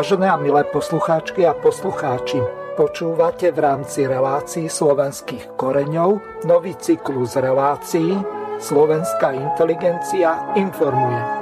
Vážené a milé poslucháčky a poslucháči, počúvate v rámci relácií slovenských koreňov nový cyklus relácií Slovenská inteligencia informuje.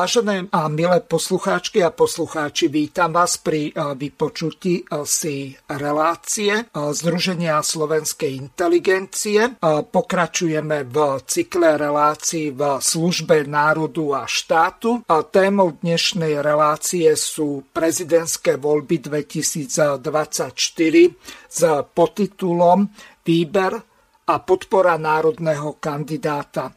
Vážené a milé poslucháčky a poslucháči, vítam vás pri eh, vypočutí eh, si relácie eh, Združenia slovenskej inteligencie. Pokračujeme v cykle relácií v službe národu a štátu. Témou dnešnej relácie sú prezidentské voľby 2024 s podtitulom Výber a podpora národného kandidáta.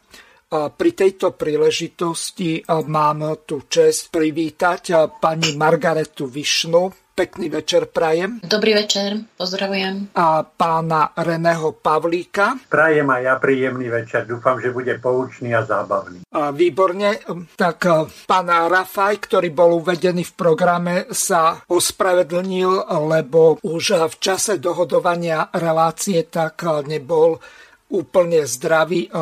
Pri tejto príležitosti mám tu čest privítať pani Margaretu Višnu. Pekný večer prajem. Dobrý večer, pozdravujem. A pána Reného Pavlíka. Prajem aj ja príjemný večer. Dúfam, že bude poučný a zábavný. A výborne. Tak pán Rafaj, ktorý bol uvedený v programe, sa ospravedlnil, lebo už v čase dohodovania relácie tak nebol úplne zdravý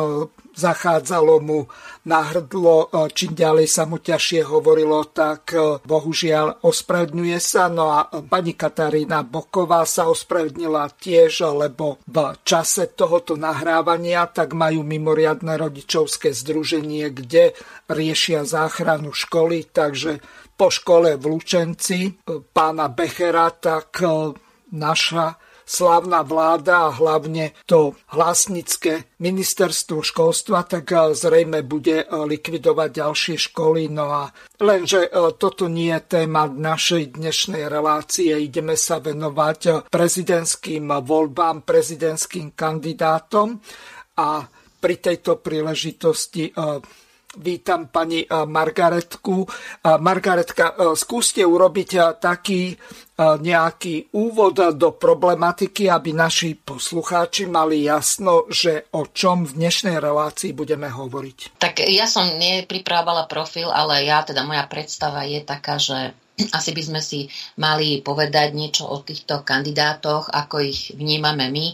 zachádzalo mu na hrdlo, e, čím ďalej sa mu ťažšie hovorilo, tak e, bohužiaľ ospravedňuje sa. No a pani Katarína Boková sa ospravedlnila tiež, lebo v čase tohoto nahrávania tak majú mimoriadne rodičovské združenie, kde riešia záchranu školy, takže po škole v Lučenci e, pána Bechera tak naša slávna vláda a hlavne to hlasnické ministerstvo školstva, tak eh, zrejme bude eh, likvidovať ďalšie školy. No a lenže eh, toto nie je téma našej dnešnej relácie. Ideme sa venovať prezidentským voľbám, prezidentským kandidátom a pri tejto príležitosti vítam pani Margaretku. Margaretka, skúste urobiť taký nejaký úvod do problematiky, aby naši poslucháči mali jasno, že o čom v dnešnej relácii budeme hovoriť. Tak ja som nepripravovala profil, ale ja teda moja predstava je taká, že asi by sme si mali povedať niečo o týchto kandidátoch, ako ich vnímame my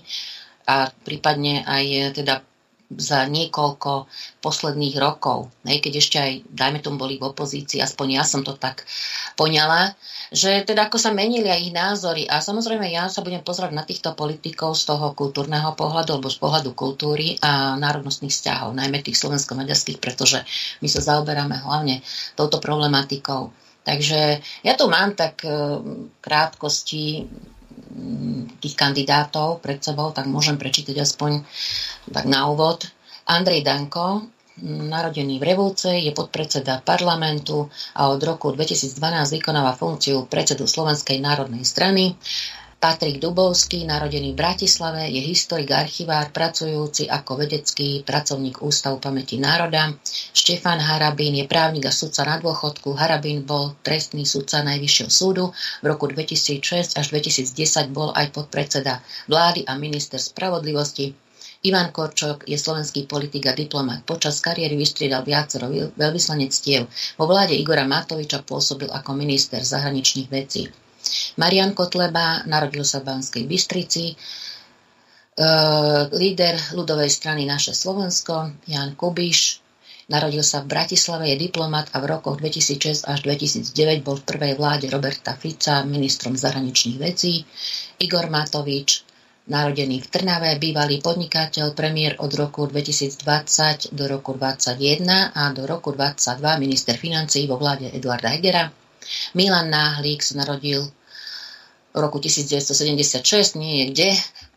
a prípadne aj teda za niekoľko posledných rokov, keď ešte aj, dajme tomu, boli v opozícii, aspoň ja som to tak poňala, že teda ako sa menili aj ich názory. A samozrejme ja sa budem pozerať na týchto politikov z toho kultúrneho pohľadu, alebo z pohľadu kultúry a národnostných vzťahov, najmä tých slovensko-maďarských, pretože my sa zaoberáme hlavne touto problematikou. Takže ja tu mám tak e, krátkosti tých kandidátov pred sebou, tak môžem prečítať aspoň tak na úvod. Andrej Danko, narodený v Revúce, je podpredseda parlamentu a od roku 2012 vykonáva funkciu predsedu Slovenskej národnej strany. Patrik Dubovský, narodený v Bratislave, je historik, archivár, pracujúci ako vedecký pracovník Ústavu pamäti národa. Štefan Harabín je právnik a sudca na dôchodku. Harabín bol trestný sudca Najvyššieho súdu. V roku 2006 až 2010 bol aj podpredseda vlády a minister spravodlivosti. Ivan Korčok je slovenský politik a diplomat. Počas kariéry vystriedal viacero veľvyslanectiev. Vo vláde Igora Matoviča pôsobil ako minister zahraničných vecí. Marian Kotleba narodil sa v Banskej Bystrici, e, líder ľudovej strany Naše Slovensko, Jan Kubiš, Narodil sa v Bratislave, je diplomat a v rokoch 2006 až 2009 bol v prvej vláde Roberta Fica ministrom zahraničných vecí. Igor Matovič, narodený v Trnave, bývalý podnikateľ, premiér od roku 2020 do roku 2021 a do roku 2022 minister financií vo vláde Eduarda Hegera. Milan Náhlík sa narodil v roku 1976, nie je kde,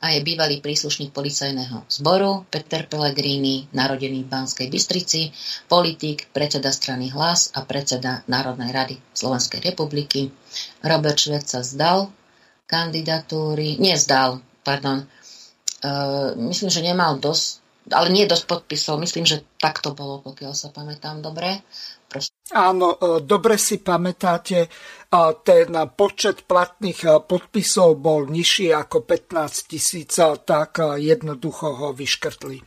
a je bývalý príslušník policajného zboru, Peter Pellegrini, narodený v Banskej Bystrici, politik, predseda strany Hlas a predseda Národnej rady Slovenskej republiky. Robert Švec sa zdal kandidatúry, nie zdal, pardon, uh, myslím, že nemal dosť, ale nie dosť podpisov, myslím, že tak to bolo, pokiaľ sa pamätám dobre. Proste. Áno, e, dobre si pamätáte, ten počet platných e, podpisov bol nižší ako 15 tisíc, tak jednoducho ho vyškrtli.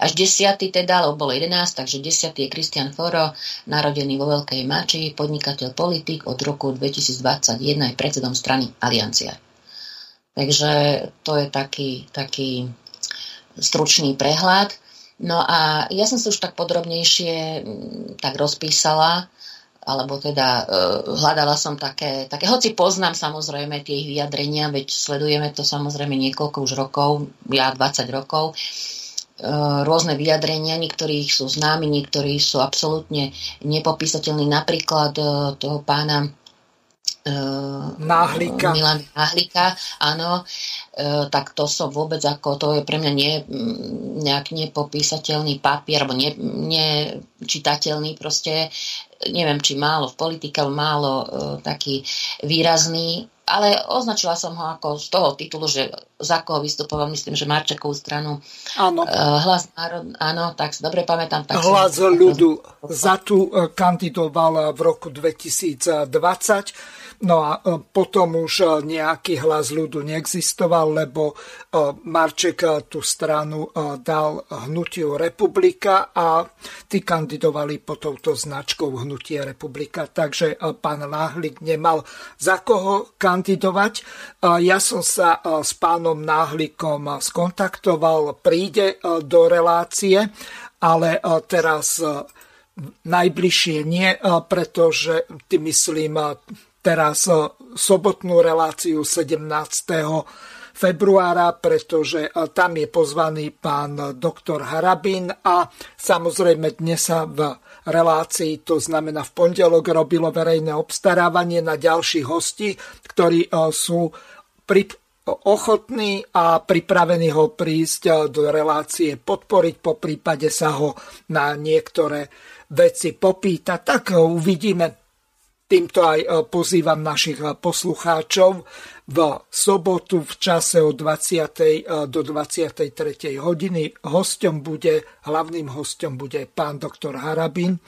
až desiatý teda, lebo bolo 11, takže desiatý je Kristian Foro, narodený vo Veľkej Mači, podnikateľ politik od roku 2021 je predsedom strany Aliancia. Takže to je taký, taký stručný prehľad. No a ja som sa už tak podrobnejšie tak rozpísala, alebo teda e, hľadala som také, také, hoci poznám samozrejme tie ich vyjadrenia, veď sledujeme to samozrejme niekoľko už rokov, ja 20 rokov, E, rôzne vyjadrenia, niektorí sú známi, niektorí sú absolútne nepopísateľní. Napríklad e, toho pána e, Náhlika. Milan Náhlika, áno, tak to som vôbec ako, to je pre mňa nie, nejak nepopísateľný papier, alebo ne, nečitateľný proste, neviem, či málo v politike, málo taký výrazný, ale označila som ho ako z toho titulu, že za koho vystupoval, myslím, že Marčekovú stranu. Áno. Uh, hlas národ, áno, tak si dobre pamätám. Tak hlas som... ľudu. Za tu eh, kandidoval v roku 2020 No a e, potom už e, nejaký hlas ľudu neexistoval, lebo e, Marček tú stranu dal hnutiu Republika a tí kandidovali pod touto značkou Hnutie Republika. Takže pán Náhlik nemal za koho kandidovať. Ja som sa s pánom Náhlikom skontaktoval, príde do relácie, ale teraz najbližšie nie, pretože ty myslím teraz eh, sobotnú reláciu 17 februára, pretože eh, tam je pozvaný pán doktor Harabin a samozrejme dnes sa v relácii, to znamená v pondelok, robilo verejné obstarávanie na ďalších hostí, ktorí eh, sú pri, ochotní a pripravení ho prísť do relácie podporiť, po prípade sa ho na niektoré veci popýtať. Tak uvidíme, Týmto aj e, pozývam našich e, poslucháčov v sobotu v čase od 20. E, do 23. hodiny. Hostom bude, hlavným hostom bude pán doktor Harabin,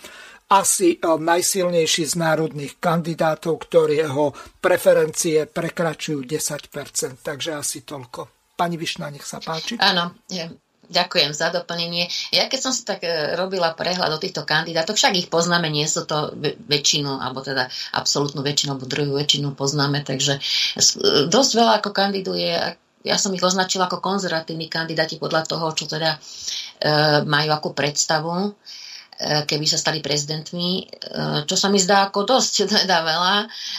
asi najsilnejší z národných kandidátov, ktorého preferencie prekračujú 10%. Takže asi toľko. Pani Višna, nech sa páči. Áno, Ďakujem za doplnenie. Ja keď som si tak e, robila prehľad o týchto kandidátov, však ich poznáme, nie sú to väčšinu, alebo teda absolútnu väčšinu, alebo druhú väčšinu poznáme, takže e, dosť veľa ako kandiduje. Ja som ich označila ako konzervatívni kandidáti podľa toho, čo teda e, majú akú predstavu keby sa stali prezidentmi, čo sa mi zdá ako dosť teda veľa,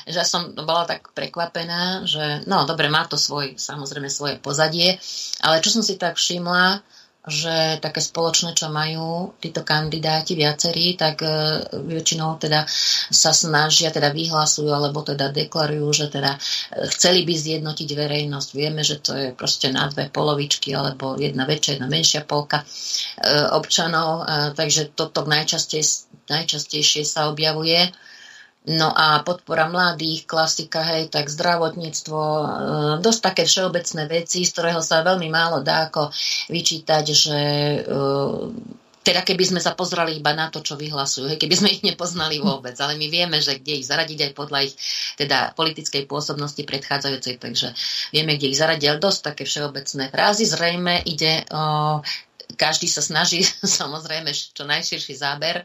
že som bola tak prekvapená, že no dobre, má to svoj, samozrejme svoje pozadie, ale čo som si tak všimla, že také spoločné, čo majú títo kandidáti viacerí, tak e, väčšinou teda sa snažia, teda vyhlasujú alebo teda deklarujú, že teda e, chceli by zjednotiť verejnosť. Vieme, že to je proste na dve polovičky alebo jedna väčšia, jedna menšia polka e, občanov, takže toto najčastejšie, najčastejšie sa objavuje. No a podpora mladých, klasika, hej, tak zdravotníctvo, e, dosť také všeobecné veci, z ktorého sa veľmi málo dá ako vyčítať, že e, teda keby sme sa pozrali iba na to, čo vyhlasujú, hej, keby sme ich nepoznali vôbec, ale my vieme, že kde ich zaradiť aj podľa ich teda politickej pôsobnosti predchádzajúcej, takže vieme, kde ich zaradiť, ale dosť také všeobecné frázy. Zrejme ide o, každý sa snaží samozrejme čo najširší záber,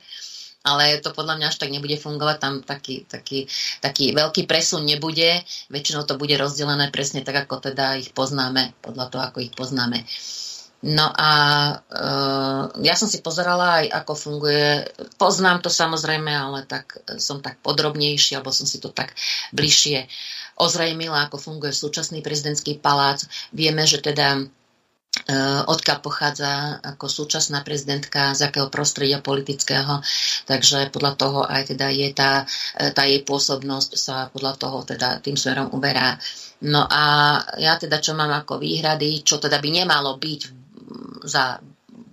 ale to podľa mňa až tak nebude fungovať, tam taký, taký, taký veľký presun nebude, väčšinou to bude rozdelené presne tak, ako teda ich poznáme, podľa toho, ako ich poznáme. No a e, ja som si pozerala aj, ako funguje, poznám to samozrejme, ale tak som tak podrobnejší, alebo som si to tak bližšie ozrejmila, ako funguje súčasný prezidentský palác. Vieme, že teda odkiaľ pochádza ako súčasná prezidentka, z akého prostredia politického, takže podľa toho aj teda je tá, e, tá jej pôsobnosť sa podľa toho teda tým smerom uberá. No a ja teda čo mám ako výhrady, čo teda by nemalo byť za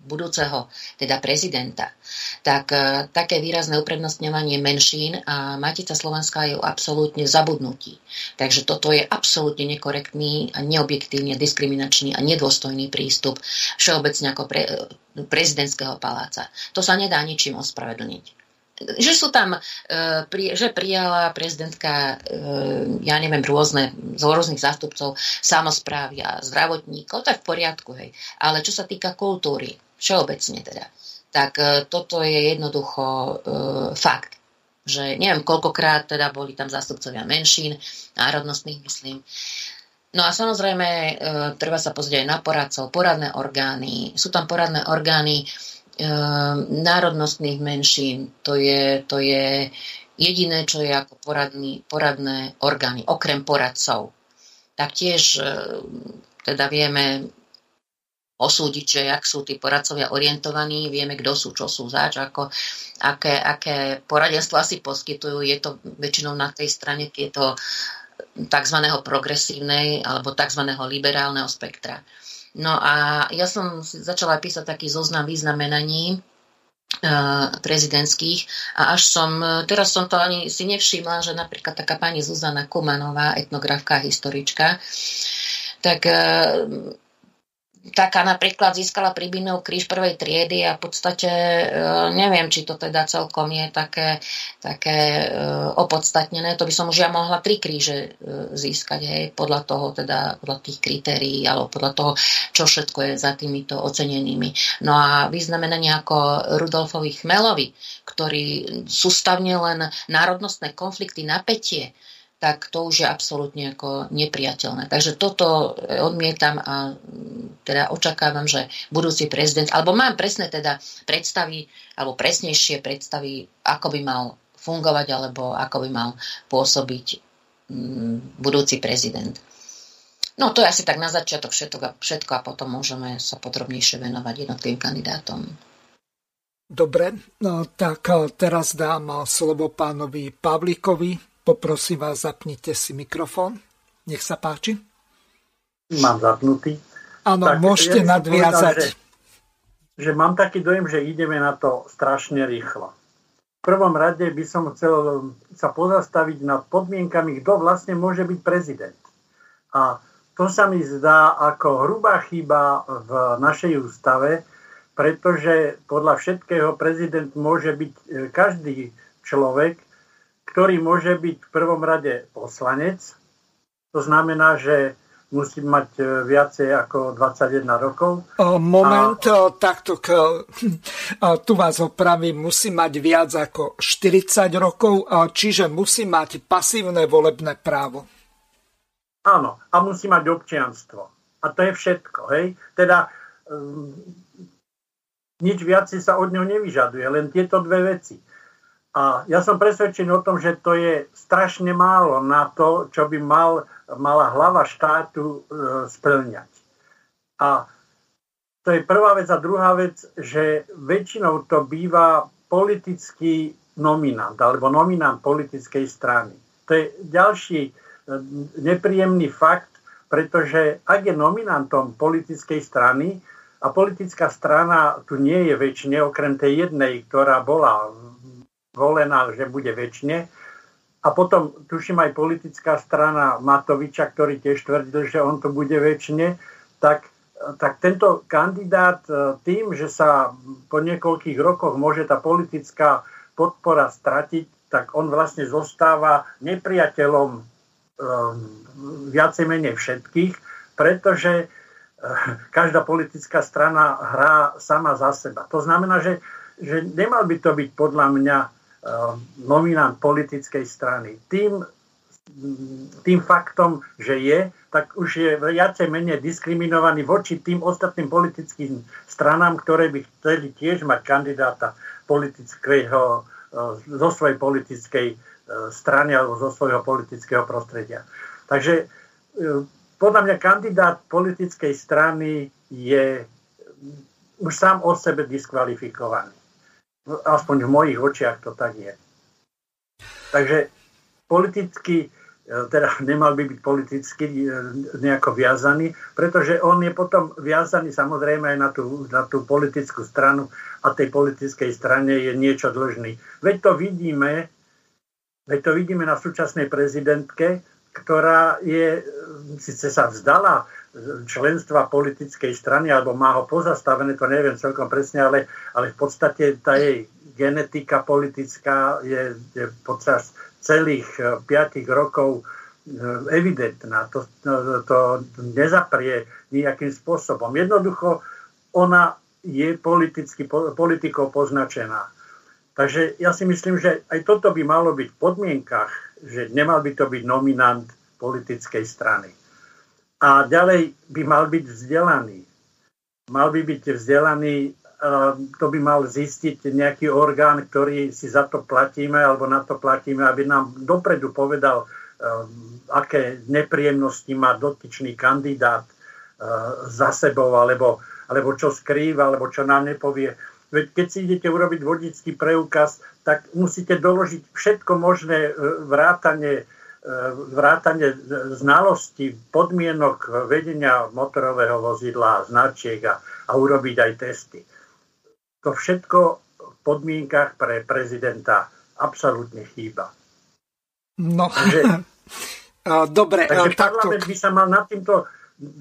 budúceho teda prezidenta, tak e, také výrazné uprednostňovanie menšín a Matica Slovenská je absolútne zabudnutí. Takže toto je absolútne nekorektný a neobjektívne diskriminačný a nedôstojný prístup všeobecne ako pre, prezidentského paláca. To sa nedá ničím ospravedlniť že sú tam, e, že prijala prezidentka, e, ja neviem, rôzne, z rôznych zástupcov samozprávy a zdravotníkov, je v poriadku, hej. Ale čo sa týka kultúry, všeobecne teda, tak e, toto je jednoducho e, fakt že neviem koľkokrát teda boli tam zástupcovia menšín, národnostných myslím. No a samozrejme, e, treba sa pozrieť aj na poradcov, poradné orgány. Sú tam poradné orgány e, národnostných menšín. To je, to je jediné, čo je ako poradný, poradné orgány, okrem poradcov. Taktiež e, teda vieme posúdiť, že jak sú tí poradcovia orientovaní, vieme, kto sú, čo sú zač, ako, aké, aké poradenstvo asi poskytujú. Je to väčšinou na tej strane tieto tzv. progresívnej alebo tzv. liberálneho spektra. No a ja som začala písať taký zoznam významenaní e, prezidentských a až som, teraz som to ani si nevšimla, že napríklad taká pani Zuzana Kumanová, etnografka a historička, tak e, taká napríklad získala príbinov kríž prvej triedy a v podstate e, neviem, či to teda celkom je také, také e, opodstatnené. To by som už ja mohla tri kríže e, získať, hej, podľa toho teda, podľa tých kritérií alebo podľa toho, čo všetko je za týmito ocenenými. No a vyznamenanie ako Rudolfovi Chmelovi, ktorý sústavne len národnostné konflikty, napätie, tak to už je absolútne ako nepriateľné. Takže toto odmietam a mm, teda očakávam, že budúci prezident, alebo mám presné teda predstavy, alebo presnejšie predstavy, ako by mal fungovať, alebo ako by mal pôsobiť mm, budúci prezident. No to je asi tak na začiatok všetko, všetko a potom môžeme sa podrobnejšie venovať jednotlivým kandidátom. Dobre, no, tak eh, teraz dám eh, slovo pánovi Pavlíkovi, Poprosím vás, zapnite si mikrofón. Nech sa páči. Mám zapnutý. Áno, môžete ja nadviazať. Povedal, že, že mám taký dojem, že ideme na to strašne rýchlo. V prvom rade by som chcel sa pozastaviť nad podmienkami, kto vlastne môže byť prezident. A to sa mi zdá ako hrubá chyba v našej ústave, pretože podľa všetkého prezident môže byť e, každý človek, ktorý môže byť v prvom rade poslanec. To znamená, že musí mať e, viacej ako 21 rokov. Moment, a... takto, tu vás opravím, musí mať viac ako 40 rokov, čiže musí mať pasívne volebné právo. Áno, a musí mať občianstvo. A to je všetko, hej? Teda um, nič viac sa od ňoho nevyžaduje, len tieto dve veci. A ja som presvedčený o tom, že to je strašne málo na to, čo by mal, mala hlava štátu e, splňať. A to je prvá vec. A druhá vec, že väčšinou to býva politický nominant alebo nominant politickej strany. To je ďalší e, nepríjemný fakt, pretože ak je nominantom politickej strany, a politická strana tu nie je väčšine, okrem tej jednej, ktorá bola zvolená, že bude väčšine. A potom, tuším, aj politická strana Matoviča, ktorý tiež tvrdil, že on to bude väčšine, tak, tak tento kandidát e, tým, že sa po niekoľkých rokoch môže tá politická podpora stratiť, tak on vlastne zostáva nepriateľom um, viacej menej všetkých, pretože každá politická strana hrá sama za seba. To znamená, že, že nemal by to byť podľa mňa nominant politickej strany. Tým, tým faktom, že je, tak už je viacej menej diskriminovaný voči tým ostatným politickým stranám, ktoré by chceli tiež mať kandidáta politického, eh, zo svojej politickej eh, strany alebo zo svojho politického prostredia. Takže podľa mňa kandidát politickej strany je už sám o sebe diskvalifikovaný. Aspoň v mojich očiach to tak je. Takže politicky, e, teda nemal by byť politicky e, nejako viazaný, pretože on je potom viazaný samozrejme aj na tú, na tú politickú stranu a tej politickej strane je niečo dlžný. Veď to vidíme, veď to vidíme na súčasnej prezidentke, ktorá je, síce sa vzdala členstva politickej strany, alebo má ho pozastavené, to neviem celkom presne, ale, ale v podstate tá jej genetika politická je, je počas celých 5 eh, rokov eh, evidentná. To, to, to nezaprie nejakým spôsobom. Jednoducho ona je politicky, politikou poznačená. Takže ja si myslím, že aj toto by malo byť v podmienkach, že nemal by to byť nominant politickej strany. A ďalej by mal byť vzdelaný. Mal by byť vzdelaný, to by mal zistiť nejaký orgán, ktorý si za to platíme alebo na to platíme, aby nám dopredu povedal, aké nepríjemnosti má dotyčný kandidát za sebou, alebo, alebo čo skrýva, alebo čo nám nepovie. Veď keď si idete urobiť vodický preukaz, tak musíte doložiť všetko možné e, vrátanie, e, vrátanie znalosti, podmienok vedenia motorového vozidla, značiek a, a urobiť aj testy. To všetko v podmienkach pre prezidenta absolútne chýba. No, takže, dobre. Takže parlament by sa mal nad týmto,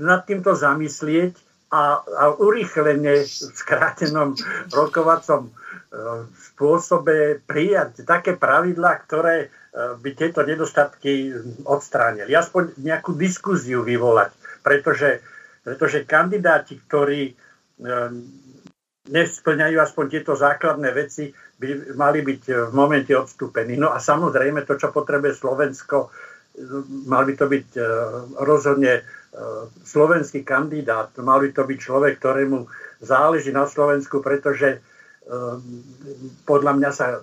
nad týmto zamyslieť a, a urýchlene v skrátenom rokovacom e, spôsobe prijať také pravidlá, ktoré e, by tieto nedostatky odstránili. Aspoň nejakú diskuziu vyvolať, pretože, pretože kandidáti, ktorí e, nesplňajú aspoň tieto základné veci, by mali byť v momente odstúpení. No a samozrejme to, čo potrebuje Slovensko, mal by to byť rozhodne E, slovenský kandidát. Mal by to byť človek, ktorému záleží na Slovensku, pretože podľa mňa sa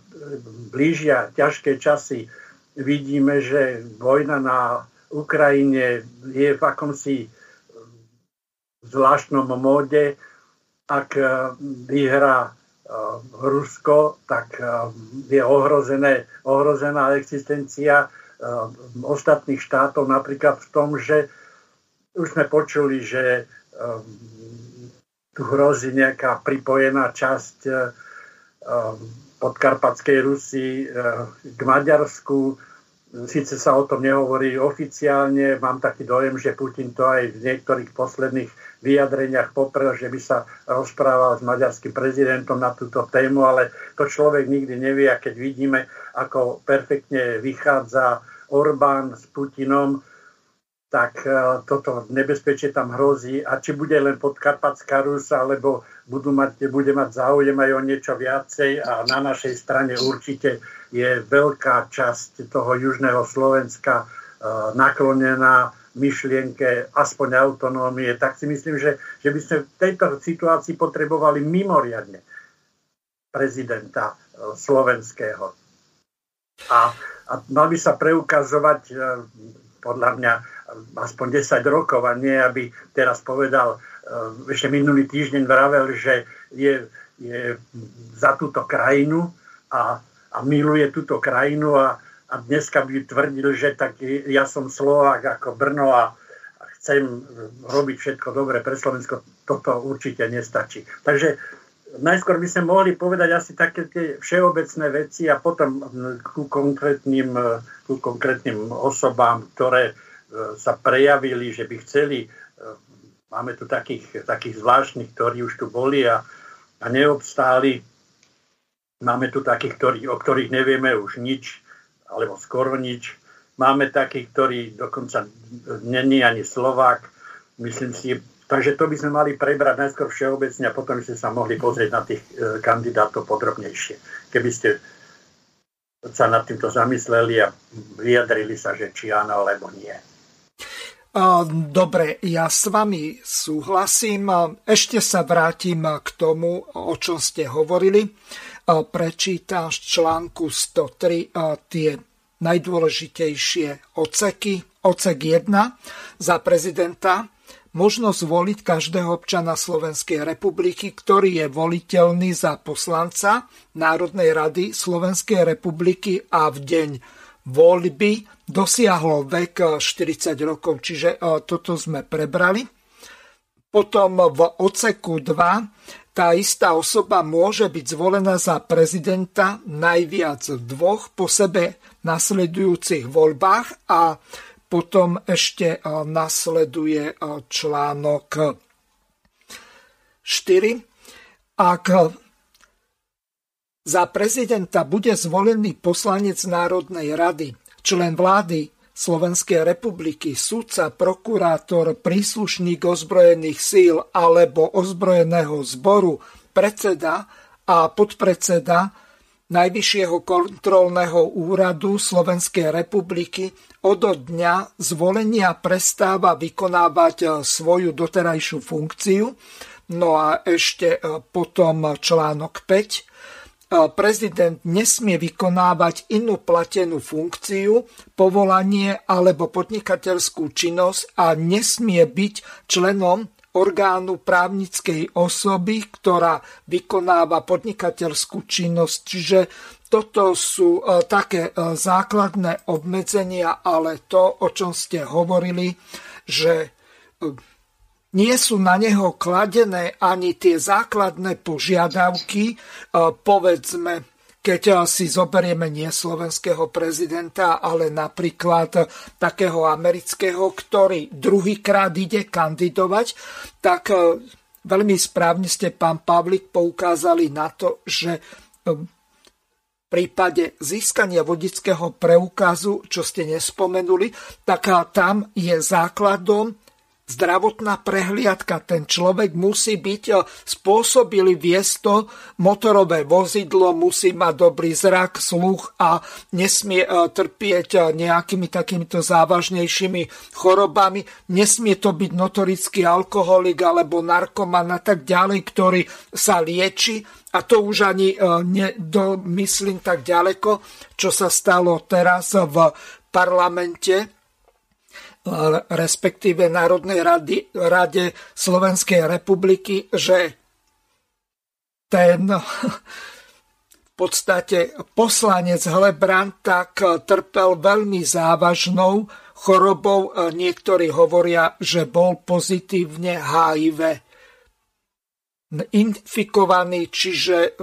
blížia ťažké časy. Vidíme, že vojna na Ukrajine je v akomsi zvláštnom móde. Ak vyhrá Rusko, tak je ohrozené, ohrozená existencia ostatných štátov napríklad v tom, že už sme počuli, že tu hrozí nejaká pripojená časť um, podkarpatskej Rusy uh, k Maďarsku. Sice sa o tom nehovorí oficiálne, mám taký dojem, že Putin to aj v niektorých posledných vyjadreniach poprel, že by sa rozprával s maďarským prezidentom na túto tému, ale to človek nikdy nevie a keď vidíme, ako perfektne vychádza Orbán s Putinom, tak e, toto nebezpečie tam hrozí. A či bude len podkarpatská Rus, alebo budú mať, bude mať záujem aj o niečo viacej a na našej strane určite je veľká časť toho južného Slovenska e, naklonená myšlienke aspoň autonómie, tak si myslím, že, že by sme v tejto situácii potrebovali mimoriadne prezidenta e, slovenského. A, a mal by sa preukazovať podľa mňa aspoň 10 rokov a nie, aby teraz povedal, eh, ešte minulý týždeň vravel, že je, je za túto krajinu a, a miluje túto krajinu a, a dneska by tvrdil, že tak ja som Slovák ako Brno a, chcem robiť všetko dobre pre Slovensko. Toto určite nestačí. Takže najskôr by sme mohli povedať asi také tie všeobecné veci a potom ku konkrétnym, ku konkrétnym osobám, ktoré sa prejavili, že by chceli, e, máme tu takých, takých zvláštnych, ktorí už tu boli a, a neobstáli. Máme tu takých, ktorí, o ktorých nevieme už nič, alebo skoro nič. Máme takých, ktorí dokonca není ani Slovák. Myslím si, takže to by sme mali prebrať najskôr všeobecne a potom by sme sa mohli pozrieť na tých e, kandidátov podrobnejšie. Keby ste sa nad týmto zamysleli a vyjadrili sa, že či áno alebo nie. Dobre, ja s vami súhlasím. Ešte sa vrátim k tomu, o čom ste hovorili. Prečítam z článku 103 tie najdôležitejšie oceky. Ocek 1 za prezidenta možnosť voliť každého občana Slovenskej republiky, ktorý je voliteľný za poslanca Národnej rady Slovenskej republiky a v deň voľby dosiahlo vek 40 rokov, čiže e, toto sme prebrali. Potom v oceku 2 tá istá osoba môže byť zvolená za prezidenta najviac v dvoch po sebe nasledujúcich voľbách a potom ešte e, nasleduje e, článok 4. Ak za prezidenta bude zvolený poslanec Národnej rady, člen vlády Slovenskej republiky, sudca, prokurátor, príslušník ozbrojených síl alebo ozbrojeného zboru, predseda a podpredseda Najvyššieho kontrolného úradu Slovenskej republiky od dňa zvolenia prestáva vykonávať svoju doterajšiu funkciu. No a ešte potom článok 5 prezident nesmie vykonávať inú platenú funkciu, povolanie alebo podnikateľskú činnosť a nesmie byť členom orgánu právnickej osoby, ktorá vykonáva podnikateľskú činnosť. Čiže toto sú e, také e, základné obmedzenia, ale to, o čom ste hovorili, že e, nie sú na neho kladené ani tie základné požiadavky, povedzme, keď si zoberieme nie slovenského prezidenta, ale napríklad takého amerického, ktorý druhýkrát ide kandidovať, tak veľmi správne ste, pán Pavlik, poukázali na to, že v prípade získania vodického preukazu, čo ste nespomenuli, tak tam je základom zdravotná prehliadka. Ten človek musí byť e, spôsobili viesť to motorové vozidlo, musí mať dobrý zrak, sluch a nesmie e, trpieť e, nejakými takýmito závažnejšími chorobami. Nesmie to byť notorický alkoholik alebo narkoman a tak ďalej, ktorý sa lieči. A to už ani nedomyslím tak ďaleko, čo sa stalo teraz v parlamente respektíve Národnej rady, rade Slovenskej republiky, že ten v podstate poslanec Hlebrant tak trpel veľmi závažnou chorobou. Niektorí hovoria, že bol pozitívne HIV infikovaný, čiže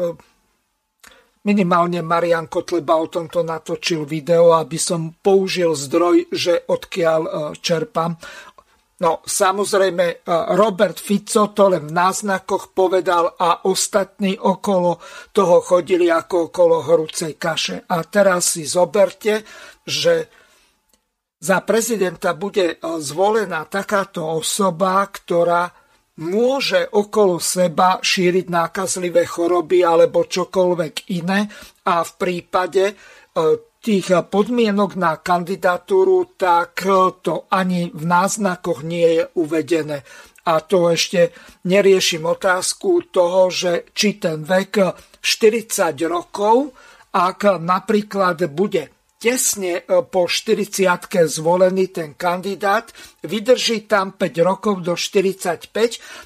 Minimálne Marian Kotleba o tomto natočil video, aby som použil zdroj, že odkiaľ e, čerpám. No samozrejme e, Robert Fico to len v náznakoch povedal a ostatní okolo toho chodili ako okolo horúcej kaše. A teraz si zoberte, že za prezidenta bude e, zvolená takáto osoba, ktorá môže okolo seba šíriť nákazlivé choroby alebo čokoľvek iné a v prípade e, tých podmienok na kandidatúru, tak to ani v náznakoch nie je uvedené. A to ešte neriešim otázku toho, že či ten vek 40 rokov, ak napríklad bude tesne e, po 40 zvolený ten kandidát, vydrží tam 5 rokov do 45,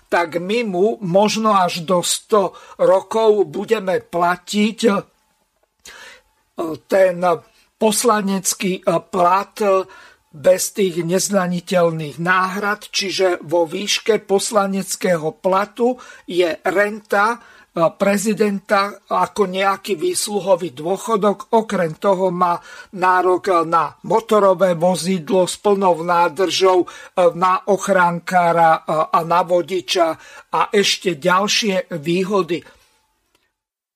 tak my mu možno až do 100 rokov budeme platiť e, ten poslanecký e, plat bez tých nezdaniteľných náhrad, čiže vo výške poslaneckého platu je renta prezidenta ako nejaký výsluhový dôchodok. Okrem toho má nárok na motorové vozidlo s plnou nádržou, na ochránkára a na vodiča a ešte ďalšie výhody.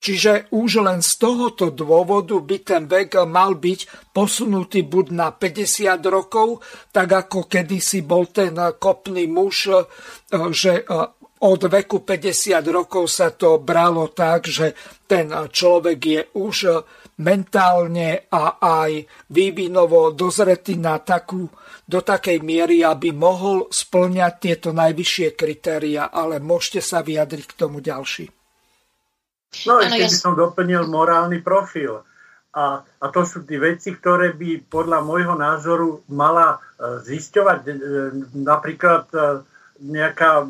Čiže už len z tohoto dôvodu by ten vek mal byť posunutý buď na 50 rokov, tak ako kedysi bol ten kopný muž, že od veku 50 rokov sa to bralo tak, že ten človek je už mentálne a aj vývinovo dozretý na takú, do takej miery, aby mohol splňať tieto najvyššie kritéria, ale môžete sa vyjadriť k tomu ďalší. No ešte by som doplnil morálny profil. A, a to sú tie veci, ktoré by podľa môjho názoru mala e, zisťovať e, napríklad e, nejaká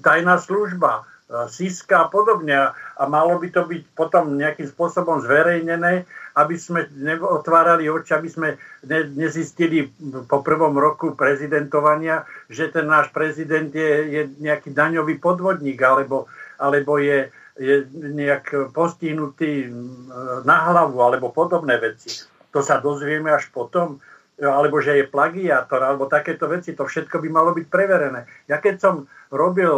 tajná služba, e, SISKA a podobne. A malo by to byť potom nejakým spôsobom zverejnené, aby sme otvárali oči, aby sme nezistili po prvom roku prezidentovania, že ten náš prezident je, je nejaký daňový podvodník alebo, alebo je, je nejak postihnutý na hlavu alebo podobné veci. To sa dozvieme až potom alebo že je plagiátor, alebo takéto veci, to všetko by malo byť preverené. Ja keď som robil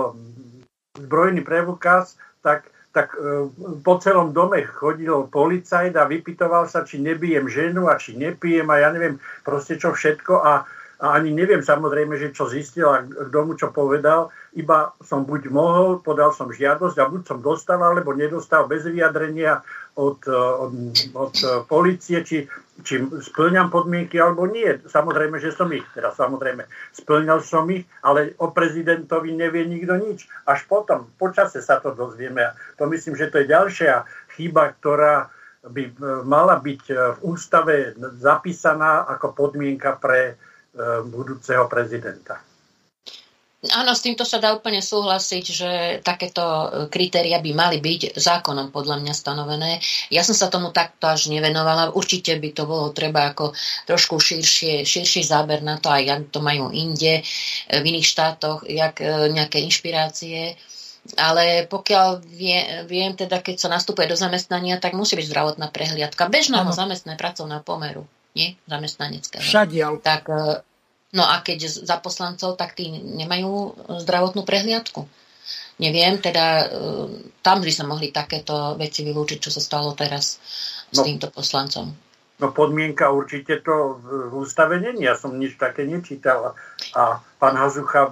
zbrojný preukaz, tak, tak e, po celom dome chodil policajt a vypitoval sa, či nebijem ženu a či nepijem a ja neviem proste čo všetko a a ani neviem samozrejme, že čo zistil a kto mu čo povedal, iba som buď mohol, podal som žiadosť a buď som dostal, alebo nedostal bez vyjadrenia od, eh, od, od eh, policie, či, či splňam podmienky alebo nie. Samozrejme, že som ich, teda samozrejme, splňal som ich, ale o prezidentovi nevie nikto nič. Až potom, počase sa to dozvieme. To myslím, že to je ďalšia chyba, ktorá by eh, mala byť v ústave zapísaná ako podmienka pre E, budúceho prezidenta. Áno, s týmto sa dá úplne súhlasiť, že takéto kritéria by mali byť zákonom podľa mňa stanovené. Ja som sa tomu takto až nevenovala. Určite by to bolo treba ako trošku širšie, širší záber na to, aj jak to majú inde, v iných štátoch, jak e, nejaké inšpirácie. Ale pokiaľ vie, viem, teda keď sa nastupuje do zamestnania, tak musí byť zdravotná prehliadka bežného zamestné pracovného pomeru nie zamestnaneckého. Všadiaľ. Tak, e, no a keď za poslancov, tak tí nemajú zdravotnú prehliadku. Neviem, teda e, tam by sa mohli takéto veci vylúčiť, čo sa stalo teraz s no, týmto poslancom. No podmienka určite to v ústave není. Ja som nič také nečítal. A pán Hazucha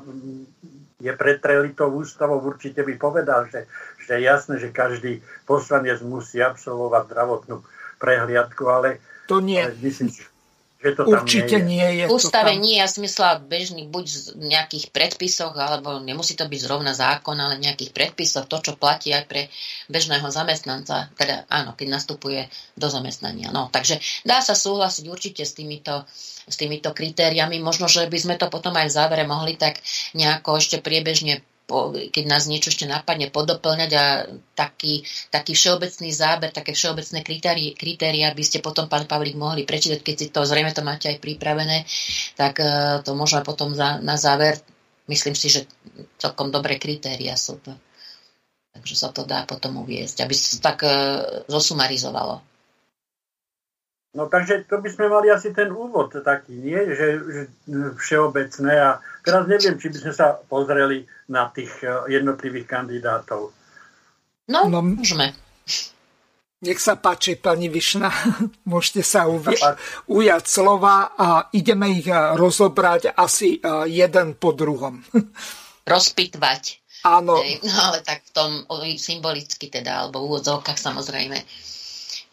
je pretreli to ústavou, určite by povedal, že, že je jasné, že každý poslanec musí absolvovať zdravotnú prehliadku, ale to nie. myslím, že to Určite nie je. V ústave tam... nie, ja si myslela bežný buď z nejakých predpisoch, alebo nemusí to byť zrovna zákon, ale nejakých predpisoch, to, čo platí aj pre bežného zamestnanca, teda áno, keď nastupuje do zamestnania. No, takže dá sa súhlasiť určite s týmito, s týmito kritériami. Možno, že by sme to potom aj v závere mohli tak nejako ešte priebežne keď nás niečo ešte napadne, podoplňať a taký, taký všeobecný záber, také všeobecné kritéria, kritéria by ste potom, pán Pavlík, mohli prečítať, keď si to zrejme to máte aj pripravené, tak e, to môžeme potom za, na záver, myslím si, že celkom dobré kritéria sú to. Takže sa to dá potom uviezť, aby sa tak e, zosumarizovalo. No takže to by sme mali asi ten úvod taký, nie? Že, že všeobecné a teraz neviem, či by sme sa pozreli na tých eh, jednotlivých kandidátov. No, no môžeme. Nech sa páči, pani Višna, môžete sa uvi- ujať slova a ideme ich eh, rozobrať asi eh, jeden po druhom. Rozpitvať. Áno. No ale tak v tom symbolicky teda, alebo v úvodzovkách samozrejme.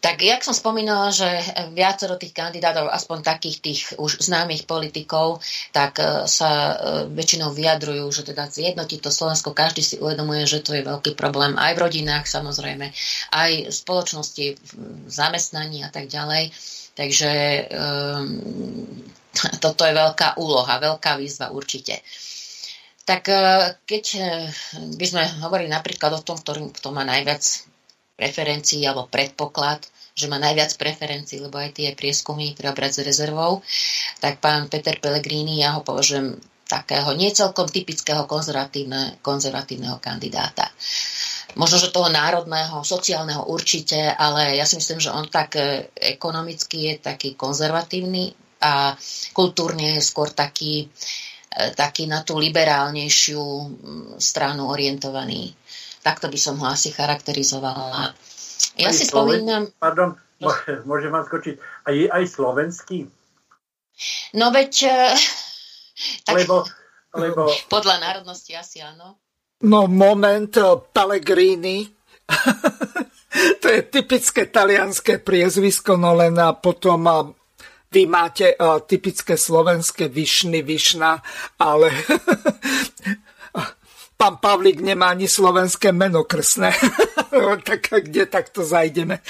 Tak jak som spomínala, že viacero tých kandidátov, aspoň takých tých už známych politikov, tak e, sa e, väčšinou vyjadrujú, že teda zjednotiť to Slovensko, každý si uvedomuje, že to je veľký problém aj v rodinách samozrejme, aj v spoločnosti, v zamestnaní a tak ďalej. Takže um, toto je veľká úloha, veľká výzva určite. Tak keď by sme hovorili napríklad o tom, ktorý, kto má najviac preferencií alebo predpoklad, že má najviac preferencií, lebo aj tie prieskumy treba brať s rezervou, tak pán Peter Pellegrini, ja ho považujem takého niecelkom typického konzervatívne, konzervatívneho kandidáta. Možno, že toho národného, sociálneho určite, ale ja si myslím, že on tak e, ekonomicky je taký konzervatívny a kultúrne je skôr taký, e, taký na tú liberálnejšiu stranu orientovaný. Takto by som ho asi charakterizovala. Ja aj si Sloven... spomínam... Pardon, môžem vám skočiť. A je aj slovenský? No veď... Eh, tak... Lebo, lebo... Podľa národnosti asi áno. No moment, eh, Pellegrini. to je typické talianské priezvisko, no len a potom a eh, vy máte a, typické slovenské vyšny, vyšna, ale pán Pavlík nemá ani slovenské meno krsné. tak kde takto zajdeme?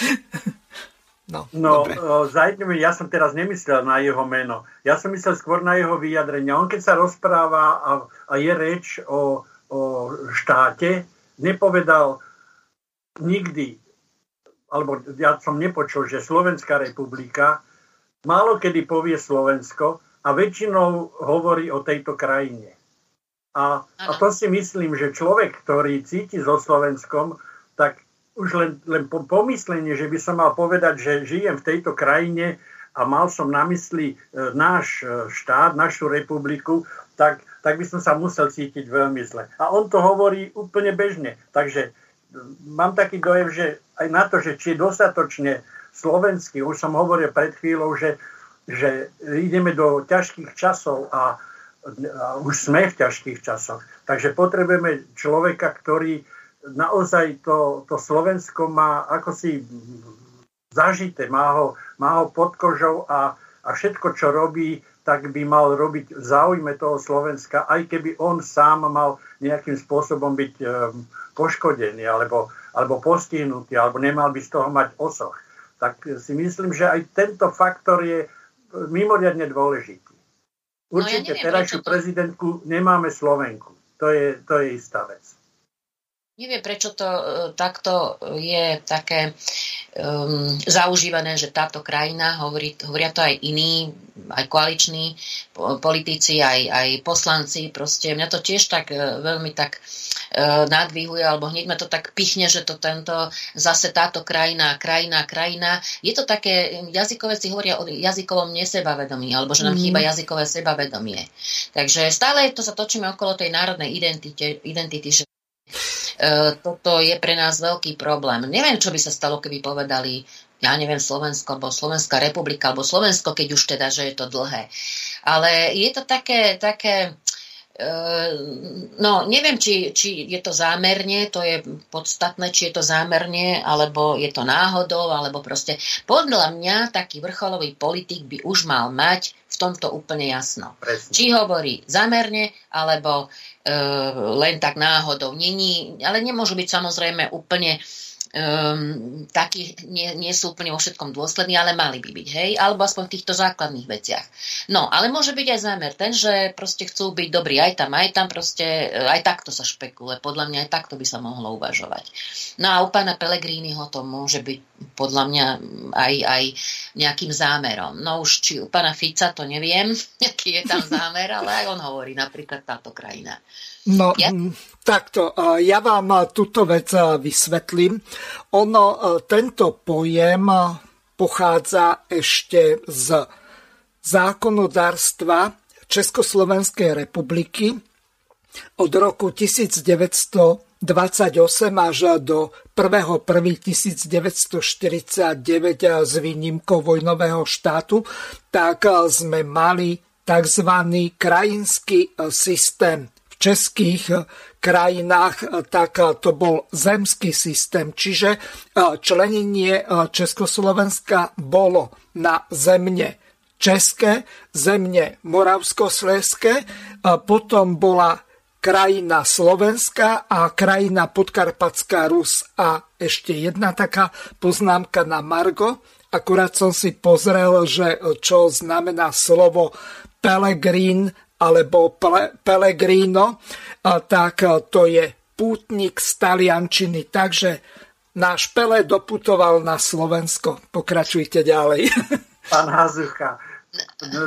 No, no zajdeme, ja som teraz nemyslel na jeho meno. Ja som myslel skôr na jeho vyjadrenia. On keď sa rozpráva a, a je reč o, o štáte, nepovedal nikdy, alebo ja som nepočul, že Slovenská republika málo kedy povie Slovensko a väčšinou hovorí o tejto krajine. A, a to si myslím, že človek, ktorý cíti so Slovenskom, tak už len, len pomyslenie, že by som mal povedať, že žijem v tejto krajine a mal som na mysli e, náš e, štát, našu republiku, tak, tak by som sa musel cítiť veľmi zle. A on to hovorí úplne bežne. Takže mám taký dojem, že aj na to, že či je dostatočne slovenský, už som hovoril pred chvíľou, že, že ideme do ťažkých časov a už sme v ťažkých časoch. Takže potrebujeme človeka, ktorý naozaj to, to Slovensko má ako si zažité, má ho, má ho pod kožou a, a všetko, čo robí, tak by mal robiť v záujme toho Slovenska, aj keby on sám mal nejakým spôsobom byť um, poškodený alebo, alebo postihnutý, alebo nemal by z toho mať osoch. Tak si myslím, že aj tento faktor je mimoriadne dôležitý. Určite no ja terajšiu to... prezidentku nemáme Slovenku. To je, to je istá vec. Neviem, prečo to e, takto je také um, zaužívané, že táto krajina, hovorí, hovoria to aj iní, aj koaliční politici, aj, aj poslanci, proste mňa to tiež tak uh, veľmi tak uh, nadvihuje, alebo hneď ma to tak pichne, že to tento, zase táto krajina, krajina, krajina. Je to také, jazykové si hovoria o jazykovom nesebavedomí, alebo že nám mm. chýba jazykové sebavedomie. Takže stále to sa točíme okolo tej národnej identity, identity že E, toto je pre nás veľký problém. Neviem, čo by sa stalo, keby povedali, ja neviem, Slovensko, alebo Slovenská republika, alebo Slovensko, keď už teda, že je to dlhé. Ale je to také, také Ehm, no, neviem, či, či je to zámerne, to je podstatné, či je to zámerne, alebo je to náhodou, alebo proste podľa mňa taký vrcholový politik by už mal mať v tomto úplne jasno. Presne. Či hovorí zámerne, alebo e, len tak náhodou. Není, ale nemôžu byť samozrejme úplne um, takí nie, nie sú úplne vo všetkom dôslední, ale mali by byť, hej, alebo aspoň v týchto základných veciach. No, ale môže byť aj zámer ten, že proste chcú byť dobrí aj tam, aj tam proste, eh, aj takto sa špekuluje. Podľa mňa aj takto by sa mohlo uvažovať. No a u pána Pelegrínyho to môže byť podľa mňa aj, aj nejakým zámerom. No už či u pána Fica to neviem, aký je tam zámer, ale aj on hovorí napríklad táto krajina. No, ja? Takto, ja vám túto vec vysvetlím. Ono, tento pojem pochádza ešte z zákonodárstva Československej republiky od roku 1928 až do 1.1.1949 s výnimkou vojnového štátu, tak sme mali tzv. krajinský systém českých eh, krajinách, eh, tak eh, to bol zemský systém. Čiže členenie Československa bolo na zemne české, zemne moravskosleské, potom bola krajina Slovenska a krajina Podkarpatská Rus. A ešte jedna taká poznámka na Margo. Akurát som si pozrel, že čo znamená slovo Pelegrín alebo Pellegrino, tak to je pútnik z Taliančiny. Takže náš Pele doputoval na Slovensko. Pokračujte ďalej. Pán Hazucha,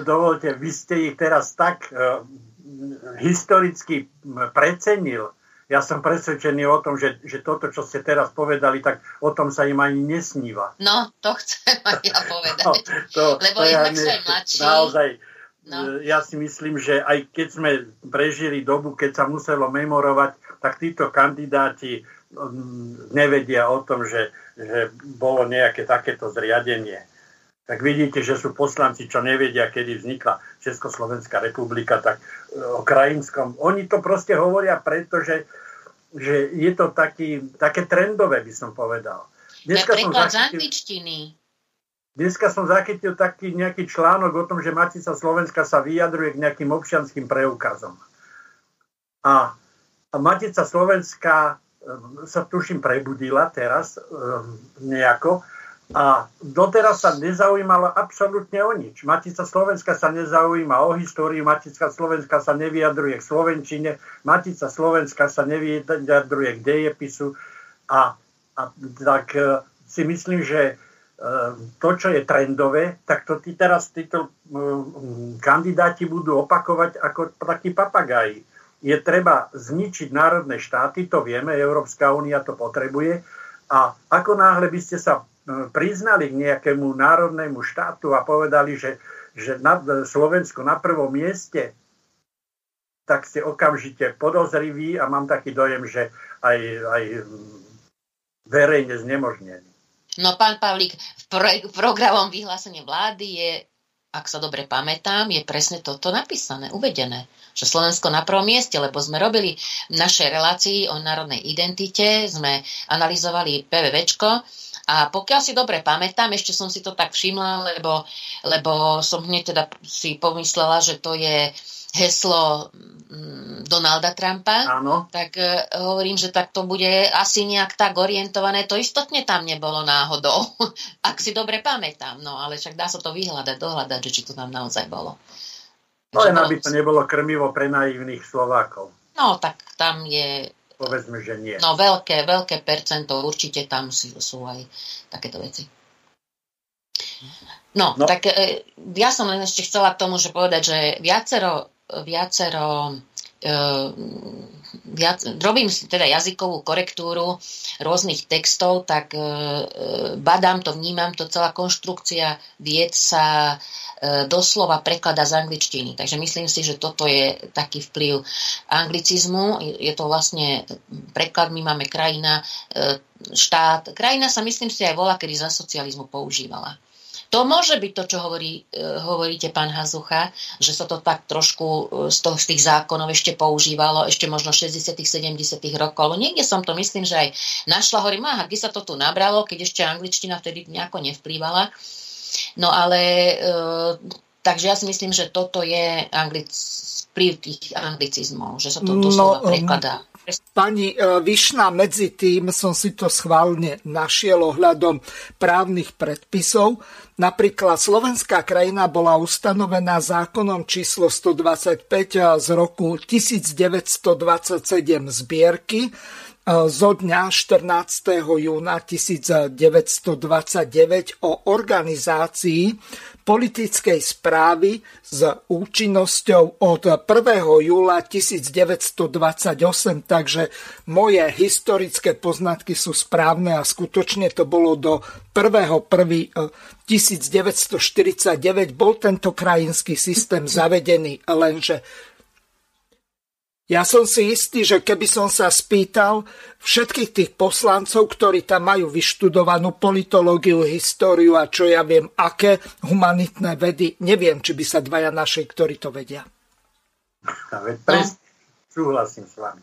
dovolte, vy ste ich teraz tak uh, historicky precenil. Ja som presvedčený o tom, že, že toto, čo ste teraz povedali, tak o tom sa im ani nesníva. No, to chcem aj ja povedať. No, to, Lebo to inak ja, sú aj mladší. Naozaj, No. E, ja si myslím, že aj keď sme prežili dobu, keď sa muselo memorovať, tak títo kandidáti mm, nevedia o tom, že, že bolo nejaké takéto zriadenie. Tak vidíte, že sú poslanci, čo nevedia, kedy vznikla Československá republika, tak e, o krajinskom. Oni to proste hovoria, pretože že je to taký, také trendové, by som povedal. Dneska Napríklad z angličtiny. Dneska som zachytil taký nejaký článok o tom, že Matica Slovenska sa vyjadruje k nejakým občianským preukazom. A, a Matica Slovenska ehm, sa tuším prebudila teraz um, nejako a doteraz sa nezaujímala absolútne o nič. Matica Slovenska sa nezaujíma o históriu, Matica Slovenska sa nevyjadruje k Slovenčine, Matica Slovenska sa nevyjadruje k dejepisu a, a tak uh, si myslím, že Ehm, to, čo je trendové, tak to tí teraz títo ehm, kandidáti budú opakovať ako takí papagáji. Je treba zničiť národné štáty, to vieme, Európska únia to potrebuje. A ako náhle by ste sa ehm, priznali k nejakému národnému štátu a povedali, že, že na Slovensko na prvom mieste, tak ste okamžite podozriví a mám taký dojem, že aj, aj verejne znemožnený. No pán Pavlík, v, pro- v programom vyhlásenie vlády je, ak sa dobre pamätám, je presne toto napísané, uvedené. Že Slovensko na prvom mieste, lebo sme robili v našej relácii o národnej identite, sme analyzovali PVVčko a pokiaľ si dobre pamätám, ešte som si to tak všimla, lebo, lebo som hneď teda si pomyslela, že to je heslo mm, Donalda Trumpa, Áno. tak uh, hovorím, že tak to bude asi nejak tak orientované. To istotne tam nebolo náhodou, ak si dobre pamätám. No ale však dá sa to vyhľadať, dohľadať, že či to tam naozaj bolo. No len aby to nebolo krmivo pre naivných Slovákov. No tak tam je... Povedzme, že nie. No veľké, veľké percento, určite tam sú, sú aj takéto veci. No, no, tak e, ja som len ešte chcela k tomu, že povedať, že viacero viacero e, viac, robím si teda jazykovú korektúru rôznych textov, tak e, e, badám to, vnímam to, celá konštrukcia vied sa doslova preklada z angličtiny. Takže myslím si, že toto je taký vplyv anglicizmu. Je to vlastne preklad, my máme krajina, štát. Krajina sa myslím si aj volá, kedy za socializmu používala. To môže byť to, čo hovorí, e, hovoríte, pán Hazucha, že sa to tak trošku e, z, toho, z tých zákonov ešte používalo, ešte možno 60 70 rokov. Niekde som to myslím, že aj našla, hovorím, aha, kde sa to tu nabralo, keď ešte angličtina vtedy nejako nevplývala. No ale e, takže ja si myslím, že toto je anglic, vplyv tých anglicizmov, že sa to tu no, prekladá. Pani e, Vyšná, medzi tým som si to schválne našiel ohľadom právnych predpisov. Napríklad slovenská krajina bola ustanovená zákonom číslo 125 z roku 1927 zbierky zo dňa 14. júna 1929 o organizácii politickej správy s účinnosťou od 1. júla 1928, takže moje historické poznatky sú správne a skutočne to bolo do 1.1.1949 bol tento krajinský systém zavedený, lenže ja som si istý, že keby som sa spýtal všetkých tých poslancov, ktorí tam majú vyštudovanú politológiu, históriu a čo ja viem, aké humanitné vedy, neviem, či by sa dvaja našli, ktorí to vedia. No. Súhlasím s vami.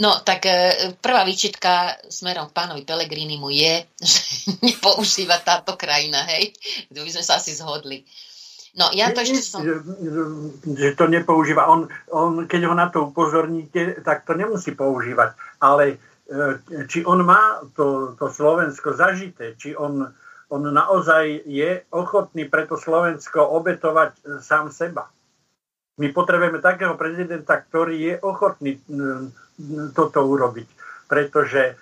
No, tak e, prvá výčitka smerom k pánovi Pelegrinimu je, že nepoužíva táto krajina, hej? To by sme sa asi zhodli. No, ja to ešte som... Že, že to nepoužíva. On, on, keď ho na to upozorníte, tak to nemusí používať. Ale e, či on má to, to Slovensko zažité, či on, on naozaj je ochotný pre to Slovensko obetovať e, sám seba. My potrebujeme takého prezidenta, ktorý je ochotný toto urobiť. Pretože,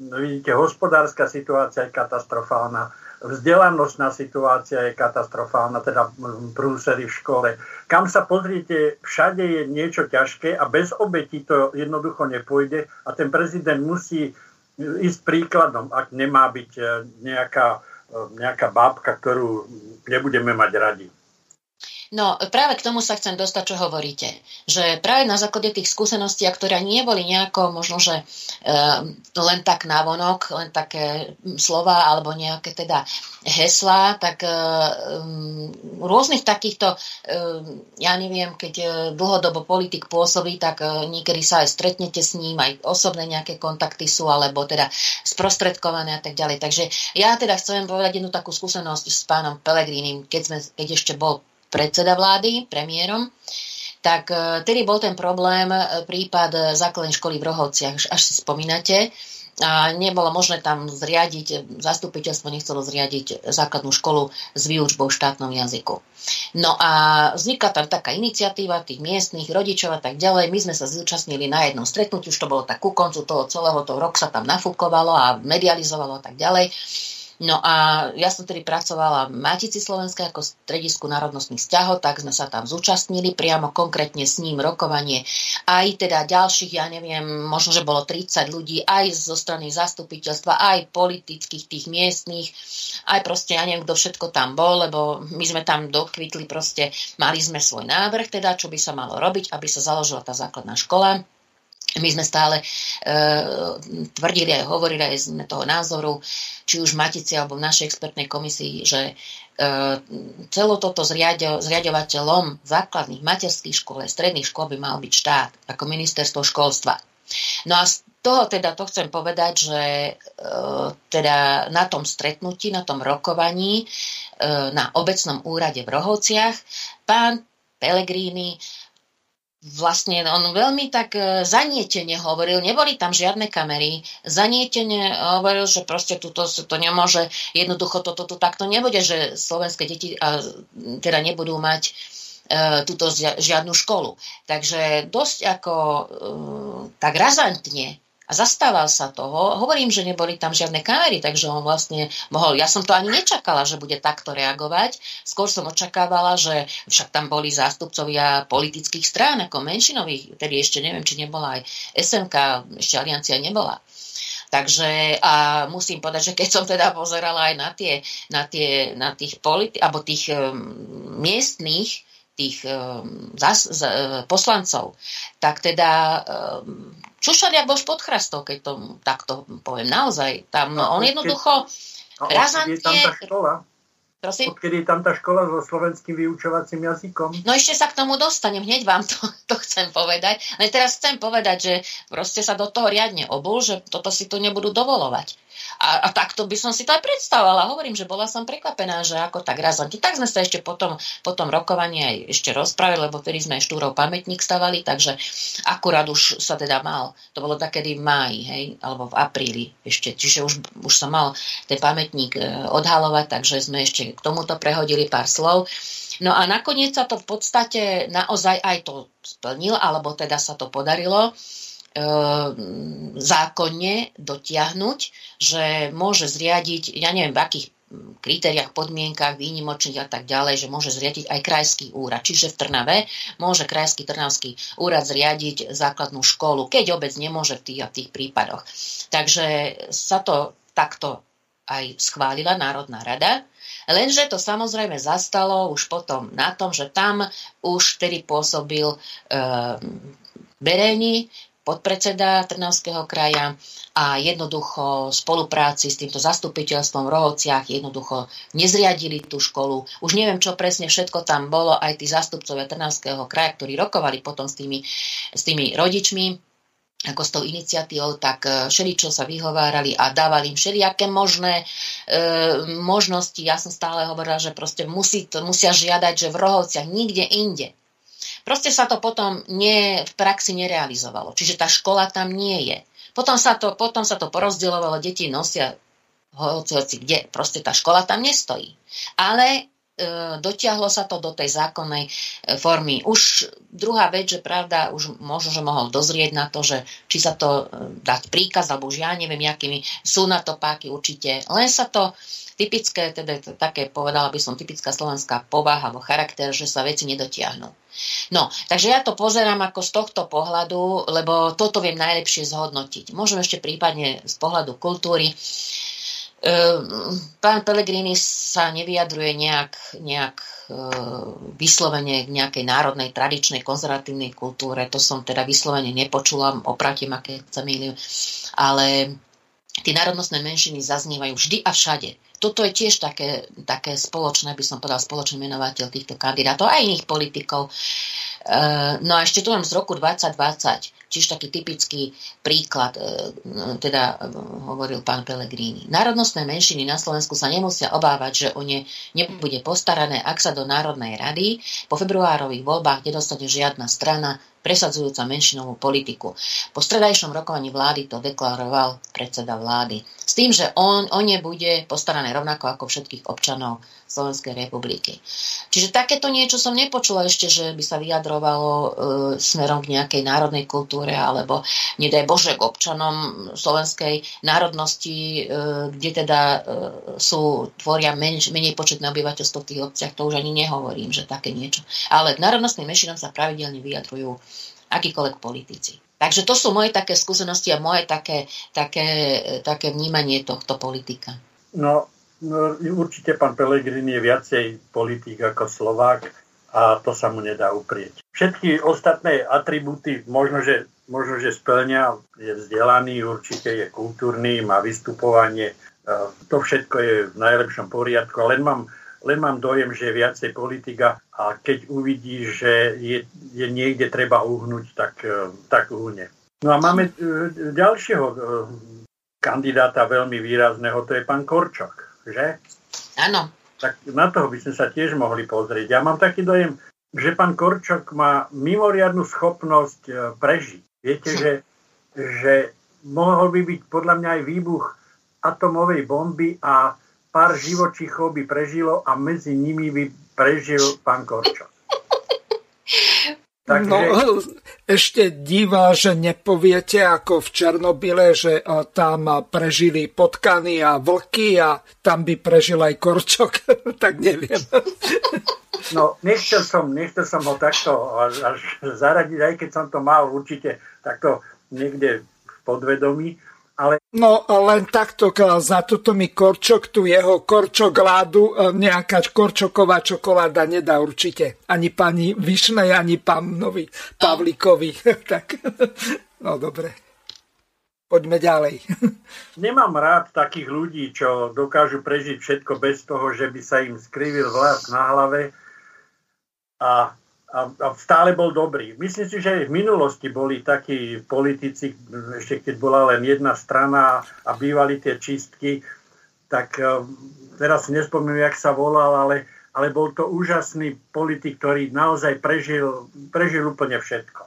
vidíte, hospodárska situácia je katastrofálna vzdelanostná situácia je katastrofálna, teda prúsery v škole. Kam sa pozriete, všade je niečo ťažké a bez obetí to jednoducho nepôjde a ten prezident musí ísť príkladom, ak nemá byť e, nejaká, e, nejaká bábka, ktorú nebudeme mať radi. No práve k tomu sa chcem dostať, čo hovoríte. Že práve na základe tých skúseností, ktoré neboli nejako možno, že e, len tak návonok, len také slova alebo nejaké teda heslá, tak e, rôznych takýchto, e, ja neviem, keď e, dlhodobo politik pôsobí, tak e, niekedy sa aj stretnete s ním, aj osobné nejaké kontakty sú, alebo teda sprostredkované a tak ďalej. Takže ja teda chcem povedať jednu takú skúsenosť s pánom Pelegrínim, keď, sme, keď ešte bol predseda vlády, premiérom, tak e, tedy bol ten problém e, prípad základnej školy v Rohovciach, až si spomínate. A nebolo možné tam zriadiť, zastupiteľstvo nechcelo zriadiť základnú školu s výučbou štátnom jazyku. No a vznikla tam taká iniciatíva tých miestnych rodičov a tak ďalej. My sme sa zúčastnili na jednom stretnutí, už to bolo tak ku koncu toho celého toho rok sa tam nafúkovalo a medializovalo a tak ďalej. No a ja som tedy pracovala v Matici Slovenskej ako stredisku národnostných vzťahov, tak sme sa tam zúčastnili priamo konkrétne s ním rokovanie. Aj teda ďalších, ja neviem, možno, že bolo 30 ľudí, aj zo strany zastupiteľstva, aj politických tých miestných, aj proste, ja neviem, kto všetko tam bol, lebo my sme tam dokvitli proste, mali sme svoj návrh, teda, čo by sa malo robiť, aby sa založila tá základná škola my sme stále e, tvrdili aj hovorili aj sme toho názoru, či už v Matici alebo v našej expertnej komisii, že e, celé toto zriaďo, zriadovateľom základných materských škôl stredných škôl by mal byť štát ako ministerstvo školstva. No a z toho teda to chcem povedať, že e, teda na tom stretnutí, na tom rokovaní e, na obecnom úrade v Rohovciach pán Pellegrini vlastne on veľmi tak e, zanietene hovoril, neboli tam žiadne kamery, zanietene hovoril, že proste tuto to nemôže, jednoducho toto tu takto nebude, že slovenské deti a, teda nebudú mať e, túto žiadnu školu. Takže dosť ako e, tak razantne a zastával sa toho. Hovorím, že neboli tam žiadne kamery, takže on vlastne mohol, ja som to ani nečakala, že bude takto reagovať. Skôr som očakávala, že však tam boli zástupcovia politických strán, ako menšinových, tedy ešte neviem, či nebola aj SMK, ešte Aliancia nebola. Takže a musím povedať, že keď som teda pozerala aj na tie, na tie, na tých politi- alebo tých um, miestných tých um, zas, z, uh, poslancov, tak teda um, Čušariak bol pod chrastou, keď to takto poviem. Naozaj, tam no, on jednoducho a razantne... tam tá škola? Prosím? Odkedy je tam tá škola so slovenským vyučovacím jazykom? No ešte sa k tomu dostanem, hneď vám to, to chcem povedať. Ale teraz chcem povedať, že proste sa do toho riadne obul, že toto si tu nebudú dovolovať. A, a takto by som si to aj predstavovala. Hovorím, že bola som prekvapená, že ako tak razantne. Tak sme sa ešte potom, potom rokovanie aj ešte rozpravili, lebo vtedy sme Štúrov pamätník stavali, takže akurát už sa teda mal. To bolo takedy v máji, hej, alebo v apríli ešte. Čiže už, už sa mal ten pamätník e, odhalovať, takže sme ešte k tomuto prehodili pár slov. No a nakoniec sa to v podstate naozaj aj to splnil, alebo teda sa to podarilo. Ehm, zákonne dotiahnuť, že môže zriadiť, ja neviem v akých kritériách, podmienkach, výnimočných a tak ďalej, že môže zriadiť aj krajský úrad. Čiže v Trnave môže krajský trnavský úrad zriadiť základnú školu, keď obec nemôže v tých a tých prípadoch. Takže sa to takto aj schválila Národná rada, lenže to samozrejme zastalo už potom na tom, že tam už vtedy pôsobil e, Bereni, podpredseda Trnavského kraja a jednoducho v spolupráci s týmto zastupiteľstvom v Rohovciach jednoducho nezriadili tú školu. Už neviem, čo presne všetko tam bolo, aj tí zastupcovia Trnavského kraja, ktorí rokovali potom s tými, s tými rodičmi, ako s tou iniciatívou, tak e, všeličo sa vyhovárali a dávali im všelijaké možné e, možnosti. Ja som stále hovorila, že proste musí, to, musia žiadať, že v Rohovciach, nikde inde Proste sa to potom nie, v praxi nerealizovalo. Čiže tá škola tam nie je. Potom sa to, potom sa to porozdielovalo, deti nosia hoci, hoci kde, proste tá škola tam nestojí. Ale e, dotiahlo sa to do tej zákonnej e, formy. Už druhá vec, že pravda, už možno, že mohol dozrieť na to, že či sa to e, dať príkaz, alebo už ja neviem, jakými sú na to páky určite. Len sa to typické, teda také povedala by som typická slovenská povaha alebo charakter, že sa veci nedotiahnu. No, takže ja to pozerám ako z tohto pohľadu, lebo toto viem najlepšie zhodnotiť. Môžem ešte prípadne z pohľadu kultúry. Ehm, pán Pellegrini sa nevyjadruje nejak, nejak ehm, vyslovene k nejakej národnej, tradičnej, konzervatívnej kultúre. To som teda vyslovene nepočula, opratím, aké sa milím. Ale tie národnostné menšiny zaznievajú vždy a všade. Toto je tiež také, také spoločné, by som povedal, spoločný menovateľ týchto kandidátov a iných politikov. E, no a ešte tu mám z roku 2020 Čiže taký typický príklad, e, teda e, hovoril pán Pellegrini. Národnostné menšiny na Slovensku sa nemusia obávať, že o ne nebude postarané, ak sa do Národnej rady po februárových voľbách nedostane žiadna strana presadzujúca menšinovú politiku. Po stredajšom rokovaní vlády to deklaroval predseda vlády. S tým, že on, o ne bude postarané rovnako ako všetkých občanov Slovenskej republiky. Čiže takéto niečo som nepočula ešte, že by sa vyjadrovalo e, smerom k nejakej národnej kultúre alebo nedaj Bože k občanom slovenskej národnosti, e, kde teda e, sú, tvoria menš, menej početné obyvateľstvo v tých obciach, to už ani nehovorím, že také niečo. Ale k národnostným menšinám sa pravidelne vyjadrujú akýkoľvek politici. Takže to sú moje také skúsenosti a moje také, také, také vnímanie tohto politika. No, no, určite pán Pelegrini je viacej politik ako Slovák a to sa mu nedá uprieť. Všetky ostatné atribúty možno, že možno, že splňa, je vzdelaný, určite je kultúrny, má vystupovanie, to všetko je v najlepšom poriadku, len mám, len mám dojem, že je viacej politika a keď uvidí, že je, je niekde treba uhnúť, tak, tak uhne. No a máme e, ďalšieho e, kandidáta veľmi výrazného, to je pán Korčok, že? Áno. Tak na toho by sme sa tiež mohli pozrieť. Ja mám taký dojem, že pán Korčok má mimoriadnu schopnosť e, prežiť. Viete, že, že mohol by byť podľa mňa aj výbuch atomovej bomby a pár živočíchov by prežilo a medzi nimi by prežil pán Korčok. Takže... No, ešte divá, že nepoviete ako v Černobyle, že tam prežili potkany a vlky a tam by prežil aj Korčok, tak neviem. No, nechcel som, nechcel som ho takto až, až zaradiť, aj keď som to mal určite takto niekde v podvedomí, ale... No len takto za toto mi Korčok, tu jeho Korčok ládu, e, nejaká Korčoková čokoláda nedá určite. Ani pani Višnej, ani pánovi Pavlíkovi. tak, no dobre. Poďme ďalej. Nemám rád takých ľudí, čo dokážu prežiť všetko bez toho, že by sa im skrivil vlas na hlave a a, a stále bol dobrý. Myslím si, že aj v minulosti boli takí politici, ešte keď bola len jedna strana a bývali tie čistky, tak uh, teraz si nespomínam, jak sa volal, ale, ale bol to úžasný politik, ktorý naozaj prežil, prežil úplne všetko.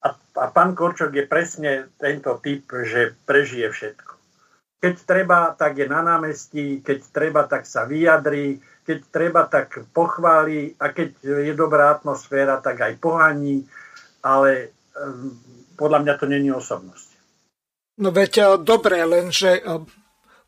A, a pán Korčok je presne tento typ, že prežije všetko. Keď treba, tak je na námestí, keď treba, tak sa vyjadrí, keď treba, tak pochváli a keď je dobrá atmosféra, tak aj pohaní, ale podľa mňa to není osobnosť. No veď eh, dobre, lenže eh,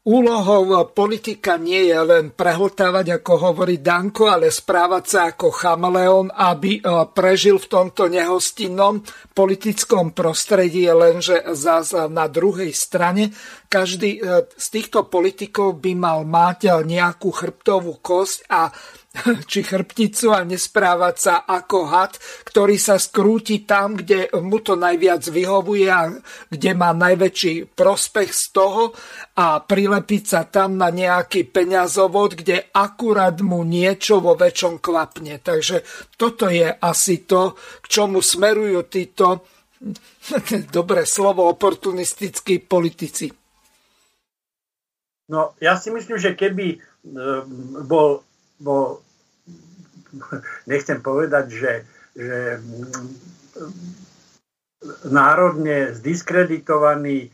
Úlohou politika nie je len prehltávať, ako hovorí Danko, ale správať sa ako chameleón, aby e, prežil v tomto nehostinnom politickom prostredí, lenže zase na druhej strane každý z týchto politikov by mal mať nejakú chrbtovú kosť a či chrbticu a nesprávať sa ako had, ktorý sa skrúti tam, kde mu to najviac vyhovuje a kde má najväčší prospech z toho a prilepiť sa tam na nejaký peňazovod, kde akurát mu niečo vo väčšom kvapne. Takže toto je asi to, k čomu smerujú títo, dobré slovo, oportunistickí politici. No, ja si myslím, že keby e, bol bol, nechcem povedať, že, že národne zdiskreditovaný e,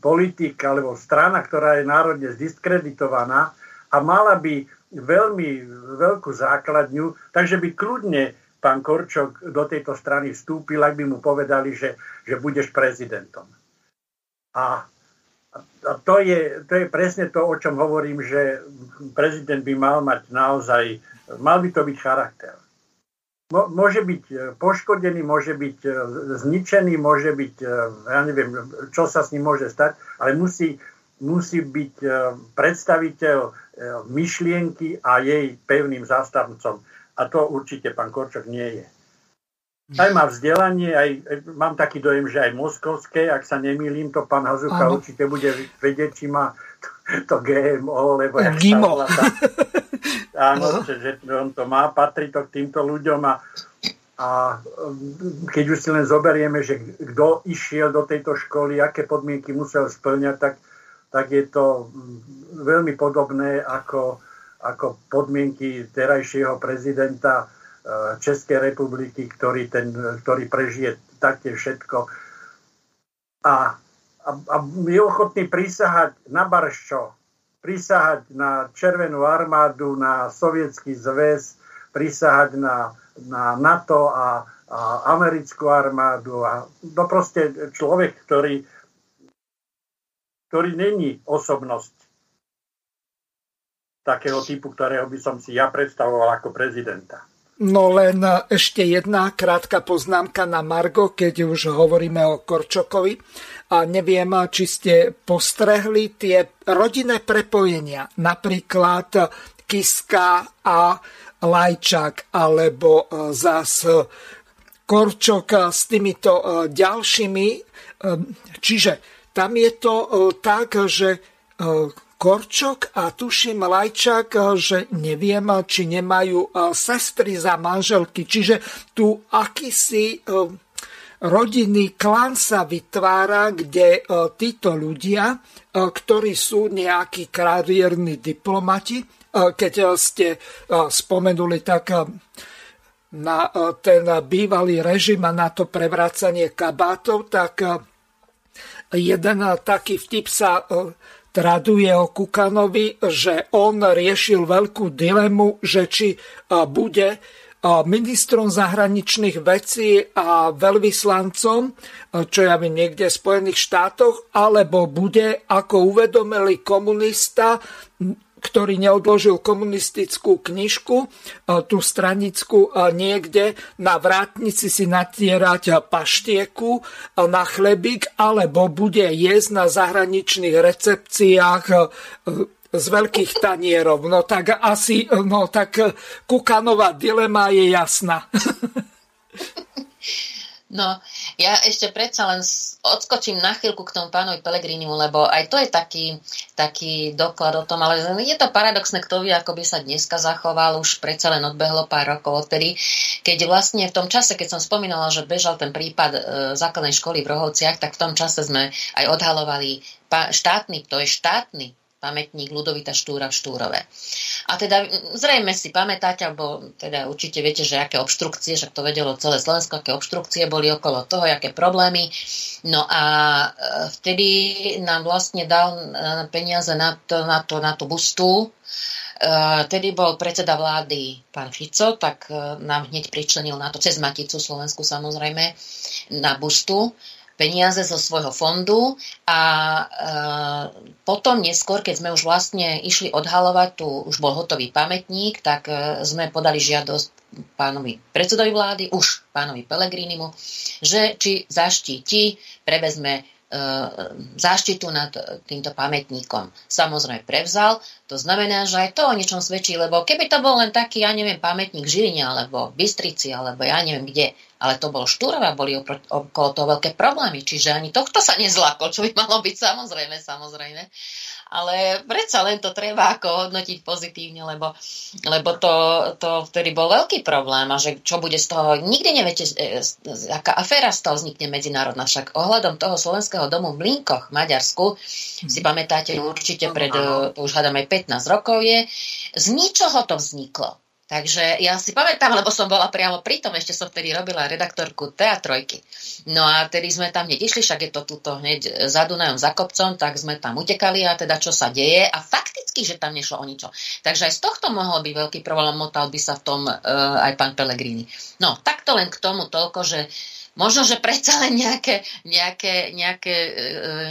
politik alebo strana, ktorá je národne zdiskreditovaná a mala by veľmi veľkú základňu, takže by kľudne pán Korčok do tejto strany vstúpil, ak by mu povedali, že, že budeš prezidentom. A to je, to je presne to, o čom hovorím, že prezident by mal mať naozaj, mal by to byť charakter. Môže byť e, poškodený, môže byť e, zničený, môže byť, e, ja neviem, čo sa s ním môže stať, ale musí, musí byť predstaviteľ myšlienky a jej pevným zástavcom. A to určite pán Korčok nie je. Aj má vzdelanie, aj, mám taký dojem, že aj moskovské, ak sa nemýlim, to pán Hazucha ano. určite bude vedieť, či má to, to GMO, lebo jak Gimo. Tá, áno, že, že on to má, patrí to k týmto ľuďom a, a keď už si len zoberieme, že kto išiel do tejto školy, aké podmienky musel splňať, tak, tak je to veľmi podobné ako, ako podmienky terajšieho prezidenta Českej republiky, ktorý, ten, ktorý prežije taktiež všetko. A, a, a je ochotný prísahať na Barščo, prísahať na Červenú armádu, na Sovietský zväz, prísahať na, na NATO a, a americkú armádu. A to proste človek, ktorý, ktorý není osobnosť takého typu, ktorého by som si ja predstavoval ako prezidenta. No len ešte jedna krátka poznámka na Margo, keď už hovoríme o Korčokovi. A neviem, či ste postrehli tie rodinné prepojenia, napríklad Kiska a Lajčák, alebo zas Korčok s týmito ďalšími. Čiže tam je to tak, že Korčok a tuším Lajčák, že neviem, či nemajú sestry za manželky. Čiže tu akýsi rodinný klan sa vytvára, kde títo ľudia, ktorí sú nejakí kariérni diplomati, keď ste spomenuli tak na ten bývalý režim a na to prevracanie kabátov, tak jeden taký vtip sa traduje o Kukanovi, že on riešil veľkú dilemu, že či bude ministrom zahraničných vecí a veľvyslancom, čo ja viem niekde v Spojených štátoch, alebo bude ako uvedomelý komunista ktorý neodložil komunistickú knižku, e, tú stranickú e, niekde na vrátnici si natierať paštieku e, na chlebík, alebo bude jesť na zahraničných recepciách z veľkých tanierov. No tak asi, no tak Kukanová dilema je jasná. No, ja ešte predsa len odskočím na chvíľku k tomu pánovi Pelegrinimu, lebo aj to je taký, taký doklad o tom, ale je to paradoxné, kto vie, ako by sa dneska zachoval, už predsa len odbehlo pár rokov odtedy, keď vlastne v tom čase, keď som spomínala, že bežal ten prípad e, základnej školy v Rohovciach, tak v tom čase sme aj odhalovali štátny, to je štátny pamätník Ludovita Štúra v Štúrove. A teda zrejme si pamätáte, alebo teda určite viete, že aké obštrukcie, že to vedelo celé Slovensko, aké obštrukcie boli okolo toho, aké problémy. No a e, vtedy nám vlastne dal e, peniaze na, to, na, to, na tú bustu, e, bol predseda vlády pán Fico, tak nám hneď pričlenil na to, cez Maticu Slovensku samozrejme, na bustu peniaze zo svojho fondu a e, potom neskôr, keď sme už vlastne išli odhalovať, tu už bol hotový pamätník, tak e, sme podali žiadosť pánovi predsedovi vlády, už pánovi Pelegrinimu, že či zaštíti, prevezme E, záštitu nad týmto pamätníkom. Samozrejme prevzal, to znamená, že aj to o niečom svedčí, lebo keby to bol len taký, ja neviem, pamätník Žiline, alebo Bystrici, alebo ja neviem kde, ale to bol Štúrova, boli okolo toho veľké problémy, čiže ani tohto sa nezlakol, čo by malo byť samozrejme, samozrejme ale predsa len to treba ako hodnotiť pozitívne, lebo, lebo to, to vtedy bol veľký problém a že čo bude z toho, nikdy neviete, e, aká aféra z toho vznikne medzinárodná. Však ohľadom toho slovenského domu v Linkoch v Maďarsku, hmm. si pamätáte určite pred, e, už hádam aj 15 rokov je, z ničoho to vzniklo. Takže ja si pamätám, lebo som bola priamo pri tom, ešte som vtedy robila redaktorku Teatrojky. No a tedy sme tam hneď išli, však je to tuto hneď za Dunajom, za kopcom, tak sme tam utekali a teda čo sa deje a fakticky, že tam nešlo o ničo. Takže aj z tohto mohol byť veľký problém, motal by sa v tom uh, aj pán Pellegrini. No, takto len k tomu toľko, že možno, že predsa len nejaké, nejaké, nejaké, e,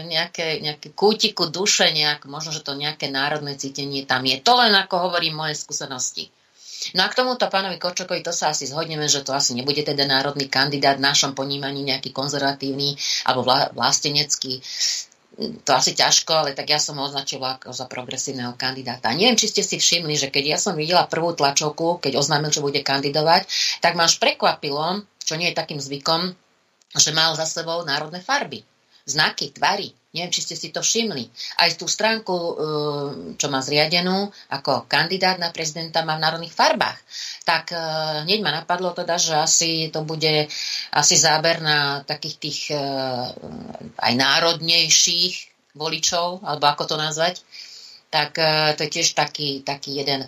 nejaké, nejaké kútiku duše, nejak, možno, že to nejaké národné cítenie tam je. To len ako hovorím moje skúsenosti. No a k tomuto pánovi Korčokovi to sa asi zhodneme, že to asi nebude teda národný kandidát v našom ponímaní nejaký konzervatívny alebo vlastenecký to asi ťažko, ale tak ja som ho označila ako za progresívneho kandidáta. Neviem, či ste si všimli, že keď ja som videla prvú tlačovku, keď oznámil, že bude kandidovať, tak ma až prekvapilo, čo nie je takým zvykom, že mal za sebou národné farby znaky, tvary. Neviem, či ste si to všimli. Aj tú stránku, e, čo má zriadenú ako kandidát na prezidenta, má v národných farbách. Tak e, hneď ma napadlo teda, že asi to bude asi záber na takých tých e, aj národnejších voličov, alebo ako to nazvať tak to je tiež taký, taký jeden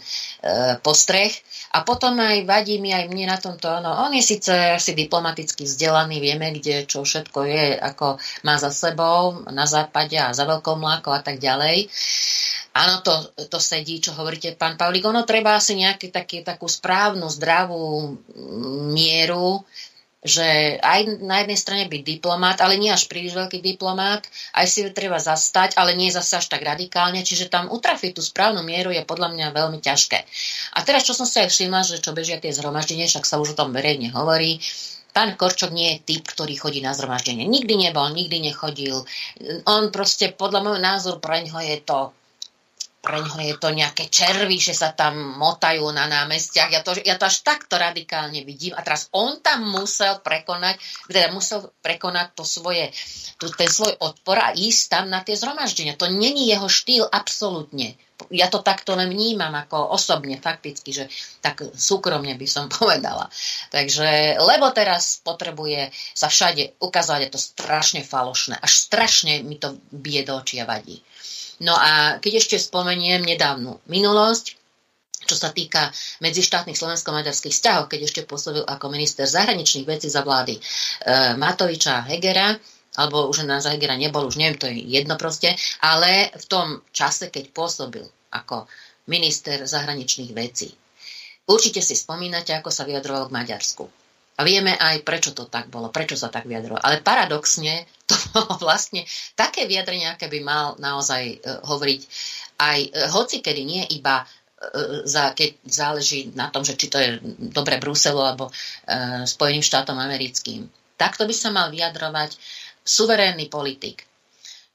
postreh. A potom aj vadí mi aj mne na tomto, no on je síce asi diplomaticky vzdelaný, vieme, kde čo všetko je, ako má za sebou na západe a za veľkou mlákou a tak ďalej. Áno, to, to sedí, čo hovoríte, pán Pavlík. Ono treba asi nejaký taký, takú správnu, zdravú mieru že aj na jednej strane byť diplomát, ale nie až príliš veľký diplomát, aj si ju treba zastať, ale nie zase až tak radikálne, čiže tam utrafiť tú správnu mieru je podľa mňa veľmi ťažké. A teraz, čo som sa aj všimla, že čo bežia tie zhromaždenie, však sa už o tom verejne hovorí, Pán Korčok nie je typ, ktorý chodí na zhromaždenie. Nikdy nebol, nikdy nechodil. On proste, podľa môjho názoru, pre ňoho je to pre ňoho je to nejaké červy, že sa tam motajú na námestiach. Ja to, ja to až takto radikálne vidím. A teraz on tam musel prekonať, teda musel prekonať to svoje, to, ten svoj odpor a ísť tam na tie zhromaždenia. To není jeho štýl absolútne. Ja to takto len vnímam ako osobne, fakticky, že tak súkromne by som povedala. Takže, lebo teraz potrebuje sa všade ukázať, je to strašne falošné. Až strašne mi to bije do očí a vadí. No a keď ešte spomeniem nedávnu minulosť, čo sa týka medzištátnych slovensko-maďarských vzťahov, keď ešte pôsobil ako minister zahraničných vecí za vlády e, Matoviča Hegera, alebo už na Hegera nebol, už neviem, to je jedno proste, ale v tom čase, keď pôsobil ako minister zahraničných vecí, určite si spomínate, ako sa vyjadroval k Maďarsku. A vieme aj, prečo to tak bolo, prečo sa tak vyjadroval. Ale paradoxne to bolo vlastne také vyjadrenie, aké by mal naozaj uh, hovoriť aj uh, hoci kedy nie iba uh, za, keď záleží na tom, že či to je dobre Bruselu alebo uh, Spojeným štátom americkým. Takto by sa mal vyjadrovať suverénny politik.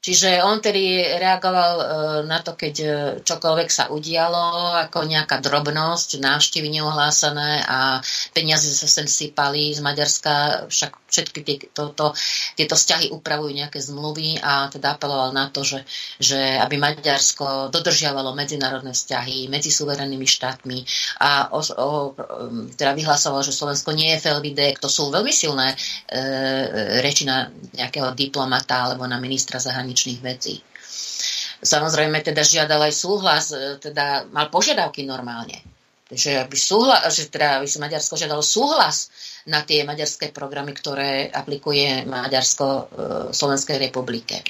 Čiže on tedy reagoval e, na to, keď e, čokoľvek sa udialo, ako nejaká drobnosť, návštevy neohlásené a peniaze sa sem sypali z Maďarska, však všetky tieto, tieto vzťahy upravujú nejaké zmluvy a teda apeloval na to, že, že aby Maďarsko dodržiavalo medzinárodné vzťahy medzi suverennými štátmi a o, o, teda vyhlasoval, že Slovensko nie je felvidek. To sú veľmi silné e, reči na nejakého diplomata alebo na ministra zahraničných zahraničných vecí. Samozrejme teda žiadal aj súhlas, e, teda mal požiadavky normálne. Že aby, súhla, že teda aby si Maďarsko žiadalo súhlas na tie maďarské programy, ktoré aplikuje Maďarsko v Slovenskej republike.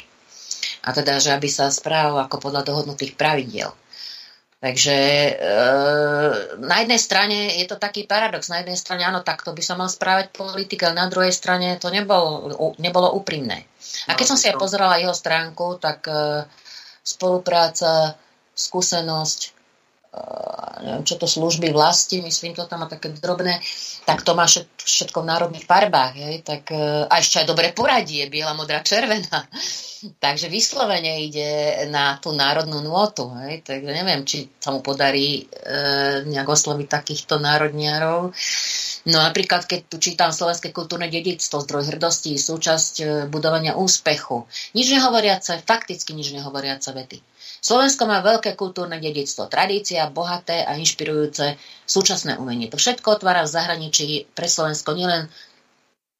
A teda, že aby sa správal ako podľa dohodnutých pravidiel. Takže e, na jednej strane je to taký paradox. Na jednej strane áno, takto by sa mal správať politik, ale na druhej strane to nebolo, nebolo úprimné. A keď som si aj pozerala jeho stránku, tak e, spolupráca, skúsenosť, neviem, čo to služby vlasti, myslím, to tam má také drobné, tak to má všetko v národných farbách, hej, tak e, a ešte aj dobre poradie, biela, modrá, červená. Takže vyslovene ide na tú národnú nôtu, hej, takže neviem, či sa mu podarí e, nejak osloviť takýchto národniarov. No napríklad, keď tu čítam slovenské kultúrne dedictvo, zdroj hrdosti, súčasť budovania úspechu, nič nehovoriace, fakticky nič nehovoriace vety. Slovensko má veľké kultúrne dedictvo, tradícia, bohaté a inšpirujúce súčasné umenie. To všetko otvára v zahraničí pre Slovensko nielen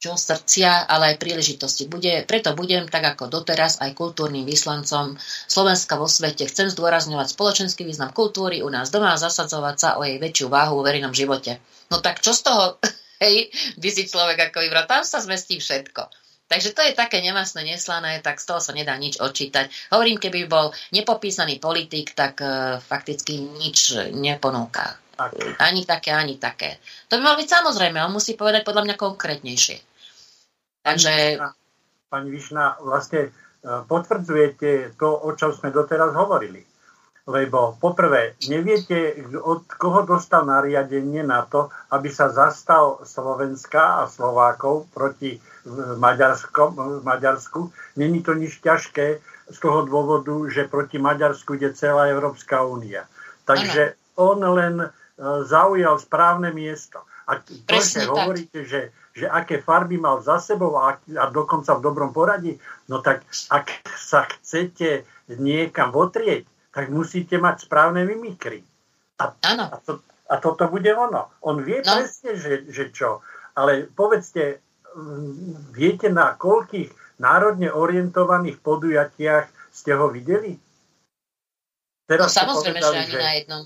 čo srdcia, ale aj príležitosti. Bude, preto budem, tak ako doteraz, aj kultúrnym vyslancom Slovenska vo svete. Chcem zdôrazňovať spoločenský význam kultúry u nás doma a zasadzovať sa o jej väčšiu váhu vo verejnom živote. No tak čo z toho, hej, by si človek ako vybral? Tam sa zmestí všetko. Takže to je také nemastné, neslané, tak z toho sa nedá nič odčítať. Hovorím, keby bol nepopísaný politik, tak uh, fakticky nič neponúka. Tak. Ani také, ani také. To by malo byť samozrejme, on musí povedať podľa mňa konkrétnejšie. Takže... Pani Višna, vlastne e, potvrdzujete to, o čom sme doteraz hovorili. Lebo poprvé, neviete, od koho dostal nariadenie na to, aby sa zastal Slovenska a Slovákov proti Maďarsku. Není to nič ťažké z toho dôvodu, že proti Maďarsku ide celá Európska únia. Takže on len e, zaujal správne miesto. A to, že hovoríte, že, že aké farby mal za sebou a, a dokonca v dobrom poradí, no tak ak sa chcete niekam votrieť, tak musíte mať správne mimikry. A, a, to, a toto bude ono. On vie no. presne, že, že čo. Ale povedzte, viete, na koľkých národne orientovaných podujatiach ste ho videli? Teraz no, samozrejme, povedali, že ani že, na jednom.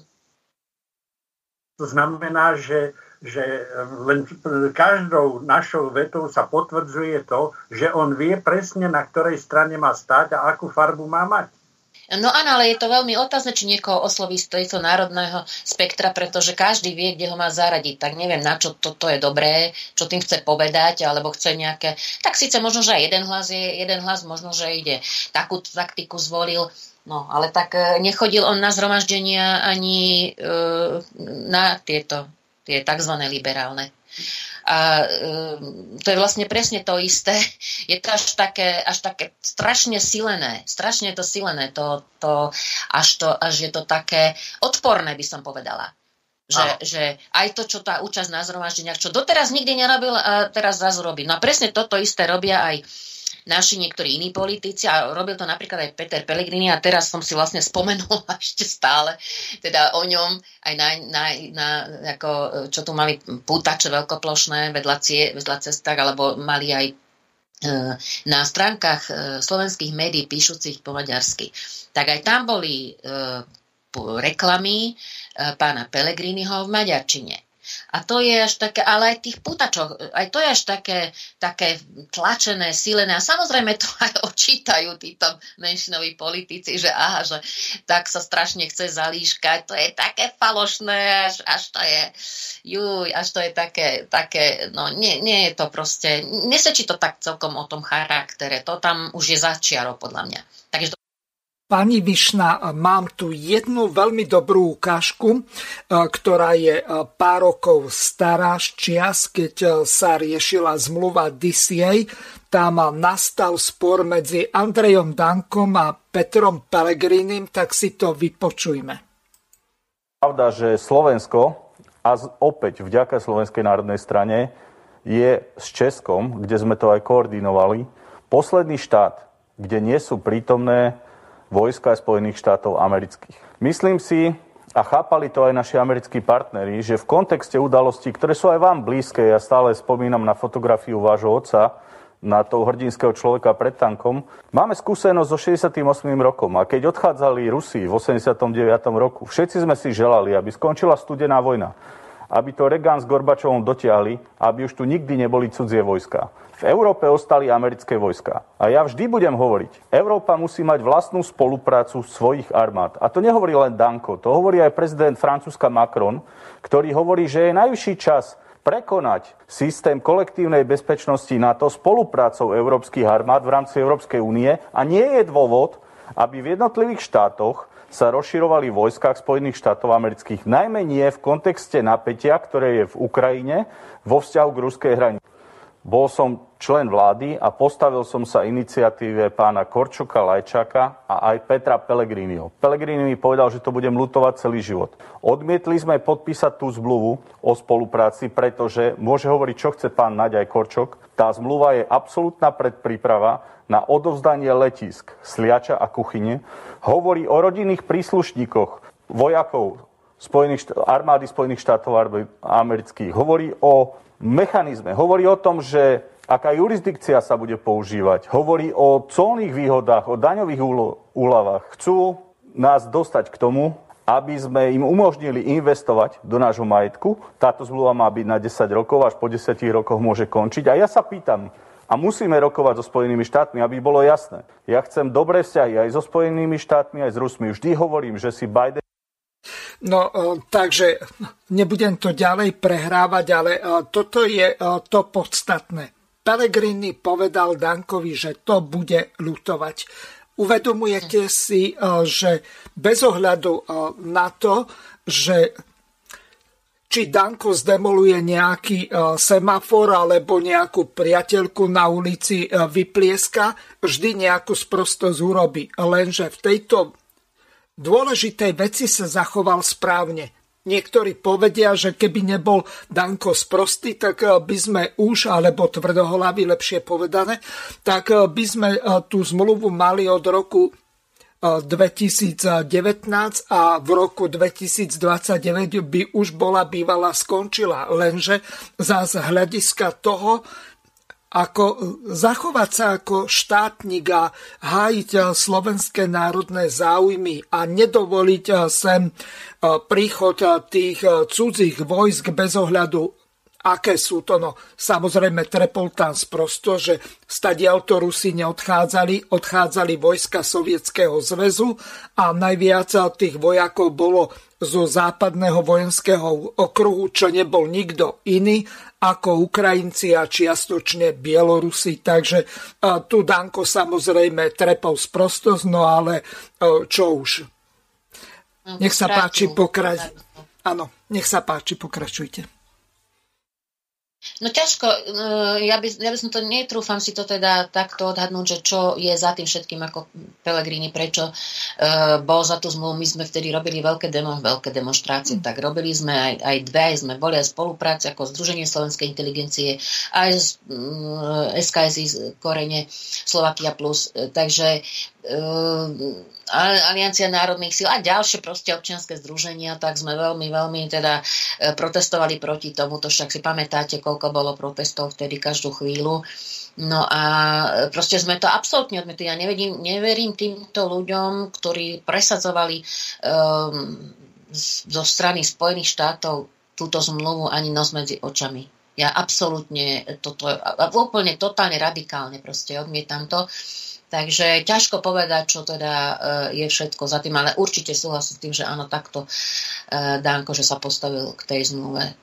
To znamená, že, že len každou našou vetou sa potvrdzuje to, že on vie presne, na ktorej strane má stať a akú farbu má mať. No áno, ale je to veľmi otázne, či niekoho osloví z tejto národného spektra, pretože každý vie, kde ho má zaradiť. Tak neviem, na čo toto je dobré, čo tým chce povedať, alebo chce nejaké... Tak síce možno, že aj jeden hlas je jeden hlas, možno, že ide takú taktiku zvolil, No, ale tak e, nechodil on na zhromaždenia ani e, na tieto, tie tzv. liberálne. A to je vlastne presne to isté. Je to až také, až také strašne silené. Strašne to silené. To, to, až, to, až je to také odporné, by som povedala. Že, že aj to, čo tá účasť na zhromaždeniach, čo doteraz nikdy nerobil, a teraz zrazu robí. No a presne toto isté robia aj naši niektorí iní politici a robil to napríklad aj Peter Pellegrini a teraz som si vlastne spomenul ešte stále teda o ňom aj na, na, na ako, čo tu mali pútače veľkoplošné vedľa, cie, vedľa cestách alebo mali aj e, na stránkach e, slovenských médií píšucich po maďarsky. Tak aj tam boli e, reklamy pána Pellegriniho v maďarčine. A to je až také, ale aj tých putačoch, aj to je až také, také tlačené, silené. A samozrejme to aj očítajú títo menšinoví politici, že aha, že tak sa strašne chce zalíškať. To je také falošné, až, až to je, juj, až to je také, také no nie, nie je to proste, nesečí to tak celkom o tom charaktere. To tam už je začiarov podľa mňa. Takže Pani Višna, mám tu jednu veľmi dobrú ukážku, e, ktorá je e, pár rokov stará z čias, keď e, sa riešila zmluva DCA. Tam nastal spor medzi Andrejom Dankom a Petrom Pelegrinim, tak si to vypočujme. Pravda, že Slovensko, a opäť vďaka Slovenskej národnej strane, je s Českom, kde sme to aj koordinovali, posledný štát, kde nie sú prítomné vojska Spojených štátov amerických. Myslím si, a chápali to aj naši americkí partneri, že v kontexte udalostí, ktoré sú aj vám blízke, ja stále spomínam na fotografiu vášho otca, na toho hrdinského človeka pred tankom. Máme skúsenosť so 68. rokom a keď odchádzali Rusi v 89. roku, všetci sme si želali, aby skončila studená vojna aby to Reagan s Gorbačovom dotiahli, aby už tu nikdy neboli cudzie vojska. V Európe ostali americké vojska. A ja vždy budem hovoriť, Európa musí mať vlastnú spoluprácu svojich armád. A to nehovorí len Danko, to hovorí aj prezident Francúzska Macron, ktorý hovorí, že je najvyšší čas prekonať systém kolektívnej bezpečnosti NATO spoluprácou európskych armád v rámci Európskej únie a nie je dôvod, aby v jednotlivých štátoch sa rozširovali vojskách Spojených štátov amerických, najmä nie v kontexte napätia, ktoré je v Ukrajine vo vzťahu k ruskej hranici. Bol som člen vlády a postavil som sa iniciatíve pána Korčuka Lajčaka a aj Petra Pellegriniho. Pellegrini mi povedal, že to budem lutovať celý život. Odmietli sme podpísať tú zmluvu o spolupráci, pretože môže hovoriť, čo chce pán Naďaj Korčok. Tá zmluva je absolútna predpríprava na odovzdanie letisk Sliača a Kuchyne. Hovorí o rodinných príslušníkoch vojakov Spojených armády Spojených štátov amerických. Hovorí o mechanizme. Hovorí o tom, že aká jurisdikcia sa bude používať. Hovorí o colných výhodách, o daňových úľavách. Chcú nás dostať k tomu, aby sme im umožnili investovať do nášho majetku. Táto zmluva má byť na 10 rokov, až po 10 rokoch môže končiť. A ja sa pýtam, a musíme rokovať so Spojenými štátmi, aby bolo jasné. Ja chcem dobré vzťahy aj so Spojenými štátmi, aj s Rusmi. Vždy hovorím, že si Biden No, e, takže nebudem to ďalej prehrávať, ale e, toto je e, to podstatné. Pellegrini povedal Dankovi, že to bude lutovať. Uvedomujete si, že bez ohľadu na to, že či Danko zdemoluje nejaký semafor alebo nejakú priateľku na ulici vyplieska, vždy nejakú sprostosť urobí. Lenže v tejto dôležitej veci sa zachoval správne. Niektorí povedia, že keby nebol Danko sprostý, tak eh, by sme už, alebo tvrdohlavy lepšie povedané, tak eh, by sme eh, tú zmluvu mali od roku 2019 a v roku 2029 by už bola bývala skončila. Lenže za hľadiska toho, ako zachovať sa ako štátnik a hájiť slovenské národné záujmy a nedovoliť sem príchod tých cudzích vojsk bez ohľadu aké sú to. No, samozrejme, Trepoltán sprosto, že stadialto Rusi neodchádzali, odchádzali vojska Sovietskeho zväzu a najviac tých vojakov bolo zo západného vojenského okruhu, čo nebol nikto iný ako Ukrajinci a čiastočne Bielorusi. Takže tu Danko samozrejme trepol sprostosť, no ale čo už. No, nech sa páči, pokrač... Áno, nech sa páči, pokračujte. No ťažko, eh, ja by, ja by som to, netrúfam si to teda takto odhadnúť, že čo je za tým všetkým ako Pelegrini, prečo uh, bol za tú zmluvu. My sme vtedy robili veľké, demo, veľké demonstrácie, mm. tak robili sme aj, aj dve, aj sme boli aj spolupráci ako Združenie slovenskej inteligencie, aj z mm, SKS z korene Slovakia Plus, takže uh, Aliancia národných síl a ďalšie proste občianske združenia, tak sme veľmi, veľmi teda e, protestovali proti tomu. To však si pamätáte, koľko bolo protestov vtedy každú chvíľu. No a proste sme to absolútne odmietli. Ja neverím, neverím týmto ľuďom, ktorí presadzovali um, zo strany Spojených štátov túto zmluvu ani nos medzi očami. Ja absolútne toto, úplne totálne radikálne proste odmietam to. Takže ťažko povedať, čo teda e, je všetko za tým, ale určite súhlasím s tým, že áno, takto e, Danko, že sa postavil k tej zmluve.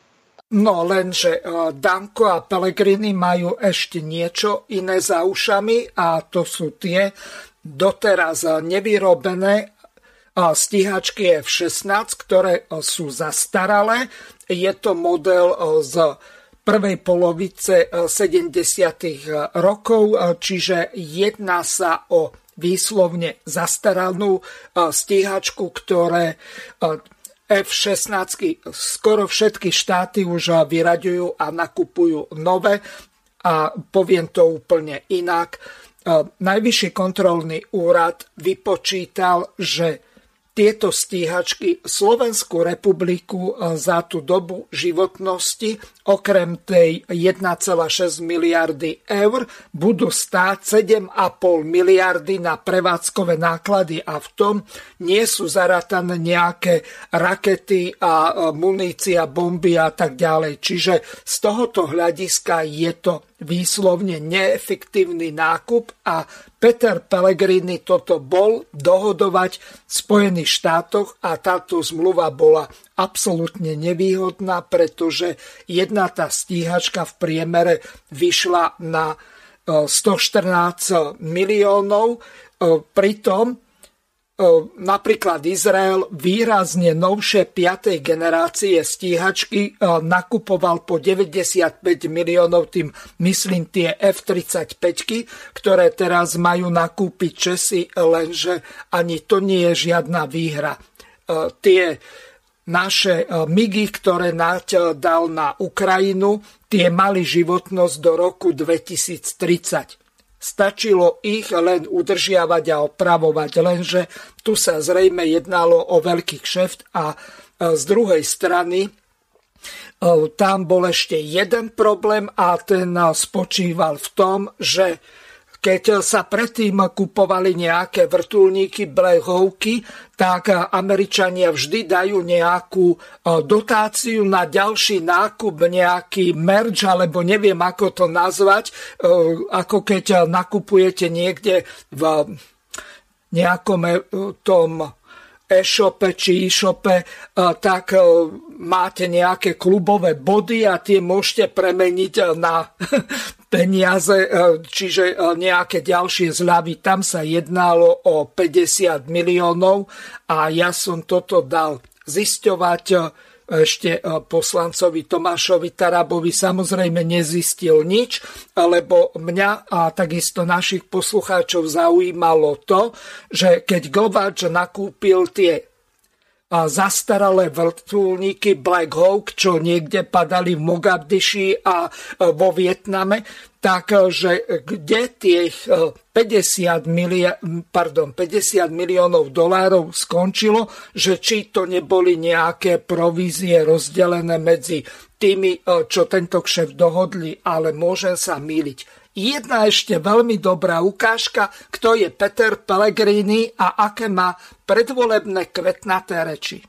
No lenže e, Danko a Pellegrini majú ešte niečo iné za ušami a to sú tie doteraz nevyrobené stíhačky F-16, ktoré sú zastaralé. Je to model z prvej polovice 70. Eh, rokov, eh, čiže jedná sa o výslovne zastaranú eh, stíhačku, ktoré F-16 skoro všetky štáty už vyraďujú a nakupujú nové. A poviem to úplne inak. Najvyšší kontrolný úrad vypočítal, že tieto stíhačky Slovenskú republiku e, za tú dobu životnosti okrem tej 1,6 miliardy eur budú stáť 7,5 miliardy na prevádzkové náklady a v tom nie sú zaratané nejaké rakety a e, munícia, bomby a tak ďalej. Čiže z tohoto hľadiska je to výslovne neefektívny nákup a Peter Pellegrini toto bol dohodovať v Spojených štátoch a táto zmluva bola absolútne nevýhodná, pretože jedna tá stíhačka v priemere vyšla na 114 e, miliónov, e, pritom napríklad Izrael výrazne novšie 5. generácie stíhačky nakupoval po 95 miliónov, tým myslím tie F-35, ktoré teraz majú nakúpiť Česi, lenže ani to nie je žiadna výhra. Tie naše MIGy, ktoré Naď dal na Ukrajinu, tie mali životnosť do roku 2030 Stačilo ich len udržiavať a opravovať, lenže tu sa zrejme jednalo o veľký kšeft a e, z druhej strany e, tam bol ešte jeden problém a ten spočíval v tom, že keď sa predtým kupovali nejaké vrtulníky Black Hawky, tak Američania vždy dajú nejakú e, dotáciu na ďalší nákup, nejaký merch, alebo neviem ako to nazvať, e, ako keď nakupujete niekde v nejakom e, tom e-shope či e-shope, tak máte nejaké klubové body a tie môžete premeniť na peniaze, čiže nejaké ďalšie zľavy. Tam sa jednalo o 50 miliónov a ja som toto dal zisťovať ešte poslancovi Tomášovi Tarabovi samozrejme nezistil nič, lebo mňa a takisto našich poslucháčov zaujímalo to, že keď Govač nakúpil tie zastaralé vrtulníky Black Hawk, čo niekde padali v Mogabdiši a vo Vietname, takže kde tých 50, milia- pardon, 50 miliónov dolárov skončilo, že či to neboli nejaké provízie rozdelené medzi tými, čo tento kšef dohodli, ale môžem sa míliť. Jedna ešte veľmi dobrá ukážka, kto je Peter Pellegrini a aké má predvolebné kvetnaté reči.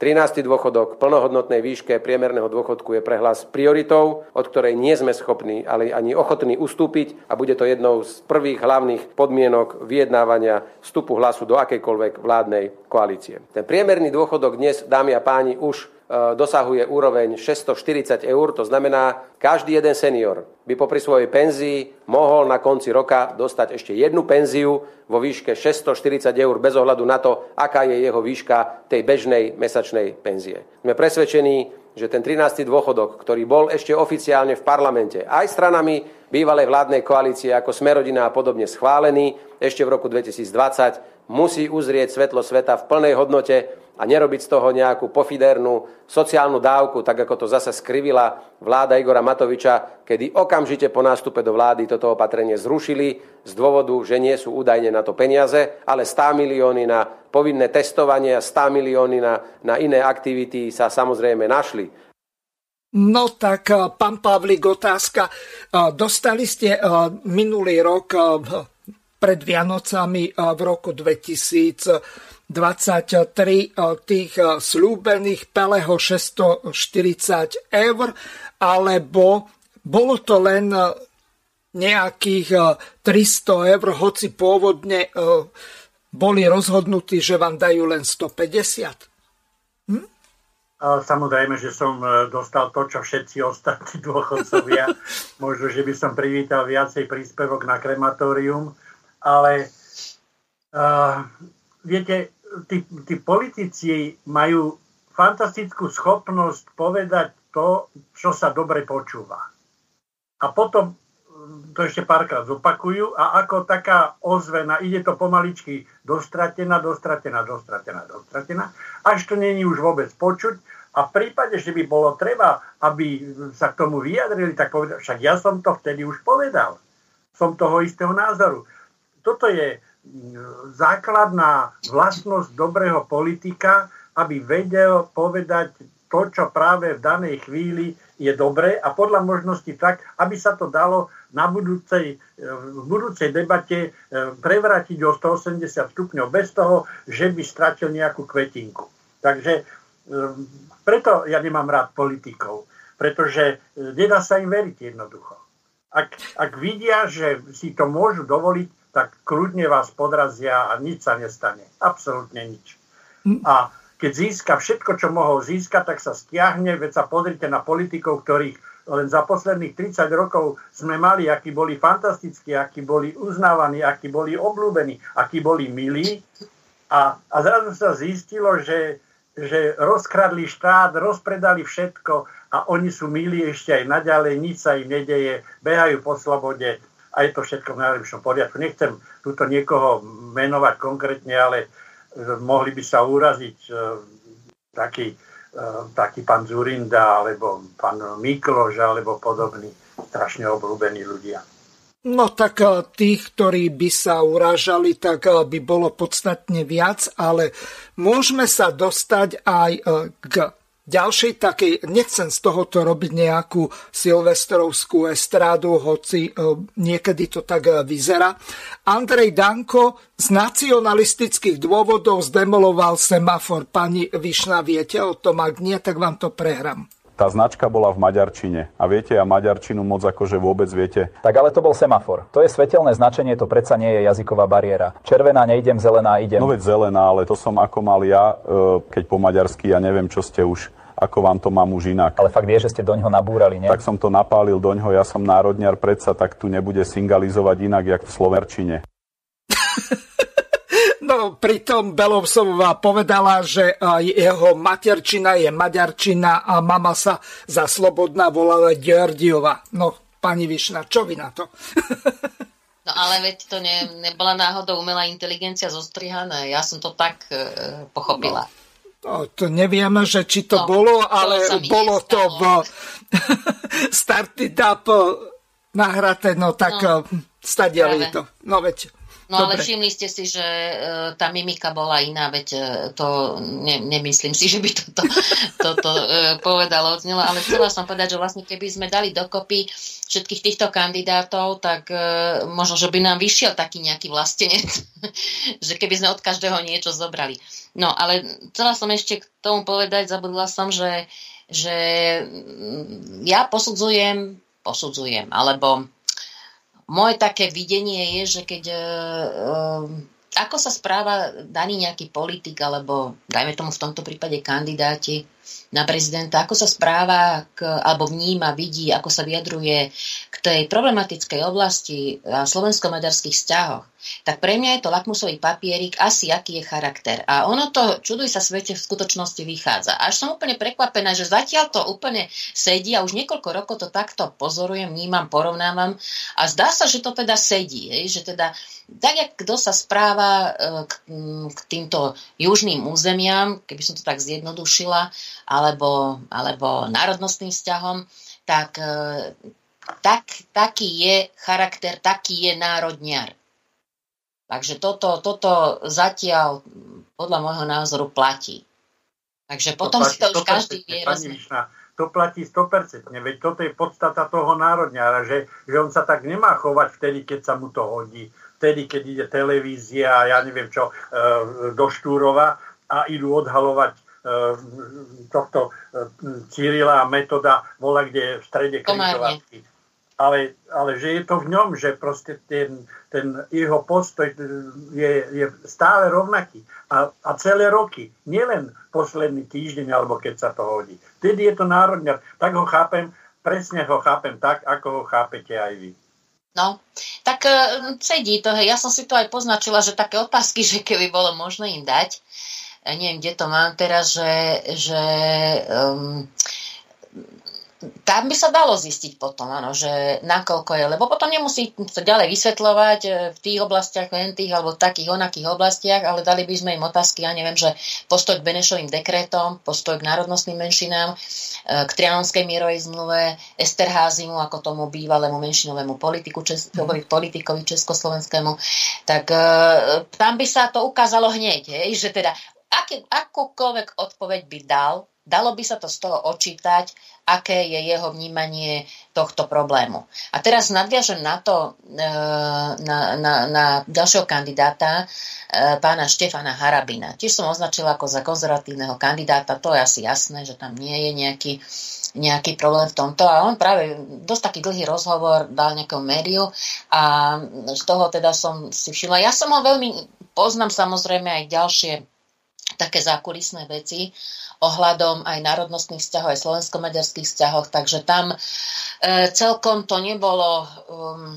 13. dôchodok plnohodnotnej výške priemerného dôchodku je pre hlas prioritou, od ktorej nie sme schopní, ale ani ochotní ustúpiť a bude to jednou z prvých hlavných podmienok vyjednávania vstupu hlasu do akejkoľvek vládnej koalície. Ten priemerný dôchodok dnes, dámy a páni, už dosahuje úroveň 640 eur, to znamená, každý jeden senior by popri svojej penzii mohol na konci roka dostať ešte jednu penziu vo výške 640 eur bez ohľadu na to, aká je jeho výška tej bežnej mesačnej penzie. Sme presvedčení, že ten 13. dôchodok, ktorý bol ešte oficiálne v parlamente aj stranami bývalej vládnej koalície ako Smerodina a podobne schválený ešte v roku 2020, musí uzrieť svetlo sveta v plnej hodnote a nerobiť z toho nejakú pofidernú sociálnu dávku, tak ako to zase skrivila vláda Igora Matoviča, kedy okamžite po nástupe do vlády toto opatrenie zrušili z dôvodu, že nie sú údajne na to peniaze, ale 100 milióny na povinné testovanie a 100 milióny na, na iné aktivity sa samozrejme našli. No tak, eh, pán Pavlík, otázka. Eh, dostali ste eh, minulý rok pred Vianocami v roku 2000 23 eh, tých eh, slúbených Peleho 640 eur, alebo bolo to len eh, nejakých 300 eur, hoci pôvodne boli rozhodnutí, že vám dajú len 150. Hm? Samozrejme, že som dostal to, čo všetci ostatní dôchodcovia. Možno, že by som privítal viacej príspevok na krematórium, ale uh, viete, tí, tí politici majú fantastickú schopnosť povedať to, čo sa dobre počúva. A potom mm, to ešte párkrát zopakujú a ako taká ozvena, ide to pomaličky dostratená, dostratená, dostratená, dostratená, až to není už vôbec počuť. A v prípade, že by bolo treba, aby sa k tomu vyjadrili, tak povedal, však ja som to vtedy už povedal. Som toho istého názoru. Toto je základná vlastnosť dobrého politika, aby vedel povedať to, čo práve v danej chvíli je dobré a podľa možnosti tak, aby sa to dalo na budúcej, v budúcej debate e, prevrátiť o 180 stupňov bez toho, že by stratil nejakú kvetinku. Takže e, preto ja nemám rád politikov, pretože e, nedá sa im veriť jednoducho. Ak, ak vidia, že si to môžu dovoliť, tak kľudne vás podrazia a nič sa nestane. Absolútne nič. A keď získa všetko, čo mohol získať, tak sa stiahne, veď sa pozrite na politikov, ktorých len za posledných 30 rokov sme mali, akí boli fantastickí, akí boli uznávaní, akí boli obľúbení, akí boli milí. A, a zrazu sa zistilo, že, že rozkradli štát, rozpredali všetko a oni sú milí ešte aj naďalej, nič sa im nedeje, behajú po slobode, a je to všetko v najlepšom poriadku. Nechcem túto niekoho menovať konkrétne, ale e, mohli by sa uraziť e, taký, e, taký pán Zurinda, alebo pán Mikloš, alebo podobní strašne obľúbení ľudia. No tak tých, ktorí by sa urážali, tak by bolo podstatne viac, ale môžeme sa dostať aj k ďalšej takej, nechcem z tohoto robiť nejakú silvestrovskú estrádu, hoci e, niekedy to tak e, vyzerá. Andrej Danko z nacionalistických dôvodov zdemoloval semafor. Pani Višna, viete o tom? Ak nie, tak vám to prehrám. Tá značka bola v maďarčine. A viete, ja maďarčinu moc akože vôbec viete. Tak ale to bol semafor. To je svetelné značenie, to predsa nie je jazyková bariéra. Červená neidem, zelená idem. No veď zelená, ale to som ako mal ja, e, keď po maďarsky, ja neviem, čo ste už ako vám to mám už inak. Ale fakt vie, že ste doňho nabúrali, nie? Tak som to napálil doňho, ja som národniar, predsa tak tu nebude singalizovať inak, jak v Sloverčine. No, pritom Belovsová povedala, že jeho materčina je maďarčina a mama sa za slobodná volala Georgiova. No, pani Višna, čo vy na to? No ale veď to ne, nebola náhodou umelá inteligencia zostrihaná. Ja som to tak e, pochopila. No. To nevieme, že či to no, bolo, ale to bolo to v Started Up nahraté, no tak no, stadiali to. No veď. No Dobre. ale všimli ste si, že uh, tá mimika bola iná, veď uh, to ne, nemyslím si, že by toto to, to, uh, povedalo, odznelo, ale chcela som povedať, že vlastne keby sme dali dokopy všetkých týchto kandidátov, tak uh, možno, že by nám vyšiel taký nejaký vlastenec, že keby sme od každého niečo zobrali. No, ale chcela som ešte k tomu povedať, zabudla som, že, že ja posudzujem, posudzujem, alebo moje také videnie je, že keď e, e, ako sa správa daný nejaký politik, alebo dajme tomu v tomto prípade kandidáti na prezidenta, ako sa správa k, alebo vníma, vidí, ako sa vyjadruje k tej problematickej oblasti a slovensko-maďarských vzťahoch, tak pre mňa je to lakmusový papierik, asi aký je charakter. A ono to, čuduj sa svete, v skutočnosti vychádza. Až som úplne prekvapená, že zatiaľ to úplne sedí a už niekoľko rokov to takto pozorujem, vnímam, porovnávam a zdá sa, že to teda sedí. Že teda tak, jak kto sa správa e, k, k týmto južným územiam, keby som to tak zjednodušila, alebo, alebo národnostným vzťahom, tak, e, tak, taký je charakter, taký je národňar. Takže toto, toto zatiaľ podľa môjho názoru platí. Takže potom to si to už každý vie to platí 100%. Veď toto je podstata toho národňára, že, že on sa tak nemá chovať vtedy, keď sa mu to hodí. Vtedy, keď ide televízia, ja neviem čo, e, do Štúrova a idú odhalovať tohto e, Cyrila a metoda bola kde v strede križovatky ale, ale že je to v ňom, že proste ten, ten jeho postoj je, je stále rovnaký. A, a celé roky, nielen posledný týždeň, alebo keď sa to hodí. Vtedy je to národňar. Tak ho chápem, presne ho chápem tak, ako ho chápete aj vy. No, tak uh, sedí to, hej. Ja som si to aj poznačila, že také otázky, že keby bolo možné im dať, ja neviem, kde to mám teraz, že, že um, tam by sa dalo zistiť potom, áno, že nakoľko je, lebo potom nemusí sa ďalej vysvetľovať e, v tých oblastiach, len tých, alebo v takých onakých oblastiach, ale dali by sme im otázky, ja neviem, že postoj k Benešovým dekrétom, postoj k národnostným menšinám, e, k Trianonskej mierovej zmluve, Esterházimu, ako tomu bývalému menšinovému politiku, čes, mm. politikovi československému, tak e, tam by sa to ukázalo hneď, hej, že teda aký, akúkoľvek odpoveď by dal, Dalo by sa to z toho očítať, aké je jeho vnímanie tohto problému. A teraz nadviažem na to, e, na, na, na ďalšieho kandidáta, e, pána Štefana Harabina. Tiež som označila ako za konzervatívneho kandidáta, to je asi jasné, že tam nie je nejaký nejaký problém v tomto a on práve dosť taký dlhý rozhovor dal nejakého médiu a z toho teda som si všimla. Ja som ho veľmi poznám samozrejme aj ďalšie také zákulisné veci ohľadom aj národnostných vzťahov, aj slovensko-maďarských vzťahov, takže tam e, celkom to nebolo, um,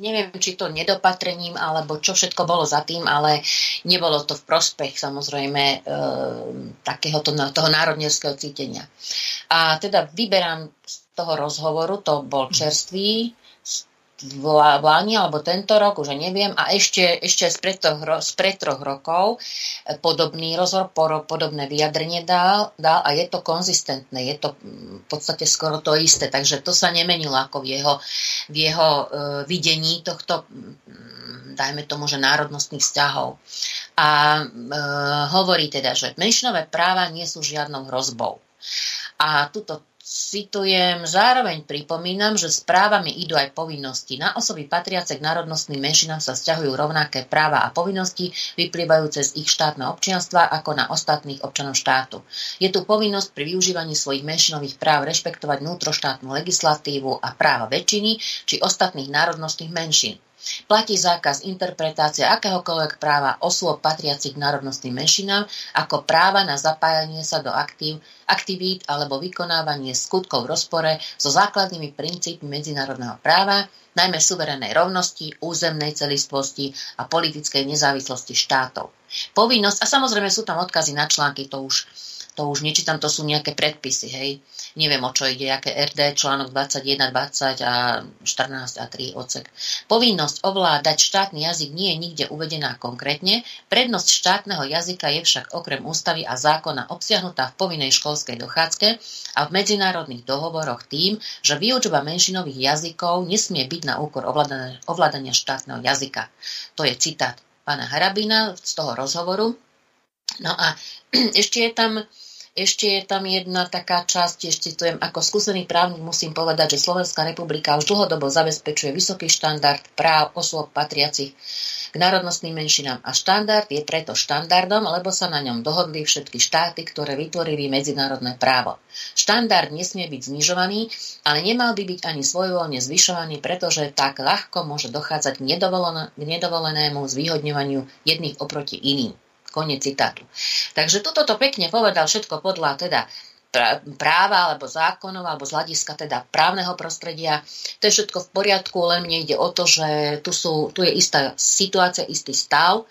neviem, či to nedopatrením, alebo čo všetko bolo za tým, ale nebolo to v prospech samozrejme e, takéhoto, toho národnerského cítenia. A teda vyberám z toho rozhovoru, to bol čerstvý, v Lani alebo tento rok, už neviem, a ešte, ešte spred, troch, spred troch rokov e, podobný rozhor, podobné vyjadrenie dal, dal a je to konzistentné, je to mm, v podstate skoro to isté, takže to sa nemenilo ako v jeho, v jeho uh, videní tohto, um, dajme tomu, že národnostných vzťahov. A uh, hovorí teda, že menšinové práva nie sú žiadnou hrozbou. A tuto Citujem, zároveň pripomínam, že s právami idú aj povinnosti. Na osoby patriace k národnostným menšinám sa vzťahujú rovnaké práva a povinnosti vyplývajúce z ich štátneho občianstva ako na ostatných občanov štátu. Je tu povinnosť pri využívaní svojich menšinových práv rešpektovať vnútroštátnu legislatívu a práva väčšiny či ostatných národnostných menšín. Platí zákaz interpretácie akéhokoľvek práva osôb patriacich k národnostným menšinám ako práva na zapájanie sa do aktív, aktivít alebo vykonávanie skutkov v rozpore so základnými princípmi medzinárodného práva, najmä suverenej rovnosti, územnej celistvosti a politickej nezávislosti štátov. Povinnosť, a samozrejme sú tam odkazy na články, to už to už nečítam, to sú nejaké predpisy, hej. Neviem, o čo ide, aké RD, článok 21, 20 a 14 a 3 odsek. Povinnosť ovládať štátny jazyk nie je nikde uvedená konkrétne, prednosť štátneho jazyka je však okrem ústavy a zákona obsiahnutá v povinnej školskej dochádzke a v medzinárodných dohovoroch tým, že výučba menšinových jazykov nesmie byť na úkor ovládania, štátneho jazyka. To je citát pána Harabina z toho rozhovoru. No a ešte je tam ešte je tam jedna taká časť, ešte to ako skúsený právnik musím povedať, že Slovenská republika už dlhodobo zabezpečuje vysoký štandard práv osôb patriacich k národnostným menšinám a štandard je preto štandardom, lebo sa na ňom dohodli všetky štáty, ktoré vytvorili medzinárodné právo. Štandard nesmie byť znižovaný, ale nemal by byť ani svojvoľne zvyšovaný, pretože tak ľahko môže dochádzať k, nedovolenému zvýhodňovaniu jedných oproti iným. Konec citátu. Takže toto to pekne povedal všetko podľa teda práva alebo zákonov alebo z hľadiska teda právneho prostredia. To je všetko v poriadku, len mne ide o to, že tu, sú, tu je istá situácia, istý stav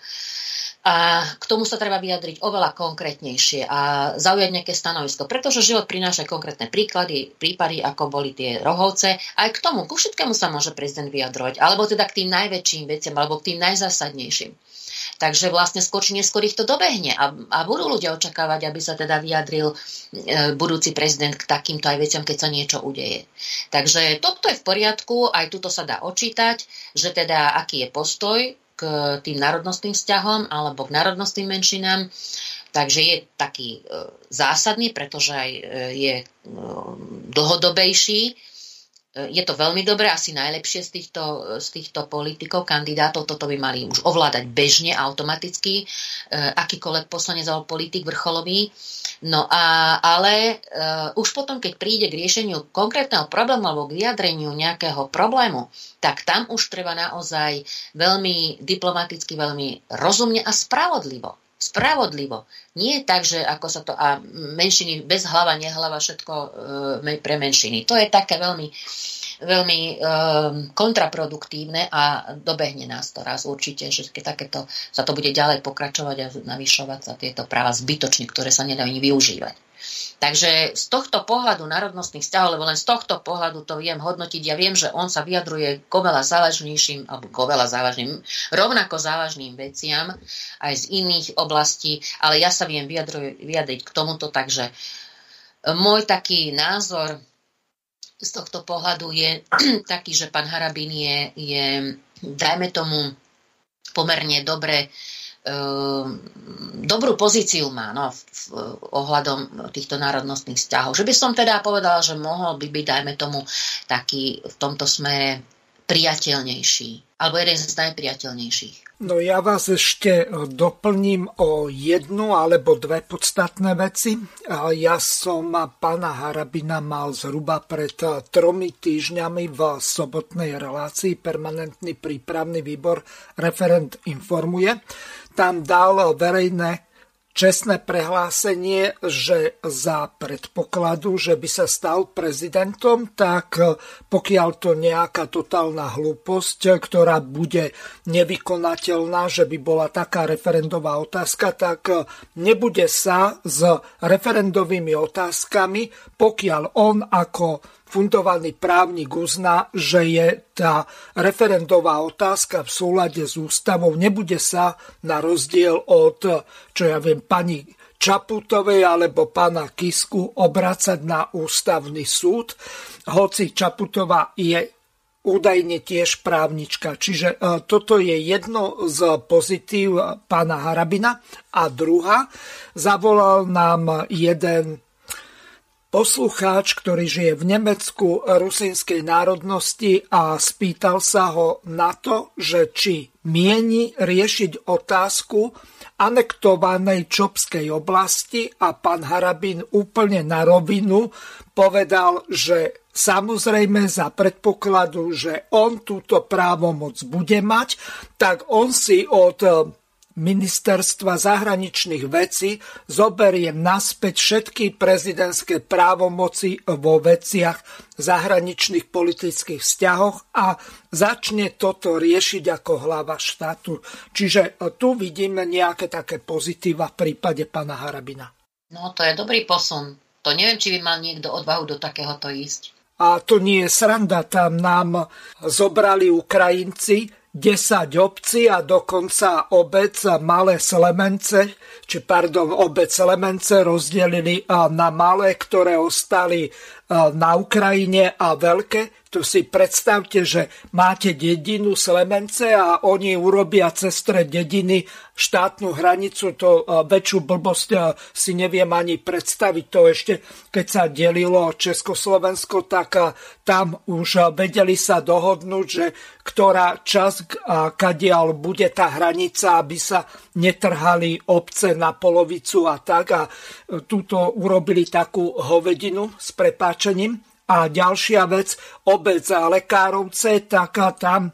a k tomu sa treba vyjadriť oveľa konkrétnejšie a zaujať nejaké stanovisko, pretože život prináša konkrétne príklady, prípady, ako boli tie rohovce. Aj k tomu, ku všetkému sa môže prezident vyjadrovať, alebo teda k tým najväčším veciam, alebo k tým najzásadnejším. Takže vlastne skôr či neskôr ich to dobehne a, a budú ľudia očakávať, aby sa teda vyjadril e, budúci prezident k takýmto aj veciam, keď sa niečo udeje. Takže toto je v poriadku, aj tuto sa dá očítať, že teda aký je postoj k tým národnostným vzťahom alebo k národnostným menšinám. Takže je taký e, zásadný, pretože aj e, je dlhodobejší je to veľmi dobré, asi najlepšie z týchto, z týchto politikov, kandidátov. Toto by mali už ovládať bežne, automaticky, e, akýkoľvek poslanec alebo politik vrcholový. No a, ale uh, už potom, keď príde k riešeniu konkrétneho problému alebo k vyjadreniu nejakého problému, tak tam už treba naozaj veľmi diplomaticky, veľmi rozumne a spravodlivo spravodlivo. Nie tak, že ako sa to, a menšiny bez hlava, nehlava, všetko e, pre menšiny. To je také veľmi, veľmi e, kontraproduktívne a dobehne nás to raz určite, že keď takéto sa to bude ďalej pokračovať a navyšovať sa tieto práva zbytočne, ktoré sa nedajú ani využívať. Takže z tohto pohľadu národnostných vzťahov, lebo len z tohto pohľadu to viem hodnotiť, ja viem, že on sa vyjadruje k oveľa závažnejším, alebo k oveľa závažným, rovnako závažným veciam aj z iných oblastí, ale ja sa viem vyjadriť k tomuto, takže môj taký názor z tohto pohľadu je taký, že pán Harabín je, je dajme tomu, pomerne dobre Ehm, dobrú pozíciu má no, v, v, ohľadom týchto národnostných vzťahov. Že by som teda povedala, že mohol by byť, dajme tomu, taký v tomto smere priateľnejší. Alebo jeden z najpriateľnejších. No ja vás ešte doplním o jednu alebo dve podstatné veci. Ja som pána Harabina mal zhruba pred tromi týždňami v sobotnej relácii permanentný prípravný výbor referent informuje. Tam dal verejné čestné prehlásenie, že za predpokladu, že by sa stal prezidentom, tak pokiaľ to nejaká totálna hlúposť, ktorá bude nevykonateľná, že by bola taká referendová otázka, tak nebude sa s referendovými otázkami, pokiaľ on ako fundovaný právnik uzná, že je tá referendová otázka v súlade s ústavou, nebude sa na rozdiel od, čo ja viem, pani Čaputovej alebo pána Kisku obracať na ústavný súd, hoci Čaputová je údajne tiež právnička. Čiže e, toto je jedno z pozitív pána Harabina. A druhá, zavolal nám jeden poslucháč, ktorý žije v Nemecku rusinskej národnosti a spýtal sa ho na to, že či mieni riešiť otázku anektovanej Čopskej oblasti a pán Harabín úplne na rovinu povedal, že samozrejme za predpokladu, že on túto právomoc bude mať, tak on si od ministerstva zahraničných vecí zoberie naspäť všetky prezidentské právomoci vo veciach zahraničných politických vzťahoch a začne toto riešiť ako hlava štátu. Čiže tu vidíme nejaké také pozitíva v prípade pána Harabina. No to je dobrý posun. To neviem, či by mal niekto odvahu do takéhoto ísť. A to nie je sranda, tam nám zobrali Ukrajinci 10 obcí a dokonca obec Malé Slemence, či pardon, obec Slemence rozdelili na malé, ktoré ostali na Ukrajine a veľké. Tu si predstavte, že máte dedinu Slemence a oni urobia cez dediny štátnu hranicu, to väčšiu blbosť si neviem ani predstaviť. To ešte, keď sa delilo Československo, tak tam už vedeli sa dohodnúť, že ktorá časť a kadiaľ bude tá hranica, aby sa netrhali obce na polovicu a tak. A túto urobili takú hovedinu s prepáčením. A ďalšia vec, obec Lekárovce, tak tam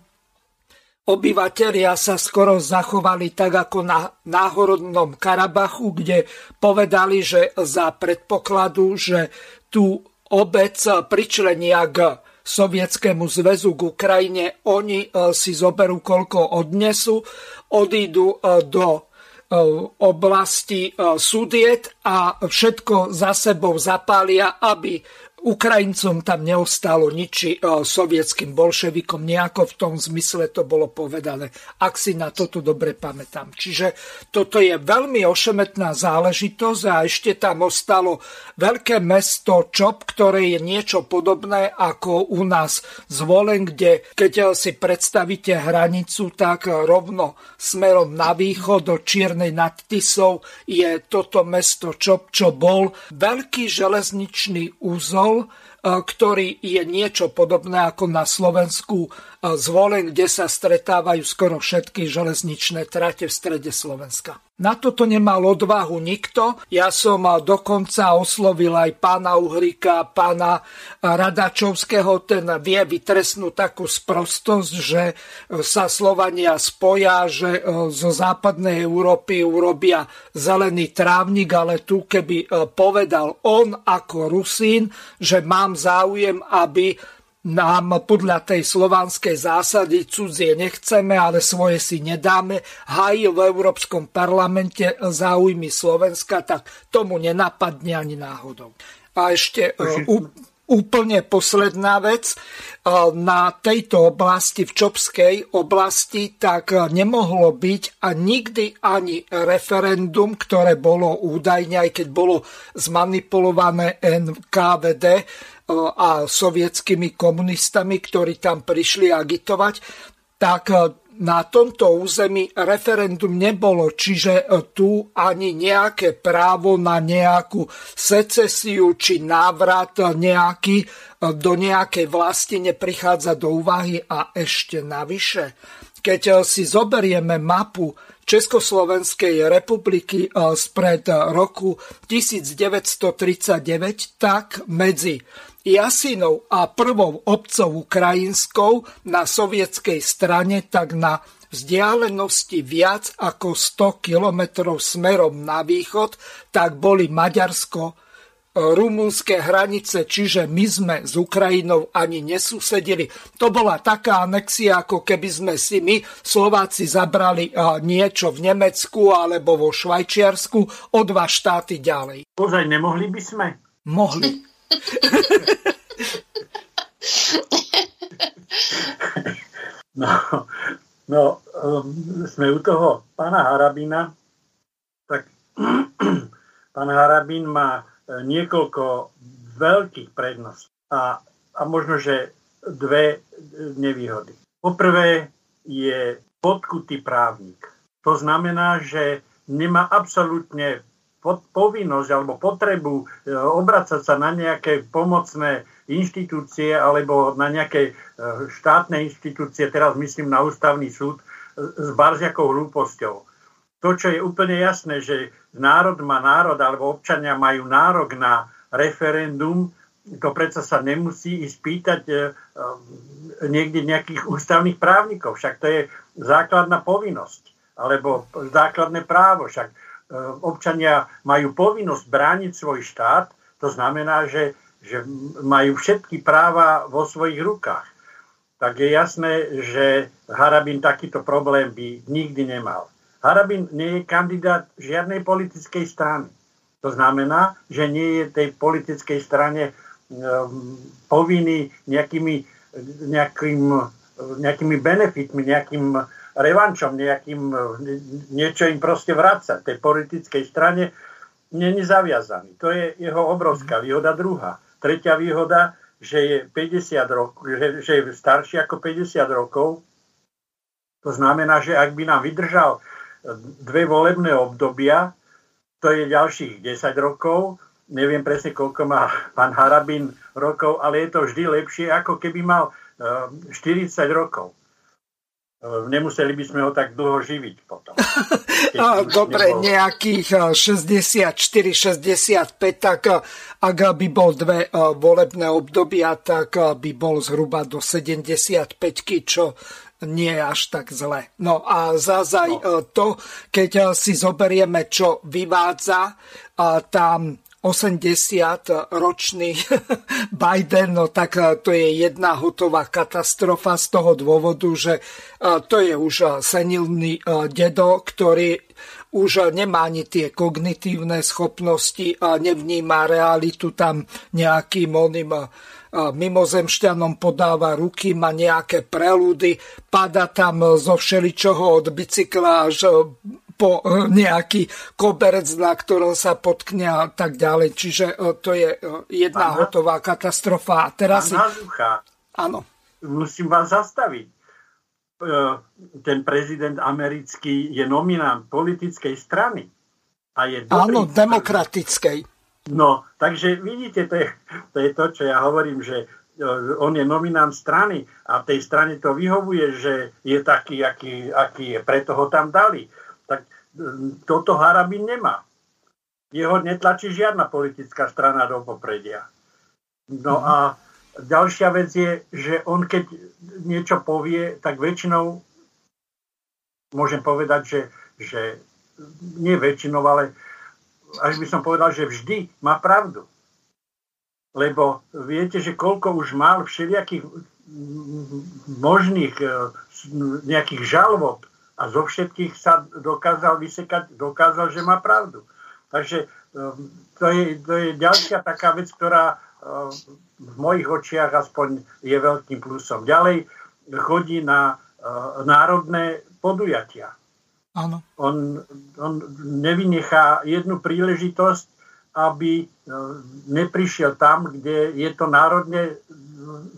obyvateľia sa skoro zachovali tak ako na náhorodnom Karabachu, kde povedali, že za predpokladu, že tú obec pričlenia k Sovietskému zväzu k Ukrajine, oni e, si zoberú, koľko odnesú, odídu e, do e, oblasti súdiet a všetko za sebou zapália, aby Ukrajincom tam neostalo nič, sovietským bolševikom nejako v tom zmysle to bolo povedané, ak si na toto dobre pamätám. Čiže toto je veľmi ošemetná záležitosť a ešte tam ostalo veľké mesto Čop, ktoré je niečo podobné ako u nás zvolen, kde keď si predstavíte hranicu, tak rovno smerom na východ do Čiernej nad Tisou je toto mesto Čop, čo bol veľký železničný úzol, E, ktorý je niečo podobné ako na Slovensku zvolen, kde sa stretávajú skoro všetky železničné trate v strede Slovenska. Na toto nemal odvahu nikto. Ja som dokonca oslovil aj pána Uhrika, pána Radačovského. Ten vie vytresnúť takú sprostosť, že sa Slovania spoja, že zo západnej Európy urobia zelený trávnik, ale tu keby povedal on ako Rusín, že mám záujem, aby nám podľa tej slovanskej zásady cudzie nechceme, ale svoje si nedáme, hájí v Európskom parlamente záujmy Slovenska, tak tomu nenapadne ani náhodou. A ešte e, úplne posledná vec. E, na tejto oblasti, v Čopskej oblasti, tak nemohlo byť a nikdy ani referendum, ktoré bolo údajne, aj keď bolo zmanipulované NKVD, a sovietskými komunistami, ktorí tam prišli agitovať, tak na tomto území referendum nebolo, čiže tu ani nejaké právo na nejakú secesiu či návrat nejaký do nejakej vlasti neprichádza do úvahy a ešte navyše. Keď si zoberieme mapu Československej republiky spred roku 1939, tak medzi Jasinov a prvou obcov ukrajinskou na sovietskej strane, tak na vzdialenosti viac ako 100 kilometrov smerom na východ, tak boli Maďarsko, rumunské hranice, čiže my sme s Ukrajinou ani nesúsedili. To bola taká anexia, ako keby sme si my, Slováci, zabrali niečo v Nemecku alebo vo Švajčiarsku o dva štáty ďalej. Ozaj, nemohli by sme? Mohli. No, no um, sme u toho pána Harabina, tak pán Harabin má e, niekoľko veľkých predností a, a možno, že dve nevýhody. Poprvé je podkutý právnik. To znamená, že nemá absolútne povinnosť alebo potrebu e, obracať sa na nejaké pomocné inštitúcie alebo na nejaké e, štátne inštitúcie, teraz myslím na ústavný súd, e, s barziakou hlúposťou. To, čo je úplne jasné, že národ má národ alebo občania majú nárok na referendum, to predsa sa nemusí ísť pýtať niekde nejakých ústavných právnikov. Však to je základná povinnosť alebo základné právo. Však E, občania majú povinnosť brániť svoj štát, to znamená, že, že majú všetky práva vo svojich rukách. Tak je jasné, že Harabin takýto problém by nikdy nemal. Harabin nie je kandidát žiadnej politickej strany. To znamená, že nie je tej politickej strane um, povinný nejakými, nejakým, nejakými benefitmi, nejakým revančom, nejakým, niečo im proste vrácať tej politickej strane, není zaviazaný. To je jeho obrovská mhm. výhoda. Druhá. Tretia výhoda, že je 50 rokov, že, že je starší ako 50 rokov. To znamená, že ak by nám vydržal dve volebné obdobia, to je ďalších 10 rokov, neviem presne, koľko má pán Harabin rokov, ale je to vždy lepšie, ako keby mal 40 eh, rokov. Ehm, nemuseli by sme ho tak dlho živiť potom. Dobre, nebol... nejakých 64-65, eh, tak eh, ak by bol dve eh, volebné obdobia, tak by bol zhruba do 75 čo nie je až tak zle. No a zázaj no. to, keď si zoberieme, čo vyvádza, tam 80-ročný Biden, no tak to je jedna hotová katastrofa z toho dôvodu, že to je už senilný dedo, ktorý už nemá ani tie kognitívne schopnosti, a nevníma realitu tam nejakým oným mimozemšťanom podáva ruky, má nejaké prelúdy, pada tam zo všeličoho od bicykla až po e, nejaký koberec, na ktorom sa potkne a tak ďalej. Čiže e, to je e, jedna Pán hotová katastrofa. A teraz si... Áno. Musím vás zastaviť ten prezident americký je nominant politickej strany. A je Áno, demokratickej. No, takže vidíte, to je, to je to, čo ja hovorím, že on je nominant strany a tej strane to vyhovuje, že je taký, aký, aký je, preto ho tam dali. Toto Harabin nemá. Jeho netlačí žiadna politická strana do popredia. No a Ďalšia vec je, že on keď niečo povie, tak väčšinou môžem povedať, že, že nie väčšinou, ale až by som povedal, že vždy má pravdu. Lebo viete, že koľko už mal všelijakých možných e, nejakých žalob a zo všetkých sa dokázal vysekať, dokázal, že má pravdu. Takže e, to je, to je ďalšia taká vec, ktorá v mojich očiach aspoň je veľkým plusom. Ďalej chodí na uh, národné podujatia. Áno. On, on nevynechá jednu príležitosť, aby neprišiel tam, kde je to národne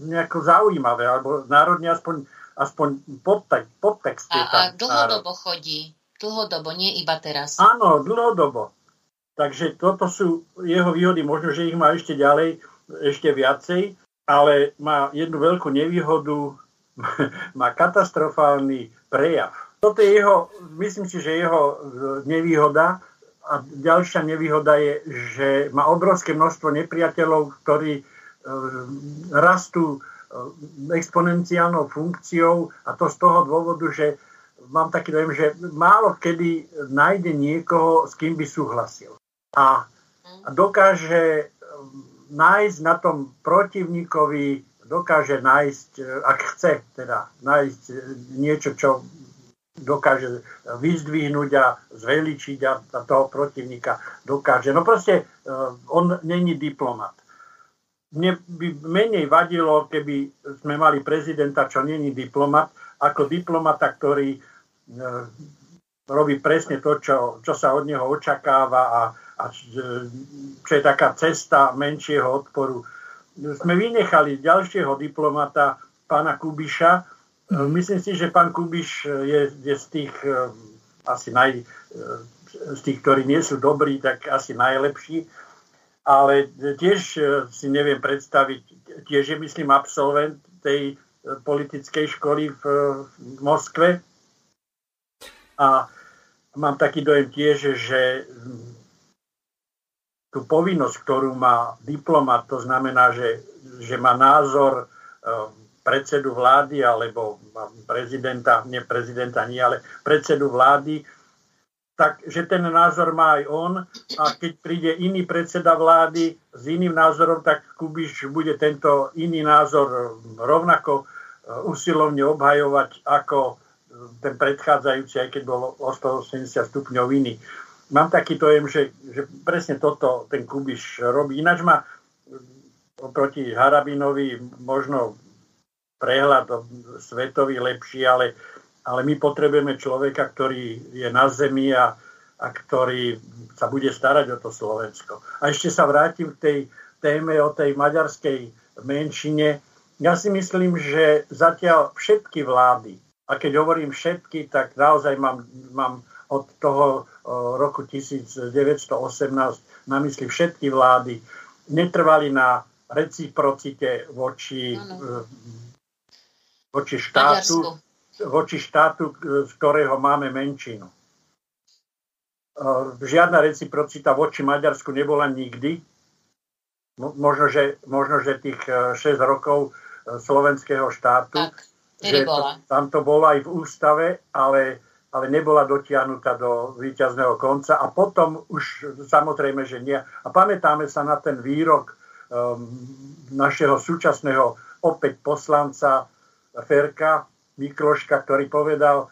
nejako zaujímavé, alebo národne aspoň, aspoň podtek, podtext. A, a dlhodobo národ. chodí. Dlhodobo, nie iba teraz. Áno, dlhodobo. Takže toto sú jeho výhody, možno, že ich má ešte ďalej ešte viacej, ale má jednu veľkú nevýhodu, má katastrofálny prejav. Toto je jeho, myslím si, že jeho e, nevýhoda a ďalšia nevýhoda je, že má obrovské množstvo nepriateľov, ktorí e, rastú exponenciálnou funkciou a to z toho dôvodu, že mám taký dojem, že málo kedy nájde niekoho, s kým by súhlasil. A dokáže nájsť na tom protivníkovi, dokáže nájsť, e, ak chce teda, nájsť e, niečo, čo dokáže vyzdvihnúť a zveličiť a, a toho protivníka dokáže. No proste e, on není diplomat. Mne by menej vadilo, keby sme mali prezidenta, čo není diplomat, ako diplomata, ktorý robí presne to, čo, čo sa od neho očakáva a, a čo je taká cesta menšieho odporu. Sme vynechali ďalšieho diplomata, pána Kubiša. Myslím si, že pán Kubiš je, je z tých eh, asi naj, eh, z tých, ktorí nie sú dobrí, tak asi najlepší. Ale tiež eh, si neviem predstaviť, tiež je myslím absolvent tej politickej školy v, v Moskve. A mám taký dojem tiež, že tú povinnosť, ktorú má diplomat, to znamená, že, že má názor predsedu vlády alebo prezidenta, nie prezidenta nie, ale predsedu vlády, tak že ten názor má aj on a keď príde iný predseda vlády s iným názorom, tak Kubiš bude tento iný názor rovnako eh, usilovne obhajovať ako ten predchádzajúci, aj keď bol o 180 stupňov iný mám taký dojem, že, že presne toto ten Kubiš robí. Ináč má oproti Harabinovi možno prehľad svetový lepší, ale, ale my potrebujeme človeka, ktorý je na zemi a, a ktorý sa bude starať o to Slovensko. A ešte sa vrátim k tej téme o tej maďarskej menšine. Ja si myslím, že zatiaľ všetky vlády, a keď hovorím všetky, tak naozaj mám, mám od toho roku 1918 na mysli všetky vlády netrvali na reciprocite voči, ano. voči štátu, voči štátu, z ktorého máme menšinu. Žiadna reciprocita voči Maďarsku nebola nikdy. Možno, že, možno, že tých 6 rokov slovenského štátu. Tak že to, tam to bolo aj v ústave, ale, ale nebola dotiahnutá do víťazného konca a potom už samozrejme, že nie. A pamätáme sa na ten výrok um, našeho súčasného opäť poslanca Ferka Mikloška, ktorý povedal,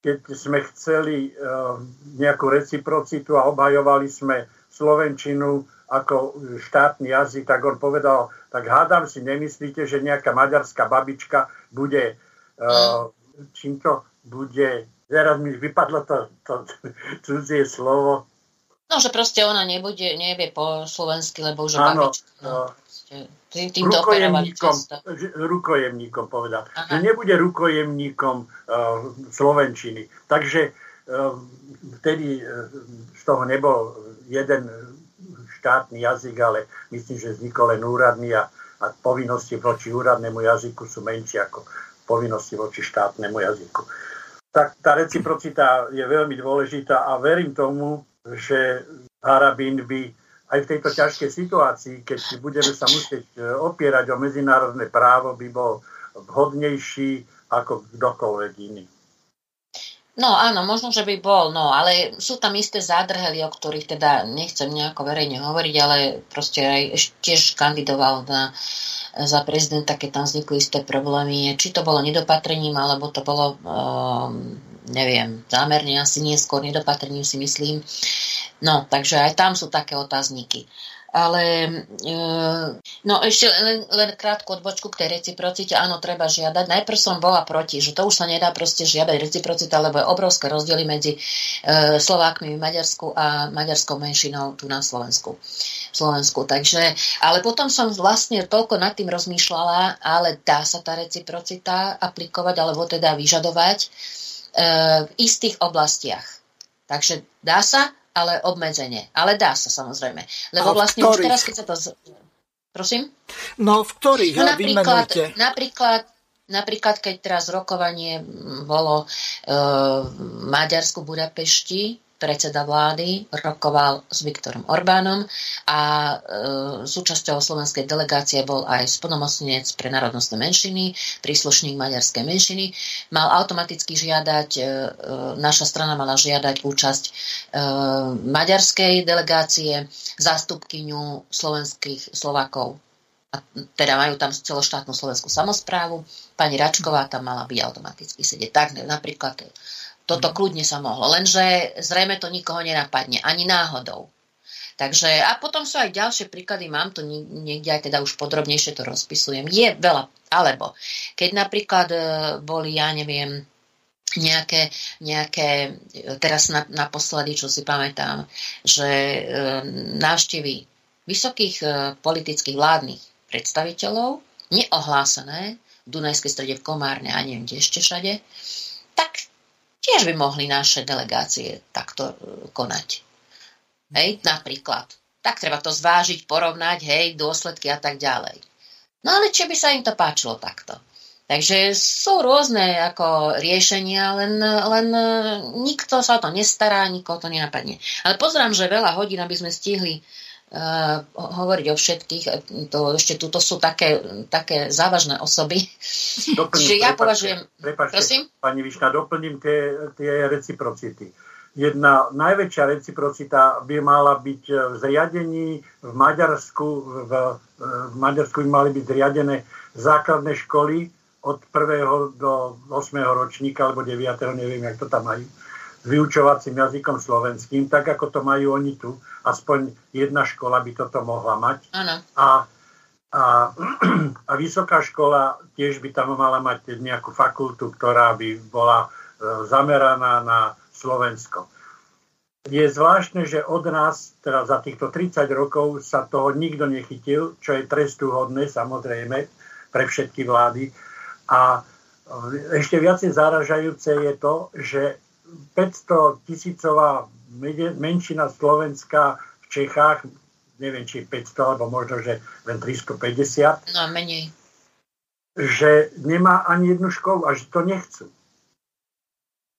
keď sme chceli um, nejakú reciprocitu a obhajovali sme Slovenčinu ako štátny jazyk, tak on povedal, tak hádam si, nemyslíte, že nejaká maďarská babička bude, uh, čím to bude, teraz mi vypadlo to, to cudzie slovo. No, že proste ona nebude, nevie po slovensky, lebo už je babička. No, tým, tým rukojemníkom, rukojemníkom povedal. Aha. Že nebude rukojemníkom uh, Slovenčiny. Takže uh, vtedy uh, z toho nebol jeden štátny jazyk, ale myslím, že vznikol len úradný a, a povinnosti voči úradnému jazyku sú menšie ako povinnosti voči štátnemu jazyku. Tak tá reciprocita je veľmi dôležitá a verím tomu, že Harabin by aj v tejto ťažkej situácii, keď budeme sa musieť e, opierať o medzinárodné právo, by bol vhodnejší ako kdokoľvek iný. No áno, možno, že by bol, no, ale sú tam isté zádrhely, o ktorých teda nechcem nejako verejne hovoriť, ale proste aj tiež kandidoval na, za prezidenta, keď tam vznikli isté problémy. Či to bolo nedopatrením, alebo to bolo, um, neviem, zámerne asi nie, skôr nedopatrením si myslím. No, takže aj tam sú také otázniky. Ale e, no ešte len, len krátku odbočku k tej reciprocite. Áno, treba žiadať. Najprv som bola proti, že to už sa nedá proste žiadať reciprocita, lebo je obrovské rozdiely medzi e, Slovákmi v Maďarsku a maďarskou menšinou tu na Slovensku. Slovensku. Takže, ale potom som vlastne toľko nad tým rozmýšľala, ale dá sa tá reciprocita aplikovať, alebo teda vyžadovať e, v istých oblastiach. Takže dá sa, ale obmedzenie. Ale dá sa samozrejme. Lebo vlastne už teraz, keď sa to... Prosím? No, v ktorých? No, napríklad, napríklad, napríklad, keď teraz rokovanie bolo e, v Maďarsku, Budapešti, predseda vlády, rokoval s Viktorom Orbánom a e, súčasťou slovenskej delegácie bol aj splnomocnenec pre národnostné menšiny, príslušník maďarskej menšiny. Mal automaticky žiadať, e, e, naša strana mala žiadať účasť e, maďarskej delegácie, zástupkyňu slovenských Slovákov a teda majú tam celoštátnu slovenskú samozprávu. Pani Račková tam mala byť automaticky sedieť. Tak napríklad toto kľudne sa mohlo, lenže zrejme to nikoho nenapadne, ani náhodou. Takže, a potom sú aj ďalšie príklady, mám to niekde aj teda už podrobnejšie to rozpisujem. Je veľa, alebo keď napríklad e, boli, ja neviem, nejaké, nejaké teraz na, naposledy, čo si pamätám, že e, návštevy vysokých e, politických vládnych predstaviteľov, neohlásené v Dunajskej strede v Komárne a neviem kde ešte všade, tiež by mohli naše delegácie takto e, konať. Hej, napríklad. Tak treba to zvážiť, porovnať, hej, dôsledky a tak ďalej. No ale či by sa im to páčilo takto? Takže sú rôzne ako riešenia, len, len e, nikto sa o to nestará, nikoho to nenapadne. Ale pozrám, že veľa hodín, aby sme stihli uh, hovoriť o všetkých. To, ešte tuto sú také, také závažné osoby. Doplním, Čiže ja považujem... Prepačte, prosím? Pani Višna, doplním tie, tie reciprocity. Jedna najväčšia reciprocita by mala byť v zriadení v Maďarsku. V, v Maďarsku by mali byť zriadené základné školy od 1. do 8. ročníka, alebo 9. neviem, jak to tam majú vyučovacím jazykom slovenským, tak ako to majú oni tu. Aspoň jedna škola by toto mohla mať. Ano. A, a, a vysoká škola tiež by tam mala mať nejakú fakultu, ktorá by bola e, zameraná na Slovensko. Je zvláštne, že od nás, teda za týchto 30 rokov, sa toho nikto nechytil, čo je trestúhodné samozrejme pre všetky vlády. A e, ešte viacej zaražajúce je to, že 500 tisícová menšina Slovenska v Čechách, neviem, či 500, alebo možno, že len 350. No, menej. Že nemá ani jednu školu a že to nechcú.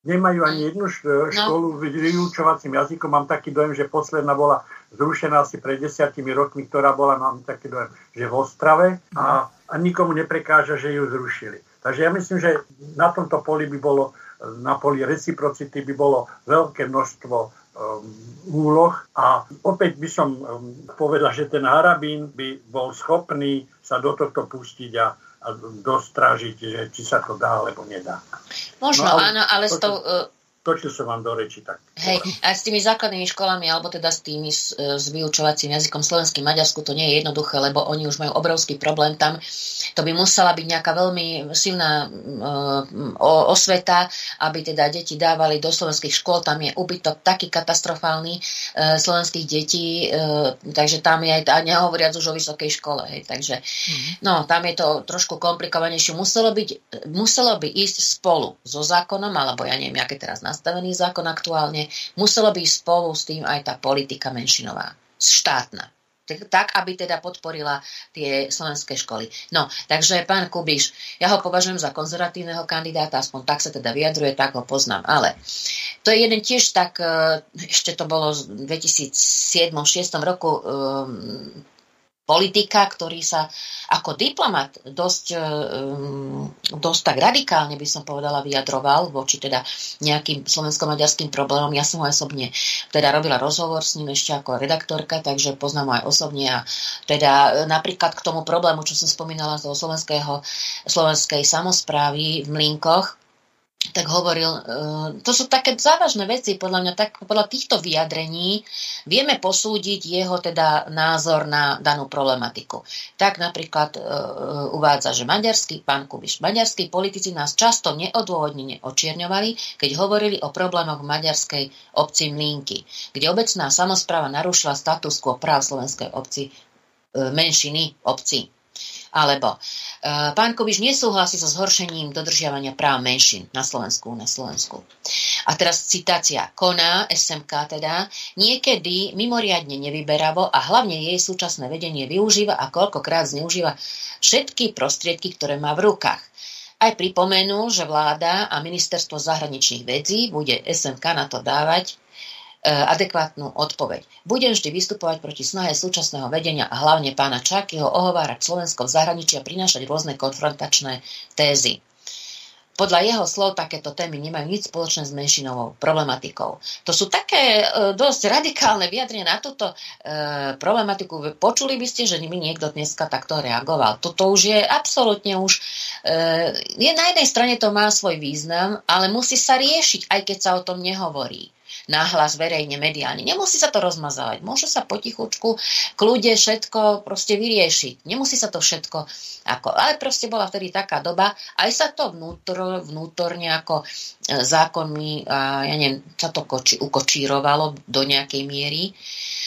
Nemajú ani jednu no. školu no. vyučovacím jazykom. Mám taký dojem, že posledná bola zrušená asi pred desiatimi rokmi, ktorá bola, mám taký dojem, že v Ostrave a, a nikomu neprekáža, že ju zrušili. Takže ja myslím, že na tomto poli by bolo, na poli reciprocity by bolo veľké množstvo um, úloh a opäť by som um, povedal, že ten Harabín by bol schopný sa do tohto pustiť a, a dostražiť, že či sa to dá alebo nedá. Možno no, ale áno, ale s tou, točil som vám do reči. Tak. Hej, a s tými základnými školami, alebo teda s tými s, s vyučovacím jazykom slovenským Maďarsku to nie je jednoduché, lebo oni už majú obrovský problém tam. To by musela byť nejaká veľmi silná uh, osveta, aby teda deti dávali do slovenských škôl. Tam je ubytok taký katastrofálny uh, slovenských detí, uh, takže tam je aj, a nehovoriac už o vysokej škole. Hej, takže mm-hmm. no, tam je to trošku komplikovanejšie. Muselo, byť, muselo by ísť spolu so zákonom, alebo ja neviem, aké teraz nastavený zákon aktuálne, muselo byť spolu s tým aj tá politika menšinová, štátna. Tak, aby teda podporila tie slovenské školy. No, takže pán Kubiš, ja ho považujem za konzervatívneho kandidáta, aspoň tak sa teda vyjadruje, tak ho poznám. Ale to je jeden tiež tak, e, ešte to bolo v 2007-2006 roku e, politika, ktorý sa ako diplomat dosť, um, dosť tak radikálne by som povedala vyjadroval voči teda nejakým slovensko-maďarským problémom. Ja som ho osobne teda robila rozhovor s ním ešte ako redaktorka, takže poznám ho aj osobne a teda napríklad k tomu problému, čo som spomínala z toho slovenskej samozprávy v Mlinkoch, tak hovoril, e, to sú také závažné veci, podľa mňa, tak podľa týchto vyjadrení vieme posúdiť jeho teda názor na danú problematiku. Tak napríklad uh, uvádza, že maďarský, pán Kubiš, maďarskí politici nás často neodôvodnene očierňovali, keď hovorili o problémoch maďarskej obci Mlínky, kde obecná samozpráva narušila status quo práv slovenskej obci, menšiny obci. Alebo uh, pán Kobiš nesúhlasí so zhoršením dodržiavania práv menšín na Slovensku. Na Slovensku. A teraz citácia. Koná SMK teda niekedy mimoriadne nevyberavo a hlavne jej súčasné vedenie využíva a koľkokrát zneužíva všetky prostriedky, ktoré má v rukách. Aj pripomenul, že vláda a ministerstvo zahraničných vecí bude SMK na to dávať adekvátnu odpoveď. Budem vždy vystupovať proti snahe súčasného vedenia a hlavne pána Čakyho ohovárať Slovensko v zahraničí a prinášať rôzne konfrontačné tézy. Podľa jeho slov takéto témy nemajú nič spoločné s menšinovou problematikou. To sú také e, dosť radikálne vyjadrenia na túto e, problematiku. Počuli by ste, že mi niekto dneska takto reagoval. Toto už je absolútne už... E, je, na jednej strane to má svoj význam, ale musí sa riešiť, aj keď sa o tom nehovorí náhlas verejne, mediálne. Nemusí sa to rozmazávať. Môže sa potichučku, kľude všetko proste vyriešiť. Nemusí sa to všetko ako... Ale proste bola vtedy taká doba, aj sa to vnútor, vnútorne ako e, zákonmi, ja neviem, sa to koči, ukočírovalo do nejakej miery. E,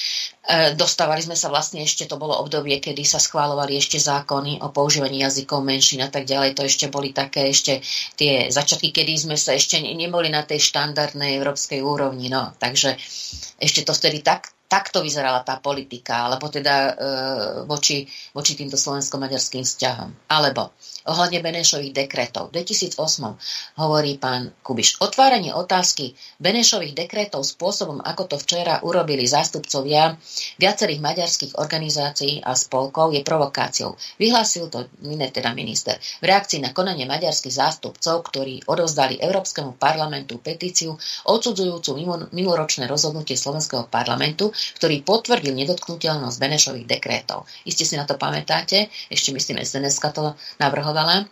dostávali sme sa vlastne ešte, to bolo obdobie, kedy sa schválovali ešte zákony o používaní jazykov menšín a tak ďalej. To ešte boli také ešte tie začiatky, kedy sme sa ešte neboli na tej štandardnej európskej úrovni. No, takže ešte to vtedy tak, takto vyzerala tá politika, alebo teda e, voči, voči týmto slovensko-maďarským vzťahom. Alebo ohľadne Benešových dekretov. V 2008 hovorí pán Kubiš. Otváranie otázky Benešových dekretov spôsobom, ako to včera urobili zástupcovia viacerých maďarských organizácií a spolkov, je provokáciou. Vyhlásil to teda minister v reakcii na konanie maďarských zástupcov, ktorí odovzdali Európskemu parlamentu petíciu odsudzujúcu minuloročné rozhodnutie Slovenského parlamentu, ktorý potvrdil nedotknutelnosť Benešových dekrétov. Iste si na to pamätáte, ešte myslím SNS to navrhoval navrhovala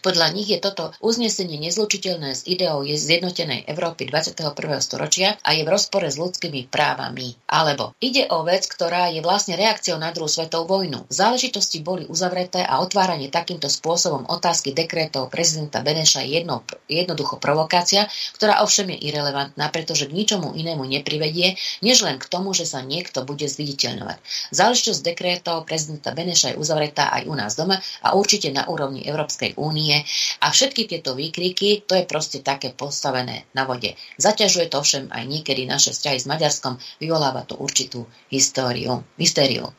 podľa nich je toto uznesenie nezlučiteľné s ideou zjednotenej Európy 21. storočia a je v rozpore s ľudskými právami. Alebo ide o vec, ktorá je vlastne reakciou na druhú svetovú vojnu. Záležitosti boli uzavreté a otváranie takýmto spôsobom otázky dekrétov prezidenta Beneša je jedno, jednoducho provokácia, ktorá ovšem je irrelevantná, pretože k ničomu inému neprivedie, než len k tomu, že sa niekto bude zviditeľňovať. Záležitosť dekrétov prezidenta Beneša je uzavretá aj u nás doma a určite na úrovni Európskej únie únie a všetky tieto výkriky, to je proste také postavené na vode. Zaťažuje to všem aj niekedy naše vzťahy s Maďarskom, vyvoláva to určitú históriu, hystériu.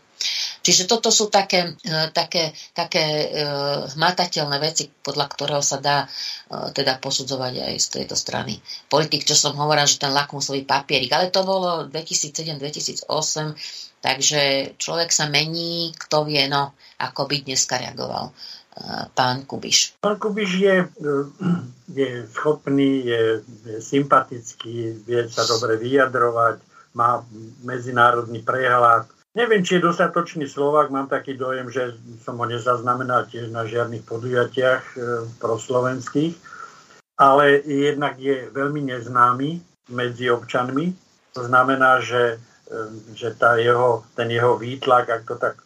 Čiže toto sú také, e, také, také uh, hmatateľné veci, podľa ktorého sa dá uh, teda posudzovať aj z tejto strany. Politik, čo som hovorila, že ten lakmusový papierik, ale to bolo 2007-2008, takže človek sa mení, kto vie, no, ako by dneska reagoval. Pán Kubiš? Pán Kubiš je, je schopný, je, je sympatický, vie sa dobre vyjadrovať, má medzinárodný prehľad. Neviem, či je dostatočný Slovak, mám taký dojem, že som ho nezaznamenal tiež na žiadnych podujatiach e, proslovenských, ale jednak je veľmi neznámy medzi občanmi. To znamená, že, e, že tá jeho, ten jeho výtlak, ak to tak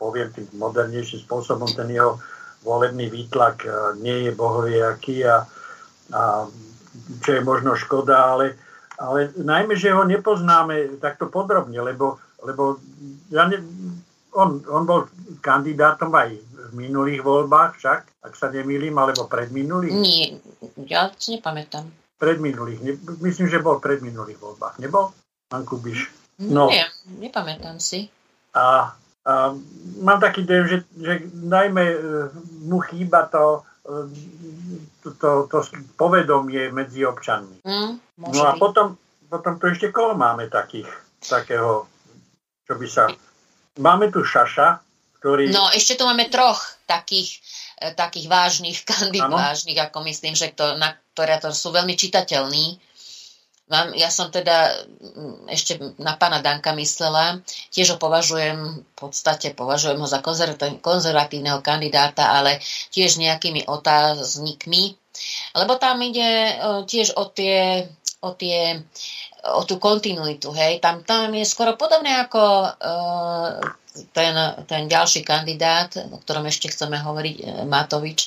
poviem tým modernejším spôsobom, ten jeho volebný výtlak e, nie je bohoviaký a, a čo je možno škoda, ale, ale najmä, že ho nepoznáme takto podrobne, lebo lebo ja ne, on, on bol kandidátom aj v minulých voľbách však, ak sa nemýlim, alebo pred minulých? Nie, ja si nepamätám. Pred minulých, ne, myslím, že bol pred minulých voľbách. Nebol? Pán Kubiš. No. Nie, nepamätám si. A, a mám taký dojem, že, že najmä uh, mu chýba to, to, to, to povedomie medzi občanmi. Mm, no a potom, potom tu ešte koho máme takých, takého čo by sa... Máme tu Šaša, ktorý... No, ešte tu máme troch takých, e, takých vážnych kandidátov, vážnych, ako myslím, že to, na ktoré to sú veľmi čitateľní. Mám, ja som teda mm, ešte na pána Danka myslela, tiež ho považujem, v podstate považujem ho za konzervatívneho kandidáta, ale tiež nejakými otáznikmi, lebo tam ide e, tiež o tie, o tie o tú kontinuitu, hej. Tam, tam je skoro podobné ako uh, ten, ten ďalší kandidát, o ktorom ešte chceme hovoriť, uh, Matovič.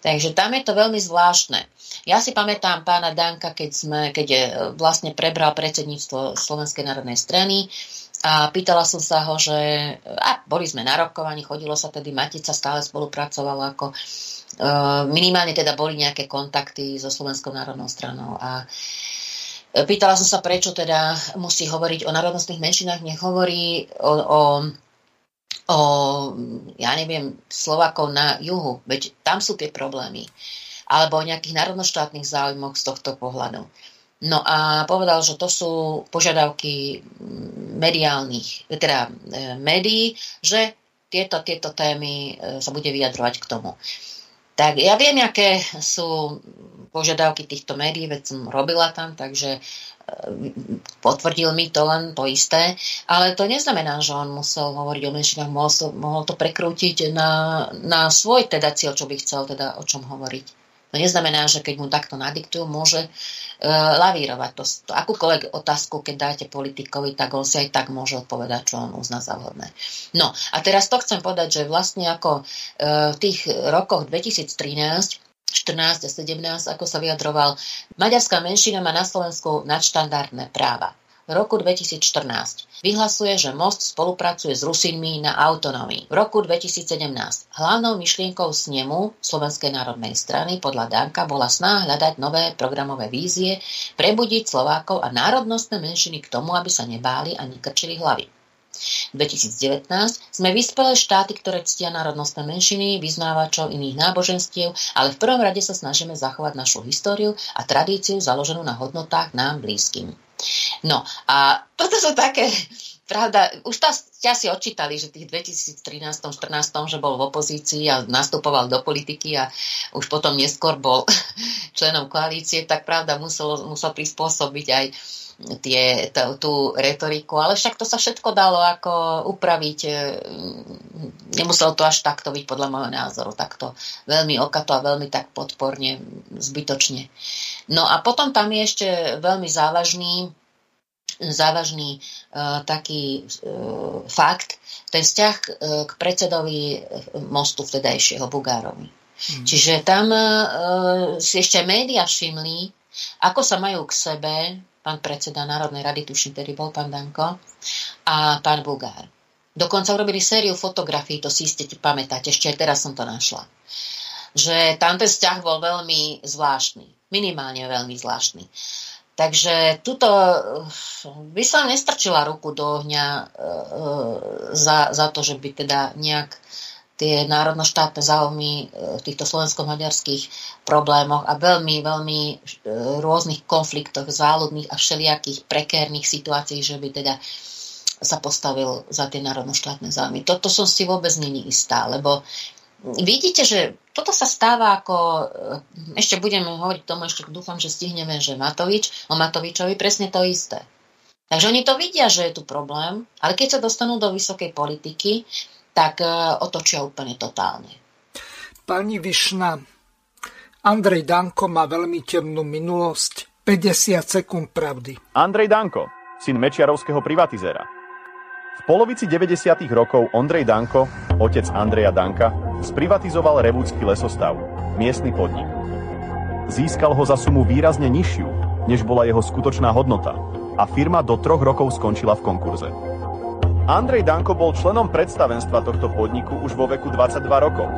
Takže tam je to veľmi zvláštne. Ja si pamätám pána Danka, keď, sme, keď je, vlastne prebral predsedníctvo Slovenskej národnej strany a pýtala som sa ho, že a boli sme na rokovaní, chodilo sa tedy, Matica stále spolupracovala ako uh, minimálne teda boli nejaké kontakty so Slovenskou národnou stranou a uh, Pýtala som sa, prečo teda musí hovoriť o národnostných menšinách, nech o, o, o ja neviem, Slovákov na juhu, veď tam sú tie problémy. Alebo o nejakých národnoštátnych záujmoch z tohto pohľadu. No a povedal, že to sú požiadavky mediálnych, teda e, médií, že tieto, tieto témy e, sa bude vyjadrovať k tomu. Tak ja viem, aké sú požiadavky týchto médií, veď som robila tam, takže potvrdil mi to len to isté, ale to neznamená, že on musel hovoriť o menšinách, mohol, mohol to prekrútiť na, na svoj teda cieľ, čo by chcel teda o čom hovoriť. To neznamená, že keď mu takto nadiktujú, môže uh, lavírovať. To, to, akúkoľvek otázku, keď dáte politikovi, tak on si aj tak môže odpovedať, čo on uzná za vhodné. No a teraz to chcem povedať, že vlastne ako uh, v tých rokoch 2013 14 a 17, ako sa vyjadroval, maďarská menšina má na Slovensku nadštandardné práva. V roku 2014 vyhlasuje, že Most spolupracuje s Rusinmi na autonómii. V roku 2017 hlavnou myšlienkou snemu Slovenskej národnej strany podľa Danka bola sná hľadať nové programové vízie, prebudiť Slovákov a národnostné menšiny k tomu, aby sa nebáli a nekrčili hlavy. 2019 sme vyspelé štáty, ktoré ctia národnostné menšiny, vyznávačov iných náboženstiev, ale v prvom rade sa snažíme zachovať našu históriu a tradíciu založenú na hodnotách nám blízkym. No a toto sú také, pravda, už tá, ťa si odčítali, že tých 2013-2014, že bol v opozícii a nastupoval do politiky a už potom neskôr bol členom koalície, tak pravda musel, musel prispôsobiť aj tie, t- tú retoriku, ale však to sa všetko dalo ako upraviť. E, nemuselo to až takto byť podľa môjho názoru, takto veľmi okato a veľmi tak podporne, zbytočne. No a potom tam je ešte veľmi závažný závažný uh, taký uh, fakt, ten vzťah uh, k predsedovi mostu vtedajšieho Bugárovi. Mm. Čiže tam uh, si ešte média všimli, ako sa majú k sebe pán predseda Národnej rady, tuším, ktorý bol pán Danko, a pán Bugár. Dokonca urobili sériu fotografií, to si ste pamätáte, ešte aj teraz som to našla. Že tam ten vzťah bol veľmi zvláštny, minimálne veľmi zvláštny. Takže tuto eh, by som nestrčila ruku do ohňa e, za, za to, že by teda nejak tie národnoštátne záujmy e, v týchto slovensko-maďarských problémoch a veľmi, veľmi e, rôznych konfliktoch, záľudných a všelijakých prekérnych situácií, že by teda sa postavil za tie národnoštátne záujmy. Toto som si vôbec není istá, lebo vidíte, že toto sa stáva ako, e, ešte budeme hovoriť tomu, ešte dúfam, že stihneme, že Matovič, o Matovičovi presne to isté. Takže oni to vidia, že je tu problém, ale keď sa dostanú do vysokej politiky, tak e, otočia úplne totálne. Pani Višna, Andrej Danko má veľmi temnú minulosť. 50 sekúnd pravdy. Andrej Danko, syn Mečiarovského privatizéra. V polovici 90. rokov Ondrej Danko, otec Andreja Danka, sprivatizoval Revúdsky lesostav, miestny podnik. Získal ho za sumu výrazne nižšiu, než bola jeho skutočná hodnota a firma do troch rokov skončila v konkurze. Andrej Danko bol členom predstavenstva tohto podniku už vo veku 22 rokov.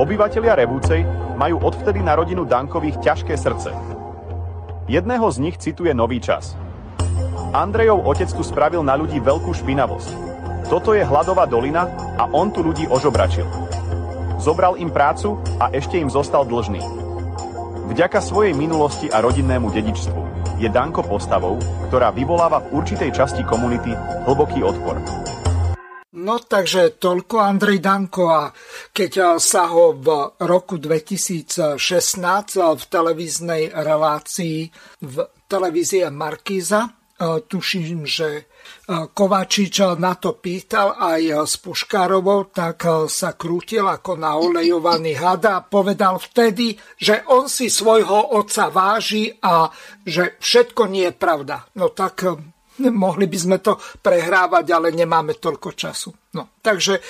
Obyvatelia Revúcej majú odvtedy na rodinu Dankových ťažké srdce. Jedného z nich cituje Nový čas. Andrejov otec tu spravil na ľudí veľkú špinavosť. Toto je hladová dolina a on tu ľudí ožobračil. Zobral im prácu a ešte im zostal dlžný. Vďaka svojej minulosti a rodinnému dedičstvu je Danko postavou, ktorá vyvoláva v určitej časti komunity hlboký odpor. No takže toľko Andrej Danko a keď sa ho v roku 2016 v televíznej relácii v televízie Markíza tuším, že Kovačič na to pýtal aj s Puškárovou, tak e, sa krútil ako na olejovaný hada a povedal vtedy, že on si svojho otca váži a že všetko nie je pravda. No tak mohli by sme to prehrávať, ale nemáme toľko času. No, takže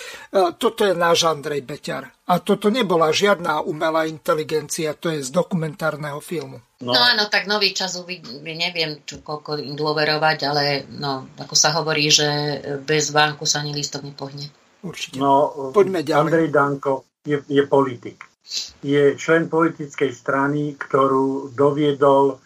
toto je náš Andrej Beťar. A toto nebola žiadna umelá inteligencia, to je z dokumentárneho filmu. No, no áno, tak nový čas uvidí, neviem, čo, koľko im dôverovať, ale no, ako sa hovorí, že bez vánku sa ani lístok nepohne. Určite. No, Poďme ďalej. Andrej Danko je, je politik. Je člen politickej strany, ktorú doviedol,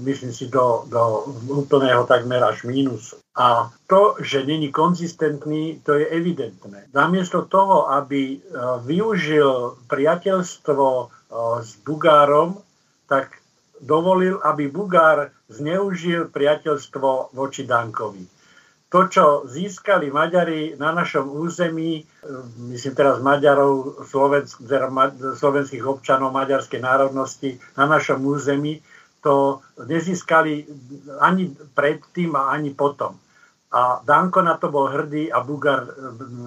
myslím si, do, do úplného takmer až mínusu. A to, že není konzistentný, to je evidentné. Namiesto toho, aby uh, využil priateľstvo uh, s Bugárom, tak dovolil, aby Bugár zneužil priateľstvo voči Dankovi. To, čo získali Maďari na našom území, myslím teraz Maďarov, slovensk, slovenských občanov maďarskej národnosti na našom území, to nezískali ani predtým a ani potom. A Danko na to bol hrdý a Bugar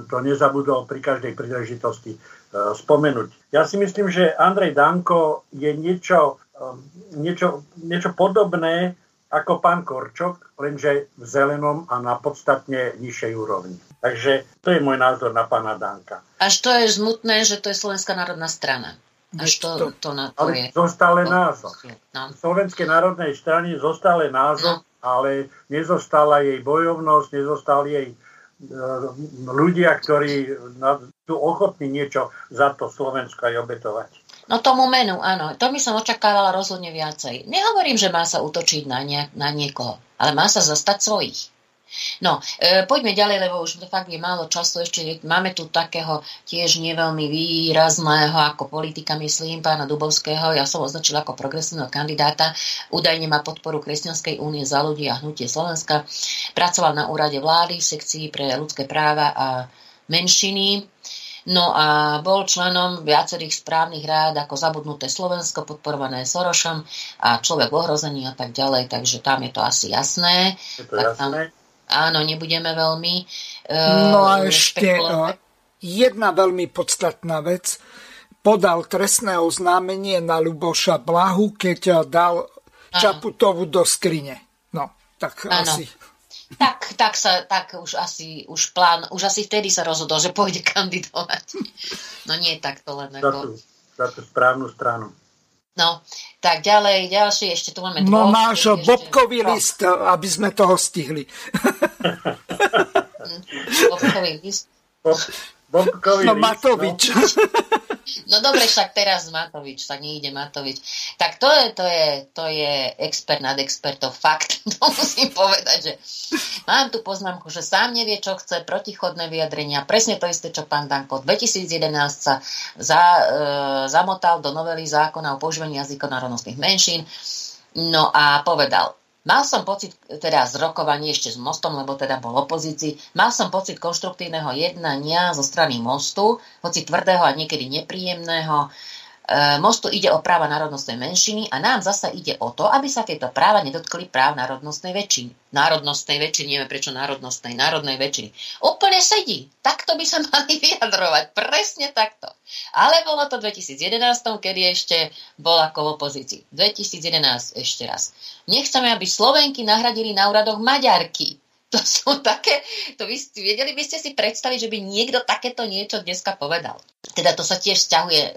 to nezabudol pri každej príležitosti e, spomenúť. Ja si myslím, že Andrej Danko je niečo Um, niečo, niečo podobné ako pán Korčok, lenže v zelenom a na podstatne nižšej úrovni. Takže to je môj názor na pána Danka. Až to je smutné, že to je Slovenská národná strana. Až to, to, to, na to ale je. Zostale názov. No. Slovenskej národnej strany zostale názov, no. ale nezostala jej bojovnosť, nezostali jej e, ľudia, ktorí sú ochotní niečo za to Slovensko aj obetovať. No tomu menu, áno. To by som očakávala rozhodne viacej. Nehovorím, že má sa utočiť na, nie, na niekoho, ale má sa zastať svojich. No, e, poďme ďalej, lebo už to fakt je málo času. Ešte máme tu takého tiež neveľmi výrazného ako politika, myslím, pána Dubovského. Ja som označila ako progresívneho kandidáta. Údajne má podporu Kresťanskej únie za ľudí a hnutie Slovenska. Pracoval na úrade vlády v sekcii pre ľudské práva a menšiny. No a bol členom viacerých správnych rád ako Zabudnuté Slovensko, podporované Sorošom a Človek v ohrození a tak ďalej, takže tam je to asi jasné. Je to tak jasné? Tam, áno, nebudeme veľmi uh, No a ešte uh, jedna veľmi podstatná vec. Podal trestné oznámenie na Luboša Blahu, keď dal Čaputovu do skrine. No, tak ano. asi tak, tak, sa, tak už asi už plán, už asi vtedy sa rozhodol, že pôjde kandidovať. No nie tak to len. Za tú, za tú správnu stranu. No, tak ďalej, ďalšie, ešte tu máme No máš bobkový ešte... list, aby sme toho stihli. bobkový list. Bobkový no, list, Matovič. No. No dobre, však teraz Matovič, tak nejde Matovič. Tak to je, to je, to je expert nad expertov, fakt. To musím povedať, že mám tu poznámku, že sám nevie, čo chce, protichodné vyjadrenia. Presne to isté, čo pán Danko. 2011 sa za, e, zamotal do novely zákona o používaní jazykov národnostných menšín. No a povedal, Mal som pocit, teda z rokovania ešte s mostom, lebo teda bol opozícii, mal som pocit konštruktívneho jednania zo strany mostu, hoci tvrdého a niekedy nepríjemného, mostu ide o práva národnostnej menšiny a nám zasa ide o to, aby sa tieto práva nedotkli práv národnostnej väčšiny. Národnostnej väčšiny, neviem prečo národnostnej, národnej väčšiny. Úplne sedí. Takto by sa mali vyjadrovať. Presne takto. Ale bolo to v 2011, kedy ešte bol ako v opozícii. 2011 ešte raz. Nechceme, aby Slovenky nahradili na úradoch Maďarky. To sú také, to vy, vedeli by ste si predstaviť, že by niekto takéto niečo dneska povedal. Teda to sa tiež vzťahuje e,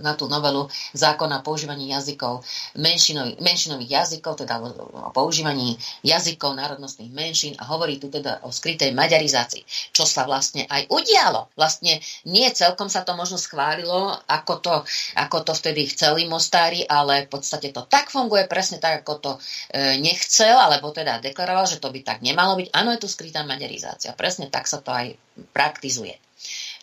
na tú novelu zákona o používaní jazykov, menšinových, menšinových jazykov, teda o, o používaní jazykov národnostných menšín a hovorí tu teda o skrytej maďarizácii, čo sa vlastne aj udialo. Vlastne nie celkom sa to možno schválilo, ako to, ako to vtedy chceli mostári, ale v podstate to tak funguje, presne tak, ako to e, nechcel, alebo teda deklaroval, že to by tak nemalo byť. Áno, je tu skrytá maďarizácia. Presne tak sa to aj praktizuje.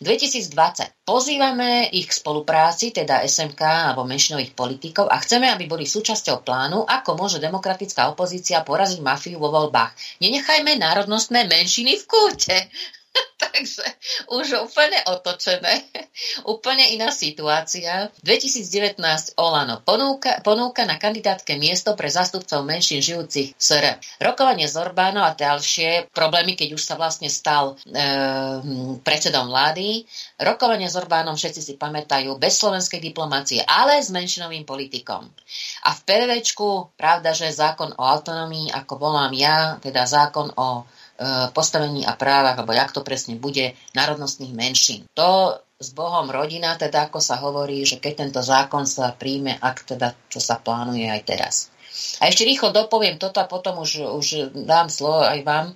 2020 pozývame ich k spolupráci, teda SMK alebo menšinových politikov a chceme, aby boli súčasťou plánu, ako môže demokratická opozícia poraziť mafiu vo voľbách. Nenechajme národnostné menšiny v kúte. Takže už úplne otočené. úplne iná situácia. 2019 Olano ponúka, ponúka na kandidátke miesto pre zastupcov menšín žijúcich v SR. Rokovanie z Orbánov a ďalšie problémy, keď už sa vlastne stal e, predsedom vlády. Rokovanie s Orbánom všetci si pamätajú bez slovenskej diplomácie, ale s menšinovým politikom. A v PVčku, pravda, že zákon o autonomii, ako volám ja, teda zákon o postavení a právach, alebo jak to presne bude, národnostných menšín. To s Bohom rodina, teda ako sa hovorí, že keď tento zákon sa príjme, ak teda čo sa plánuje aj teraz. A ešte rýchlo dopoviem toto a potom už, už dám slovo aj vám.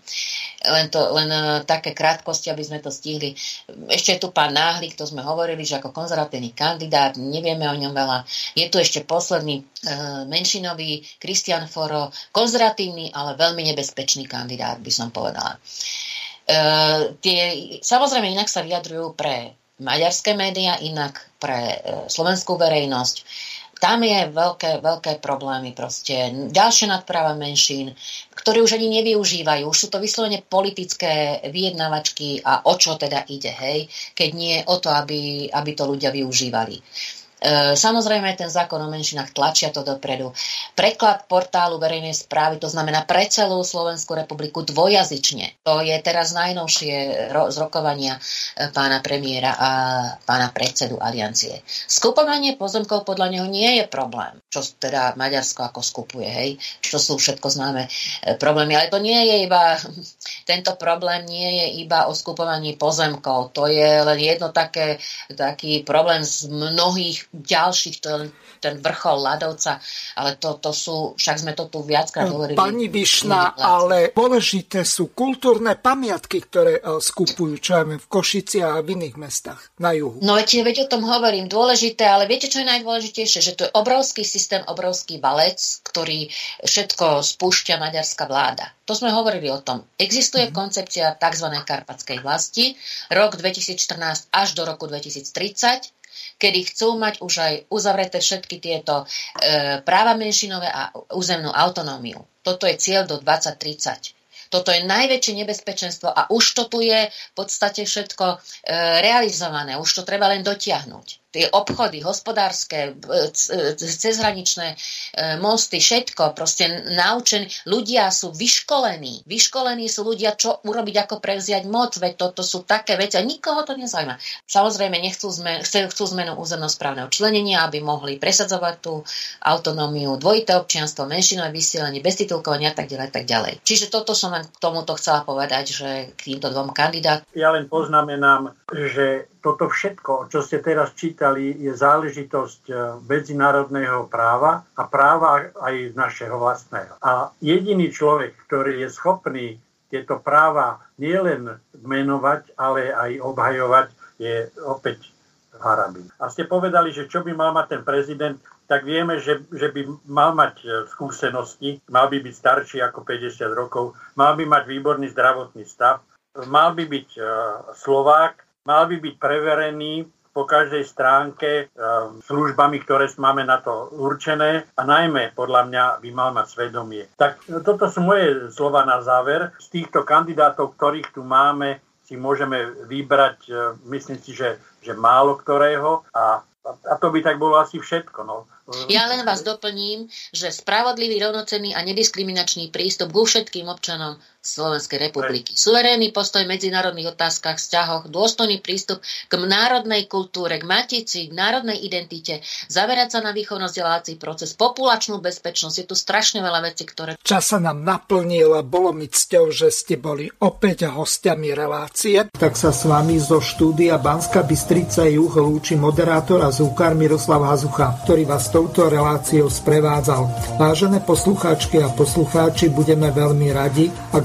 Len, to, len uh, také krátkosti, aby sme to stihli. Ešte je tu pán Náhlik, to sme hovorili, že ako konzervatívny kandidát, nevieme o ňom veľa. Je tu ešte posledný uh, menšinový Kristian Foro, konzervatívny, ale veľmi nebezpečný kandidát, by som povedala. Uh, tie, samozrejme, inak sa vyjadrujú pre maďarské médiá, inak pre slovenskú verejnosť tam je veľké, veľké problémy proste. Ďalšie nadpráva menšín, ktoré už ani nevyužívajú. Už sú to vyslovene politické vyjednávačky a o čo teda ide, hej? Keď nie o to, aby, aby to ľudia využívali. E, samozrejme, ten zákon o menšinách tlačia to dopredu. Preklad portálu verejnej správy, to znamená pre celú Slovenskú republiku dvojazyčne. To je teraz najnovšie z rokovania e, pána premiéra a pána predsedu aliancie. Skupovanie pozemkov podľa neho nie je problém, čo teda Maďarsko ako skupuje, hej, čo sú všetko známe e, problémy. Ale to nie je iba, tento problém nie je iba o skupovaní pozemkov. To je len jedno také, taký problém z mnohých ďalších, to je ten vrchol ľadovca, ale to, to sú, však sme to tu viackrát hovorili. Pani Vyšna, ale dôležité sú kultúrne pamiatky, ktoré e, skupujú, čo aj v Košici a v iných mestách na juhu. No veď, veď o tom hovorím, dôležité, ale viete, čo je najdôležitejšie? Že to je obrovský systém, obrovský valec, ktorý všetko spúšťa maďarská vláda. To sme hovorili o tom. Existuje mm-hmm. koncepcia tzv. karpatskej vlasti, rok 2014 až do roku 2030 kedy chcú mať už aj uzavreté všetky tieto e, práva menšinové a územnú autonómiu. Toto je cieľ do 2030. Toto je najväčšie nebezpečenstvo a už to tu je v podstate všetko e, realizované, už to treba len dotiahnuť tie obchody, hospodárske, cezhraničné e, mosty, všetko, proste naučení. Ľudia sú vyškolení. Vyškolení sú ľudia, čo urobiť, ako prevziať moc, veď toto sú také veci a nikoho to nezaujíma. Samozrejme, nechcú, zmen, chcú zmenu územnosprávneho členenia, aby mohli presadzovať tú autonómiu, dvojité občianstvo, menšinové vysielanie, bez titulkovania a tak ďalej, tak ďalej. Čiže toto som len k tomuto chcela povedať, že k týmto dvom kandidátom. Ja len poznamenám, že toto všetko, čo ste teraz čítali, je záležitosť e, medzinárodného práva a práva aj našeho vlastného. A jediný človek, ktorý je schopný tieto práva nielen menovať, ale aj obhajovať, je opäť Harabin. A ste povedali, že čo by mal mať ten prezident, tak vieme, že, že by mal mať e, skúsenosti, mal by byť starší ako 50 rokov, mal by mať výborný zdravotný stav, mal by byť uh, Slovák, mal by byť preverený po každej stránke službami, ktoré máme na to určené a najmä podľa mňa by mal mať svedomie. Tak toto sú moje slova na záver. Z týchto kandidátov, ktorých tu máme, si môžeme vybrať, myslím si, že, že málo ktorého a a to by tak bolo asi všetko. No. Ja len vás doplním, že spravodlivý, rovnocenný a nediskriminačný prístup ku všetkým občanom Slovenskej republiky. Suverénny postoj v medzinárodných otázkach, vzťahoch, dôstojný prístup k národnej kultúre, k matici, k národnej identite, zaverať sa na výchovno-vzdelávací proces, populačnú bezpečnosť. Je tu strašne veľa vecí, ktoré... Čas sa nám naplnil a bolo mi cťou, že ste boli opäť hostiami relácie. Tak sa s vami zo štúdia Banska Bystrica Juh lúči moderátor a zúkar Miroslav Hazucha, ktorý vás touto reláciou sprevádzal. Vážené poslucháčky a poslucháči, budeme veľmi radi, ak